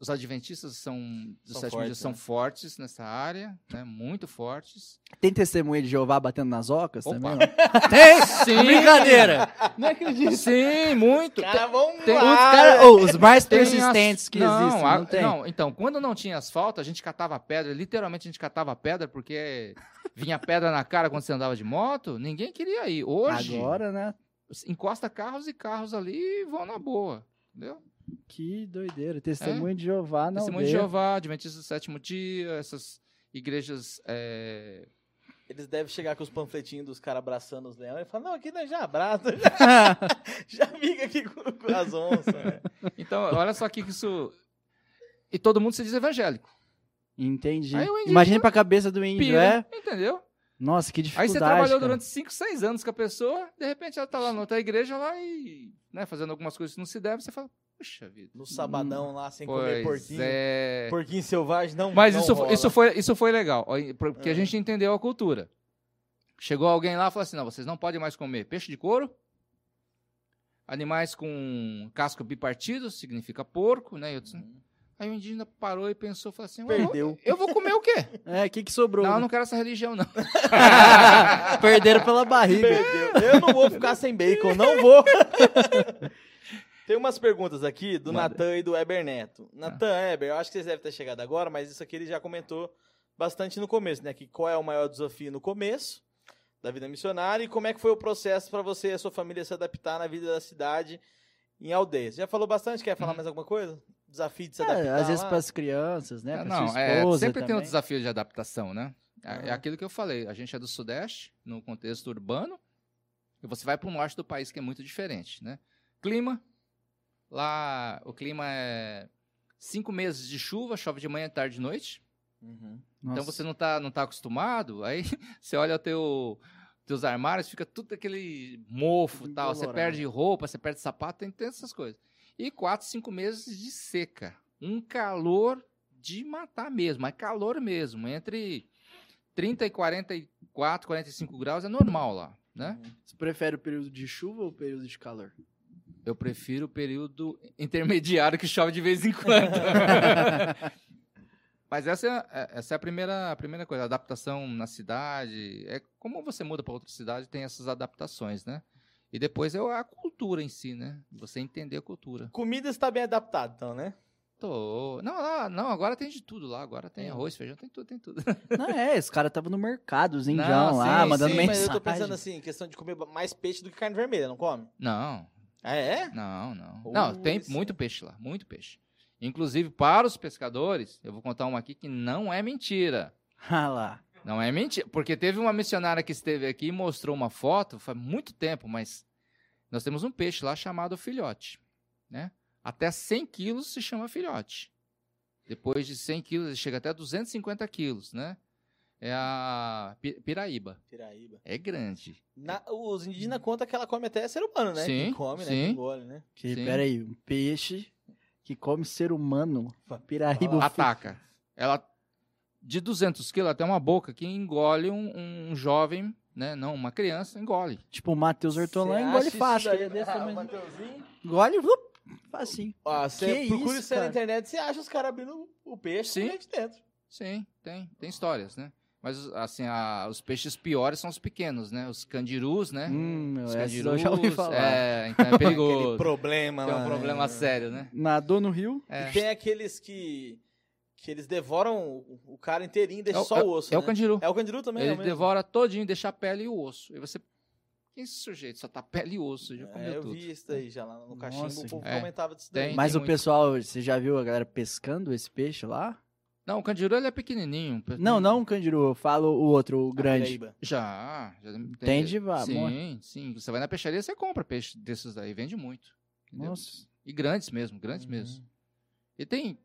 Os adventistas são, dos são fortes, são né? fortes nessa área, né? Muito fortes. Tem testemunha de Jeová batendo nas ocas Opa. também? <laughs> Tem! Sim! Brincadeira! Não acredito. Sim, muito. Cara, vamos tem, lá. Os, cara, oh, os mais persistentes as... que não, existem, a, não tem? Não, então, quando não tinha asfalto, a gente catava pedra, literalmente a gente catava pedra, porque vinha pedra na cara quando você andava de moto, ninguém queria ir. Hoje... Agora, né? Encosta carros e carros ali e vão na boa. Entendeu? Que doideira. Testemunho é. de Jeová não Testemunho de Jeová, Adventista do Sétimo Dia, essas igrejas. É... Eles devem chegar com os panfletinhos dos caras abraçando os leões e falar, não, aqui nós já abraça, já, <laughs> já fica aqui com, com as onças. Né? Então, olha só aqui que isso... E todo mundo se diz evangélico. Entendi. Imagina pra cabeça do índio, pira, é? Entendeu? Nossa, que dificuldade. Aí você trabalhou cara. durante 5, 6 anos com a pessoa, de repente ela tá lá na outra igreja lá e, né, fazendo algumas coisas que não se deve, você fala, puxa vida. No sabadão hum, lá, sem comer porquinho. É... Porquinho selvagem, não Mas não isso, rola. isso, foi, isso foi legal, porque a é. gente entendeu a cultura. Chegou alguém lá e falou assim, não, vocês não podem mais comer peixe de couro, animais com casco bipartido, significa porco, né? Eu disse, hum. Aí o indígena parou e pensou, falou assim, Perdeu. Eu vou comer o quê? <laughs> É, o que, que sobrou? Não, eu não quero essa religião, não. <laughs> Perderam pela barriga. Perdeu. Eu não vou ficar sem bacon, não vou. <laughs> Tem umas perguntas aqui do Natan e do Eber Neto. Natan, ah. Eber, eu acho que vocês devem ter chegado agora, mas isso aqui ele já comentou bastante no começo, né? Que qual é o maior desafio no começo da vida missionária e como é que foi o processo para você e a sua família se adaptar na vida da cidade em aldeias. Já falou bastante, quer falar hum. mais alguma coisa? Desafio de se adaptar. É, às vezes para as crianças, né? É, não, é, sempre também. tem um desafio de adaptação, né? É, é, aquilo que eu falei. A gente é do Sudeste, no contexto urbano, e você vai para o norte do país, que é muito diferente, né? Clima. Lá, o clima é cinco meses de chuva, chove de manhã, tarde e noite. Uhum. Então você não está não tá acostumado, aí <laughs> você olha o teu teus armários, fica tudo aquele mofo e tal. Você perde roupa, você perde sapato, tem, tem essas coisas. E quatro, cinco meses de seca. Um calor de matar mesmo, é calor mesmo. Entre 30 e 44, 45 graus é normal lá, né? Uhum. Você prefere o período de chuva ou o período de calor? Eu prefiro o período intermediário que chove de vez em quando. <laughs> Mas essa é, é, essa é a primeira, a primeira coisa, a adaptação na cidade. É como você muda para outra cidade, tem essas adaptações, né? E depois é a cultura em si, né? Você entender a cultura. Comida está bem adaptada, então, né? Tô. Não, lá, não, agora tem de tudo lá. Agora tem arroz, feijão, tem tudo, tem tudo. <laughs> Não, é, esse cara tava no mercado, os indião lá, mandando sim, mensagem. Mas eu tô pensando assim, questão de comer mais peixe do que carne vermelha, não come? Não. Ah, é? Não, não. Não, tem sim. muito peixe lá, muito peixe. Inclusive, para os pescadores, eu vou contar uma aqui que não é mentira. <laughs> Ah lá. Não é mentira, porque teve uma missionária que esteve aqui e mostrou uma foto, faz muito tempo, mas nós temos um peixe lá chamado filhote, né? Até 100 quilos se chama filhote. Depois de 100 quilos, ele chega até 250 quilos, né? É a piraíba. Piraíba. É grande. Na, os indígenas contam que ela come até ser humano, né? Sim, que come, sim. né? Que engole, né? Que, peraí, um peixe que come ser humano. Piraíba. Ataca. Ela, de 200 quilos, até uma boca que engole um, um jovem, né? Não, uma criança, engole. Tipo, o Matheus Hortolã engole fácil. Daí, é ah, engole, vup, facinho. Ó, você procura isso na internet, você acha os caras abrindo o peixe Sim. de dentro. Sim, tem. Tem histórias, né? Mas, assim, a, os peixes piores são os pequenos, né? Os candirus, né? Hum, os candirus, eu já ouvi falar. É, então é <laughs> perigoso. Aquele problema Tem um problema sério, né? Nadou no rio. É. E tem aqueles que que eles devoram o cara inteirinho e deixam é, só é, o osso. É né? o candiru. É o candiru também. Ele é devora todinho, deixa a pele e o osso. E você. Quem é esse sujeito? Só tá pele e osso. Já comeu é, eu tudo. vi isso daí já lá no cachimbo. Nossa, o povo é. comentava disso daí. Tem, Mas tem o muito. pessoal, você já viu a galera pescando esse peixe lá? Não, o candiru ele é pequenininho. Não, não o candiru, eu falo o outro, o grande. Já, já tem. tem de Sim, sim. Você vai na peixaria, você compra peixe desses daí, vende muito. Entendeu? Nossa. E grandes mesmo, grandes uhum. mesmo. E tem.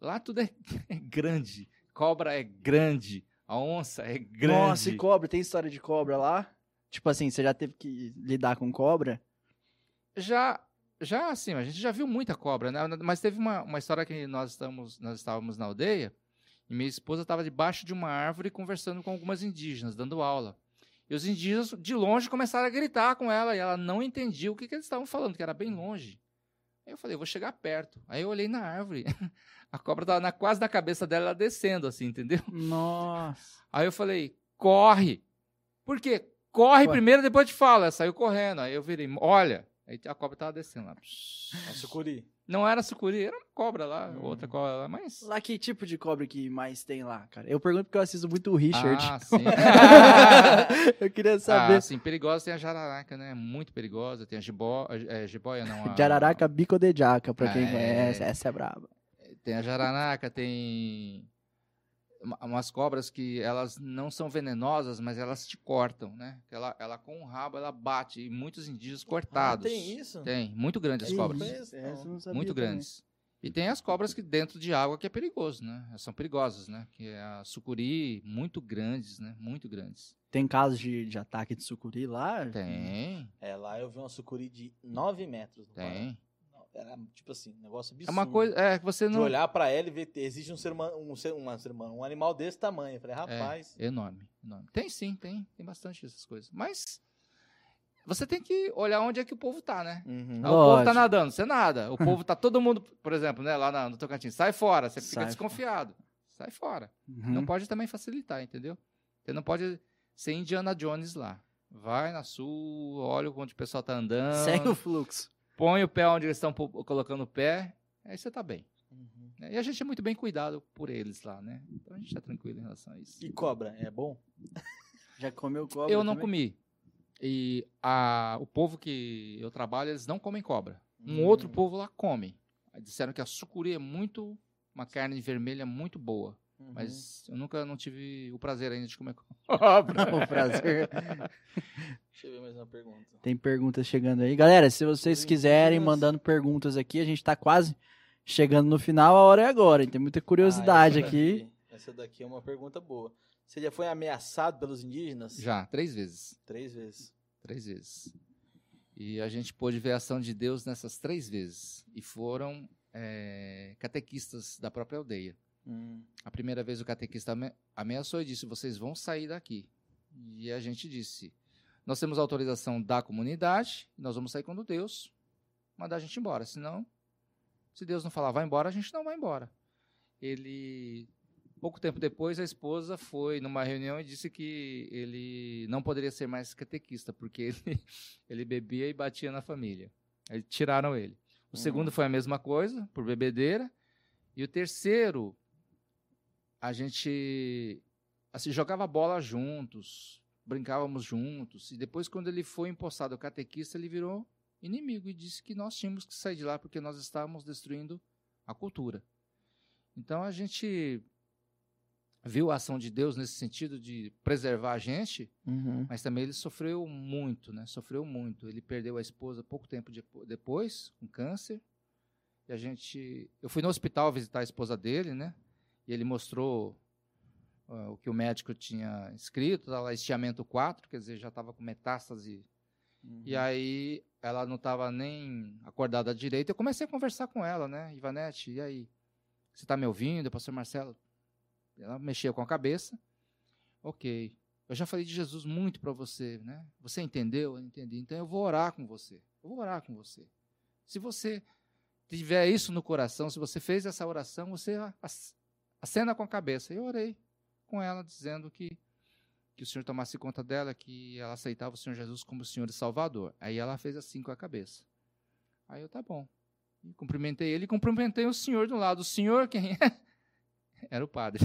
Lá tudo é, <laughs> é, grande. Cobra é grande. A onça é grande. Nossa, e cobra? Tem história de cobra lá? Tipo assim, você já teve que lidar com cobra? Já, já, assim, a gente já viu muita cobra, né? Mas teve uma, uma história que nós, estamos, nós estávamos na aldeia e minha esposa estava debaixo de uma árvore conversando com algumas indígenas, dando aula. E os indígenas, de longe, começaram a gritar com ela e ela não entendia o que, que eles estavam falando, que era bem longe. Aí eu falei, eu vou chegar perto. Aí eu olhei na árvore, <laughs> a cobra estava na, quase na cabeça dela, descendo, assim, entendeu? Nossa. Aí eu falei, corre. Por quê? Corre primeiro, depois te fala. Ela saiu correndo. Aí eu virei, olha, Aí a cobra tava descendo lá. A sucuri. Não era sucuri, era uma cobra lá, hum. outra cobra lá, mas... Lá que tipo de cobra que mais tem lá, cara? Eu pergunto porque eu assisto muito o Richard. Ah, <laughs> sim. eu queria saber. Ah, sim, perigosa tem a jararaca, né? Muito perigosa. Tem a jibó, é, jiboia, não. A... Jararaca bico de jaca, pra quem é... conhece. Essa é braba. Tem a jararaca, tem umas cobras que elas não são venenosas, mas elas te cortam, né? Ela, ela com o rabo ela bate e muitos indígenas cortados. Ah, tem isso? Tem, muito grandes as cobras. É, muito grandes. E tem as cobras que dentro de água que é perigoso, né? São perigosas, né? Que é a sucuri, muito grandes, né? Muito grandes. Tem casos de, de ataque de sucuri lá? Tem. É, lá eu vi uma sucuri de 9 metros. Tem. Era, tipo assim, um negócio absurdo. É uma coisa, é que você não... De olhar pra ela e ver, existe um ser humano, um ser, um ser humano, um animal desse tamanho. Eu falei, é, rapaz... É, enorme, enorme. Tem sim, tem, tem bastante dessas coisas. Mas você tem que olhar onde é que o povo tá, né? Uhum. o povo tá nadando, você nada. O povo tá todo mundo, por exemplo, né, lá no Tocantins, sai fora, você fica sai desconfiado. Fora. Sai fora. Uhum. Não pode também facilitar, entendeu? Você não pode ser Indiana Jones lá. Vai na sua, olha onde o pessoal tá andando. Segue o fluxo põe o pé onde eles estão colocando o pé, aí você está bem. Uhum. E a gente é muito bem cuidado por eles lá, né? Então a gente está tranquilo em relação a isso. E cobra, é bom? <laughs> Já comeu cobra? Eu não também? comi. E a, o povo que eu trabalho, eles não comem cobra. Um hum. outro povo lá come. Disseram que a sucuri é muito, uma carne vermelha muito boa. Uhum. Mas eu nunca não tive o prazer ainda de comer cobra. <laughs> <laughs> o prazer. Deixa eu ver mais uma pergunta. Tem perguntas chegando aí. Galera, se vocês quiserem, mandando perguntas aqui, a gente tá quase chegando no final, a hora é agora. Tem muita curiosidade ah, essa aqui. Daqui, essa daqui é uma pergunta boa. Você já foi ameaçado pelos indígenas? Já, três vezes. Três vezes. Três vezes. E a gente pôde ver a ação de Deus nessas três vezes. E foram é, catequistas da própria aldeia. Hum. A primeira vez o catequista ameaçou e disse: vocês vão sair daqui. E a gente disse: nós temos autorização da comunidade, nós vamos sair quando Deus mandar a gente embora. Senão, se Deus não falar vai embora, a gente não vai embora. Ele, pouco tempo depois, a esposa foi numa reunião e disse que ele não poderia ser mais catequista, porque ele, <laughs> ele bebia e batia na família. Aí tiraram ele. O uhum. segundo foi a mesma coisa, por bebedeira. E o terceiro, a gente assim, jogava bola juntos, brincávamos juntos. E depois, quando ele foi empossado catequista, ele virou inimigo e disse que nós tínhamos que sair de lá porque nós estávamos destruindo a cultura. Então a gente viu a ação de Deus nesse sentido de preservar a gente, uhum. mas também ele sofreu muito, né? Sofreu muito. Ele perdeu a esposa pouco tempo de, depois, com câncer. E a gente, eu fui no hospital visitar a esposa dele, né? E ele mostrou uh, o que o médico tinha escrito, lá, estiamento 4, quer dizer, já estava com metástase Uhum. E aí ela não estava nem acordada direito. Eu comecei a conversar com ela, né? Ivanete, e aí? Você está me ouvindo, pastor Marcelo? Ela mexia com a cabeça. Ok. Eu já falei de Jesus muito para você, né? Você entendeu? Eu entendi. Então eu vou orar com você. Eu vou orar com você. Se você tiver isso no coração, se você fez essa oração, você acena com a cabeça. Eu orei com ela, dizendo que, que o Senhor tomasse conta dela, que ela aceitava o Senhor Jesus como o Senhor e Salvador. Aí ela fez assim com a cabeça. Aí eu, tá bom. E cumprimentei ele e cumprimentei o Senhor do lado. O Senhor, quem é? <laughs> Era o padre.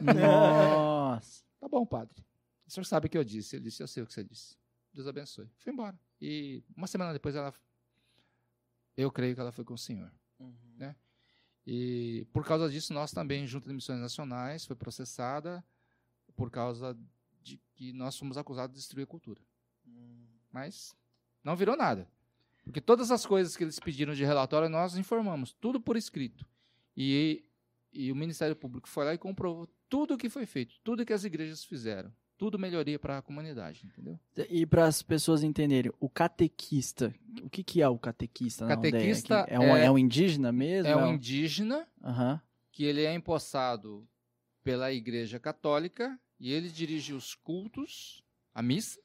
Nossa. <laughs> tá bom, padre. O senhor sabe o que eu disse. Ele disse, eu sei o que você disse. Deus abençoe. Fui embora. E uma semana depois ela. Eu creio que ela foi com o Senhor. Uhum. Né? E por causa disso, nós também, Junta de Missões Nacionais, foi processada por causa de que nós fomos acusados de destruir a cultura. Uhum. Mas não virou nada. Porque todas as coisas que eles pediram de relatório, nós informamos, tudo por escrito. E, e o Ministério Público foi lá e comprovou tudo o que foi feito, tudo que as igrejas fizeram tudo melhoria para a comunidade, entendeu? E para as pessoas entenderem, o catequista, o que, que é o catequista? Catequista é, um, é, é um indígena mesmo? É um indígena uhum. que ele é empossado pela Igreja Católica e ele dirige os cultos, a missa,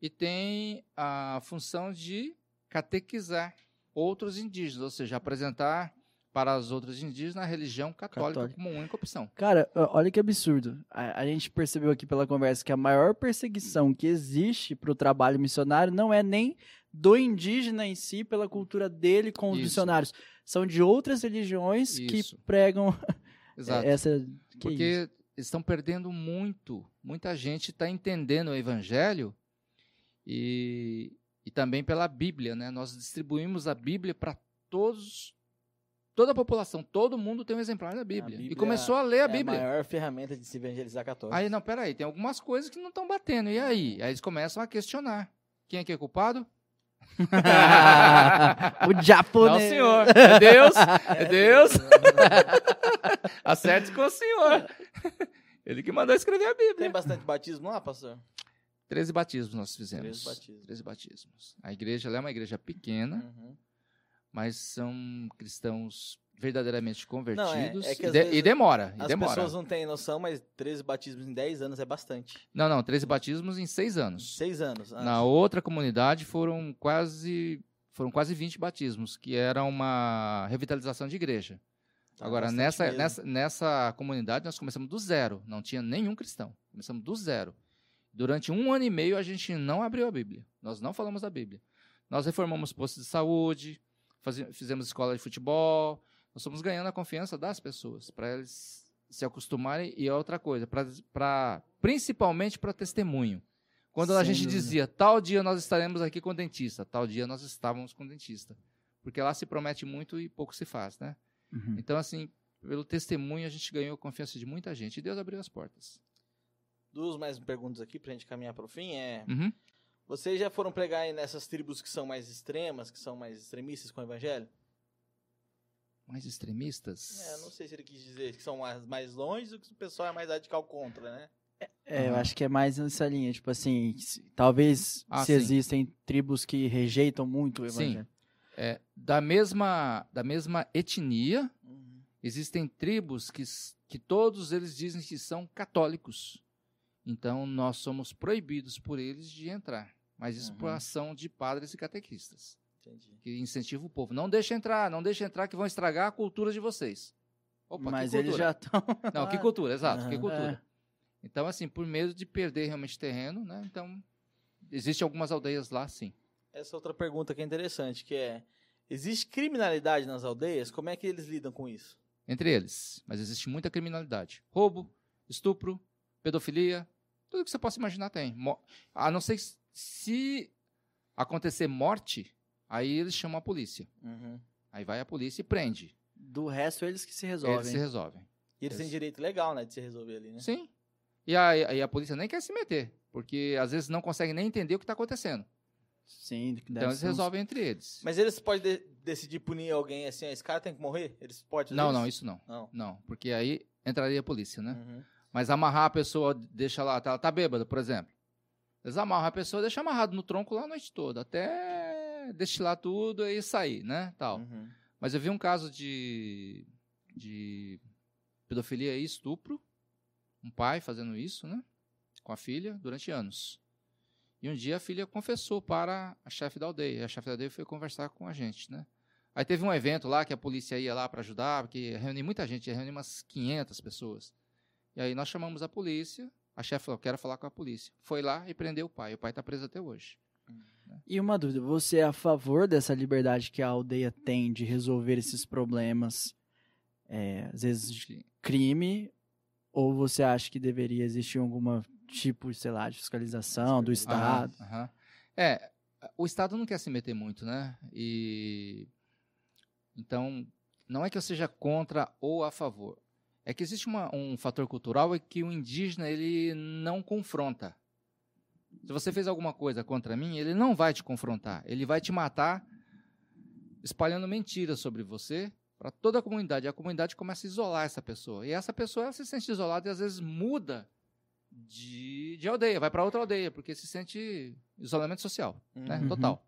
e tem a função de catequizar outros indígenas, ou seja, apresentar para as outras indígenas a religião católica, católica, como única opção. Cara, olha que absurdo. A, a, gente percebeu aqui pela conversa que a maior perseguição que existe para o trabalho missionário não é nem do indígena em si, pela cultura dele com os Isso. missionários. São de outras religiões Isso. que pregam <laughs> Exato. essa. Que Porque estão perdendo muito. Muita gente está entendendo o evangelho e, e também pela Bíblia. Né? Nós distribuímos a Bíblia para todos Toda a população, todo mundo tem um exemplar da Bíblia. Bíblia e começou a ler a Bíblia. É a maior ferramenta de se evangelizar católico. Aí, não, peraí, tem algumas coisas que não estão batendo. E aí? Aí eles começam a questionar. Quem é que é culpado? <laughs> o japonês. Não, senhor. É Deus. É Deus. <laughs> Acerte com o senhor. Ele que mandou escrever a Bíblia. Tem bastante batismo lá, pastor? Treze batismos nós fizemos. Treze batismos. Treze batismos. A igreja é uma igreja pequena. Uhum mas são cristãos verdadeiramente convertidos não, é, é e, de, e, demora. As demora. pessoas não têm noção, mas 13 batismos em 10 anos é bastante. Não, não, 13 batismos em 6 anos. 6 anos. Ah, Na outra comunidade foram quase foram quase 20 batismos, que era uma revitalização de igreja. Tá Agora, nessa, nessa, nessa comunidade, nós começamos do zero. Não tinha nenhum cristão. Começamos do zero. Durante um ano e meio, a gente não abriu a Bíblia. Nós não falamos da Bíblia. Nós reformamos postos de saúde, fizemos escola de futebol. Nós fomos ganhando a confiança das pessoas, para eles se acostumarem. E outra coisa, para principalmente para testemunho. Quando Sim. a gente dizia, tal dia nós estaremos aqui com o dentista, tal dia nós estávamos com o dentista. Porque lá se promete muito e pouco se faz, né? Uhum. Então, assim, pelo testemunho a gente ganhou a confiança de muita gente e Deus abriu as portas. Duas mais perguntas aqui para a gente caminhar para o fim. É, uhum. Vocês já foram pregar nessas tribos que são mais extremas, que são mais extremistas com o evangelho? Mais extremistas? É, não sei se ele quis dizer que são mais, mais longe ou que o pessoal é mais radical contra, né? É, é eu acho que é mais nessa linha, tipo assim, talvez ah, se sim. existem tribos que rejeitam muito o evangelho. Sim. É, da mesma da mesma etnia, uhum. existem tribos que, que todos eles dizem que são católicos. Então, nós somos proibidos por eles de entrar. Mas isso uhum. por ação de padres e catequistas. Entendi. Que incentiva o povo. Não deixa entrar, não deixa entrar que vão estragar a cultura de vocês. Opa, Mas eles já estão. <laughs> Não, que <laughs> cultura, exato, uhum. que cultura. É. Então, assim, por medo de perder realmente terreno, né? Então, existem algumas aldeias lá, sim. Essa outra pergunta que é interessante, que é, existe criminalidade nas aldeias? Como é que eles lidam com isso? Entre eles, mas existe muita criminalidade. Roubo, estupro, pedofilia, tudo que você possa imaginar tem. A não ser se acontecer morte, aí eles chamam a polícia. Uhum. Aí vai a polícia e prende. Do resto, eles que se resolvem. Eles se resolvem. E eles, eles... têm direito legal, né, de se resolver ali, né? Sim. E aí, aí a polícia nem quer se meter, porque às vezes não consegue nem entender o que está acontecendo. Sim, então eles resolvem entre eles. Mas eles podem de decidir punir alguém assim, esse cara tem que morrer? Eles podem Não, não, isso não. Não. Não, porque aí entraria a polícia, né? Uhum. Mas amarrar a pessoa, deixa lá, ela tá, tá bêbada, por exemplo. Eles amarram a pessoa, deixam amarrado no tronco lá a noite toda, até destilar tudo e sair, né? Tal. Uhum. Mas eu vi um caso de, de pedofilia e estupro, um pai fazendo isso, né? Com a filha durante anos. E um dia a filha confessou para a chefe da aldeia. A chefe da aldeia foi conversar com a gente, né? Aí teve um evento lá que a polícia ia lá para ajudar, porque reuniu muita gente, ia reunir umas 500 pessoas. E aí nós chamamos a polícia, a chefe falou, quero falar com a polícia. Foi lá e prendeu o pai. O pai está preso até hoje. E uma dúvida, você é a favor dessa liberdade que a aldeia tem de resolver esses problemas, é, às vezes de crime, ou você acha que deveria existir alguma tipo, sei lá, de fiscalização do Estado? Uhum, uhum. É, o Estado não quer se meter muito, né? E então não é que eu seja contra ou a favor. É que existe uma, um fator cultural é que o indígena ele não confronta. Se você fez alguma coisa contra mim, ele não vai te confrontar. Ele vai te matar espalhando mentiras sobre você para toda a comunidade. E a comunidade começa a isolar essa pessoa. E essa pessoa se sente isolada e às vezes muda de, de aldeia, vai para outra aldeia, porque se sente isolamento social, né? uhum. né? Total.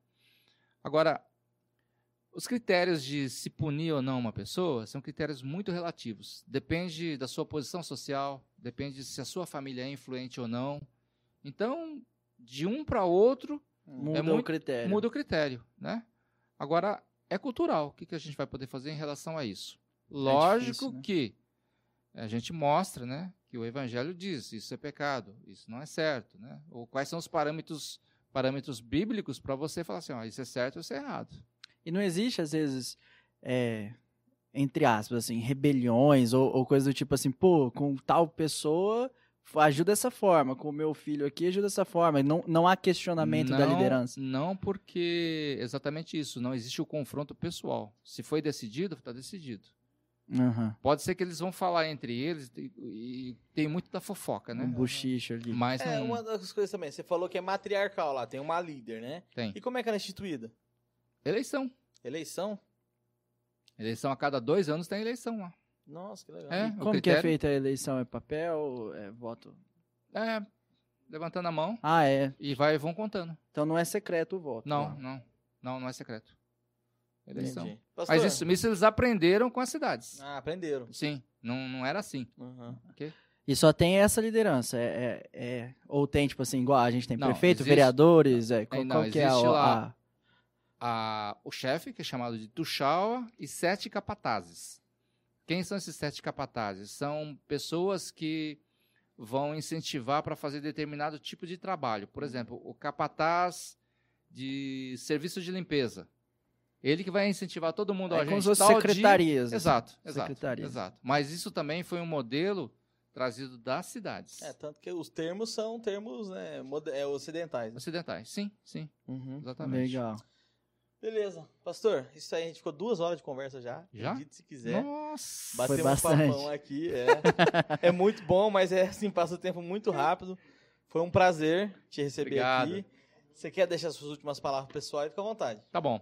Agora, os critérios de se punir ou não uma pessoa são critérios muito relativos. Depende da sua posição social, depende se a sua família é influente ou não. Então, de um para outro, muda é muito, o critério. Muda o critério, né? Agora, é cultural. O que, que a gente vai poder fazer em relação a isso? É Lógico é difícil, né? que a gente mostra, né, que o evangelho diz, isso é pecado, isso não é certo, né? Ou quais são os parâmetros parâmetros bíblicos para você falar assim, ó, isso é certo ou isso é errado. E não existe, às vezes, é, entre aspas, assim, rebeliões ou, ou coisa do tipo assim, pô, com tal pessoa ajuda dessa forma, com o meu filho aqui ajuda dessa forma. Não, não há questionamento não, da liderança. Não, porque exatamente isso, não existe o confronto pessoal. Se foi decidido, está decidido. Uhum. Pode ser que eles vão falar entre eles e, e tem muito da fofoca, né? Um bochicho ali. Mas é, não... uma das coisas também, você falou que é matriarcal lá, tem uma líder, né? Tem. E como é que ela é instituída? Eleição. Eleição? Eleição a cada dois anos tem eleição lá. Nossa, que legal. É, como critério... que é feita a eleição? É papel? É voto? É, levantando a mão. Ah, é. E vai, vão contando. Então não é secreto o voto. Não, não. Não, não, não é secreto. Eleição. Mas isso, isso eles aprenderam com as cidades. Ah, aprenderam. Sim, não, não era assim. Uhum. Okay? E só tem essa liderança. É, é, é, ou tem, tipo assim, igual a gente tem não, prefeito, existe, vereadores. É, qual, não, qual que é a, lá, a a, o chefe, que é chamado de Tuxaua, e sete capatazes. Quem são esses sete capatazes? São pessoas que vão incentivar para fazer determinado tipo de trabalho. Por exemplo, o capataz de serviço de limpeza. Ele que vai incentivar todo mundo é, a gente como tal secretarias. De... Exato, exato, secretarias. exato. Mas isso também foi um modelo trazido das cidades. É, tanto que os termos são termos né, é, ocidentais. Né? Ocidentais, sim, sim. Uhum, exatamente. Legal. Beleza. Pastor, isso aí, a gente ficou duas horas de conversa já. Já? Acredite se quiser. Nossa, Batemos foi bastante. papão aqui. É. <laughs> é muito bom, mas é assim, passa o tempo muito rápido. Foi um prazer te receber Obrigado. aqui. Você quer deixar suas últimas palavras pessoais? Fica à vontade. Tá bom.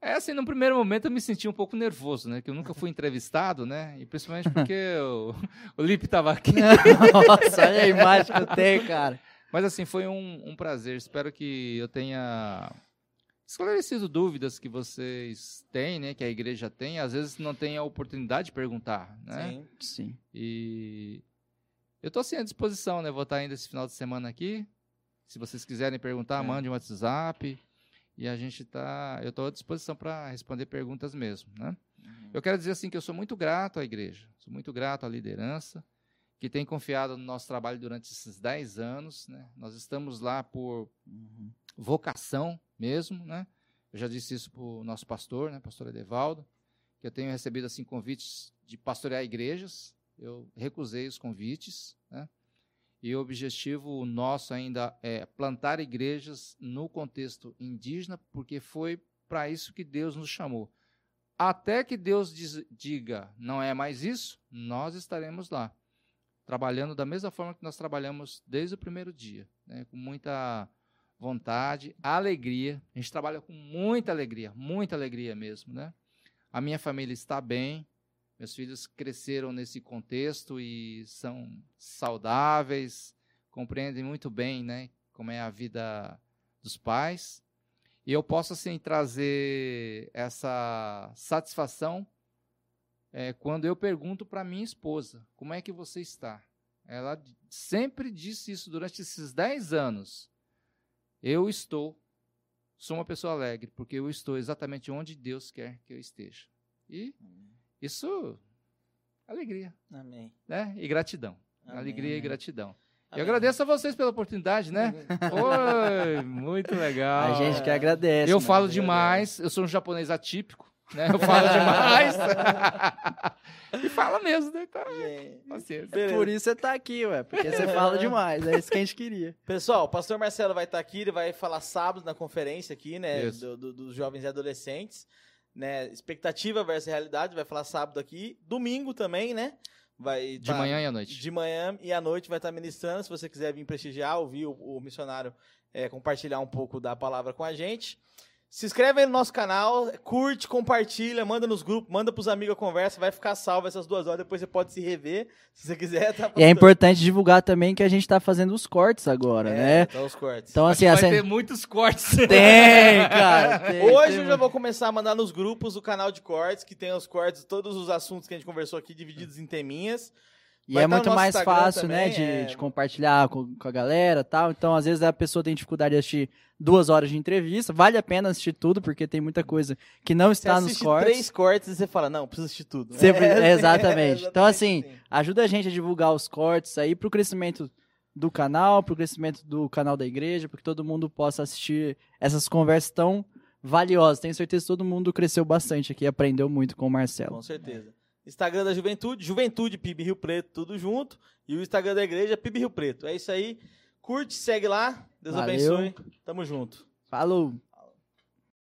É assim, no primeiro momento eu me senti um pouco nervoso, né? Que eu nunca fui entrevistado, né? E principalmente porque o, o Lipe tava aqui. <laughs> Nossa, olha a imagem que eu tenho, cara. Mas assim, foi um, um prazer. Espero que eu tenha esclarecido dúvidas que vocês têm, né, que a igreja tem, às vezes não tem a oportunidade de perguntar, né? Sim, sim. E eu estou assim à disposição, né? Vou estar ainda esse final de semana aqui. Se vocês quiserem perguntar, é. mande um WhatsApp. E a gente tá, eu estou à disposição para responder perguntas mesmo, né? Uhum. Eu quero dizer assim que eu sou muito grato à igreja, sou muito grato à liderança que tem confiado no nosso trabalho durante esses 10 anos, né? Nós estamos lá por uhum. Vocação, mesmo, né? Eu já disse isso para o nosso pastor, né, pastor Edevaldo, que eu tenho recebido assim convites de pastorear igrejas. Eu recusei os convites, né? E o objetivo nosso ainda é plantar igrejas no contexto indígena, porque foi para isso que Deus nos chamou. Até que Deus diz, diga, não é mais isso, nós estaremos lá, trabalhando da mesma forma que nós trabalhamos desde o primeiro dia, né? com muita vontade, alegria. A gente trabalha com muita alegria, muita alegria mesmo, né? A minha família está bem, meus filhos cresceram nesse contexto e são saudáveis, compreendem muito bem, né? como é a vida dos pais. E eu posso, assim, trazer essa satisfação é, quando eu pergunto para minha esposa, como é que você está? Ela sempre disse isso durante esses 10 anos. Eu estou, sou uma pessoa alegre, porque eu estou exatamente onde Deus quer que eu esteja. E isso, alegria. Amém. Né? E gratidão. Amém. Alegria e gratidão. Eu agradeço a vocês pela oportunidade, né? <laughs> Oi, muito legal. A gente que agradece. Eu falo demais, eu sou um japonês atípico, né? Eu falo demais. <laughs> e fala mesmo, né? Então, é, Por isso você tá aqui, ué, porque você fala <laughs> demais, é isso que a gente queria. Pessoal, o pastor Marcelo vai estar tá aqui, ele vai falar sábado na conferência aqui, né, do, do, dos jovens e adolescentes, né, expectativa versus realidade, vai falar sábado aqui, domingo também, né, vai de tá, manhã e à noite. De manhã e à noite vai estar tá ministrando. Se você quiser vir prestigiar, ouvir o, o missionário é, compartilhar um pouco da palavra com a gente. Se inscreve aí no nosso canal, curte, compartilha, manda nos grupos, manda pros amigos a conversa, vai ficar salvo essas duas horas, depois você pode se rever, se você quiser. Tá e é importante divulgar também que a gente tá fazendo os cortes agora, é, né? Tá os cortes. Então, assim, vai assim... ter muitos cortes. <laughs> Tem, cara. <laughs> Tem, Hoje tem eu já vou começar a mandar nos grupos o canal de cortes, que tem os cortes, todos os assuntos que a gente conversou aqui, divididos em teminhas. E Vai é muito mais Instagram fácil, né, também, né, de, é... de compartilhar com, com, a galera tal. Então, às vezes, a pessoa tem dificuldade de assistir duas horas de entrevista. Vale a pena assistir tudo, porque tem muita coisa que não está nos cortes. três cortes e você fala, não, preciso assistir tudo. Você, é, <laughs> exatamente. então, assim, assim, ajuda a gente a divulgar os cortes aí para o crescimento do canal, para o crescimento do canal da igreja, para que todo mundo possa assistir essas conversas tão valiosas. Tenho certeza que todo mundo cresceu bastante aqui, aprendeu muito com o Marcelo. Com certeza. Instagram da Juventude, Juventude PIB Rio Preto, tudo junto. E o Instagram da igreja, PIB Rio Preto. É isso aí. Curte, segue lá. Deus Valeu. abençoe. Tamo junto. Falou.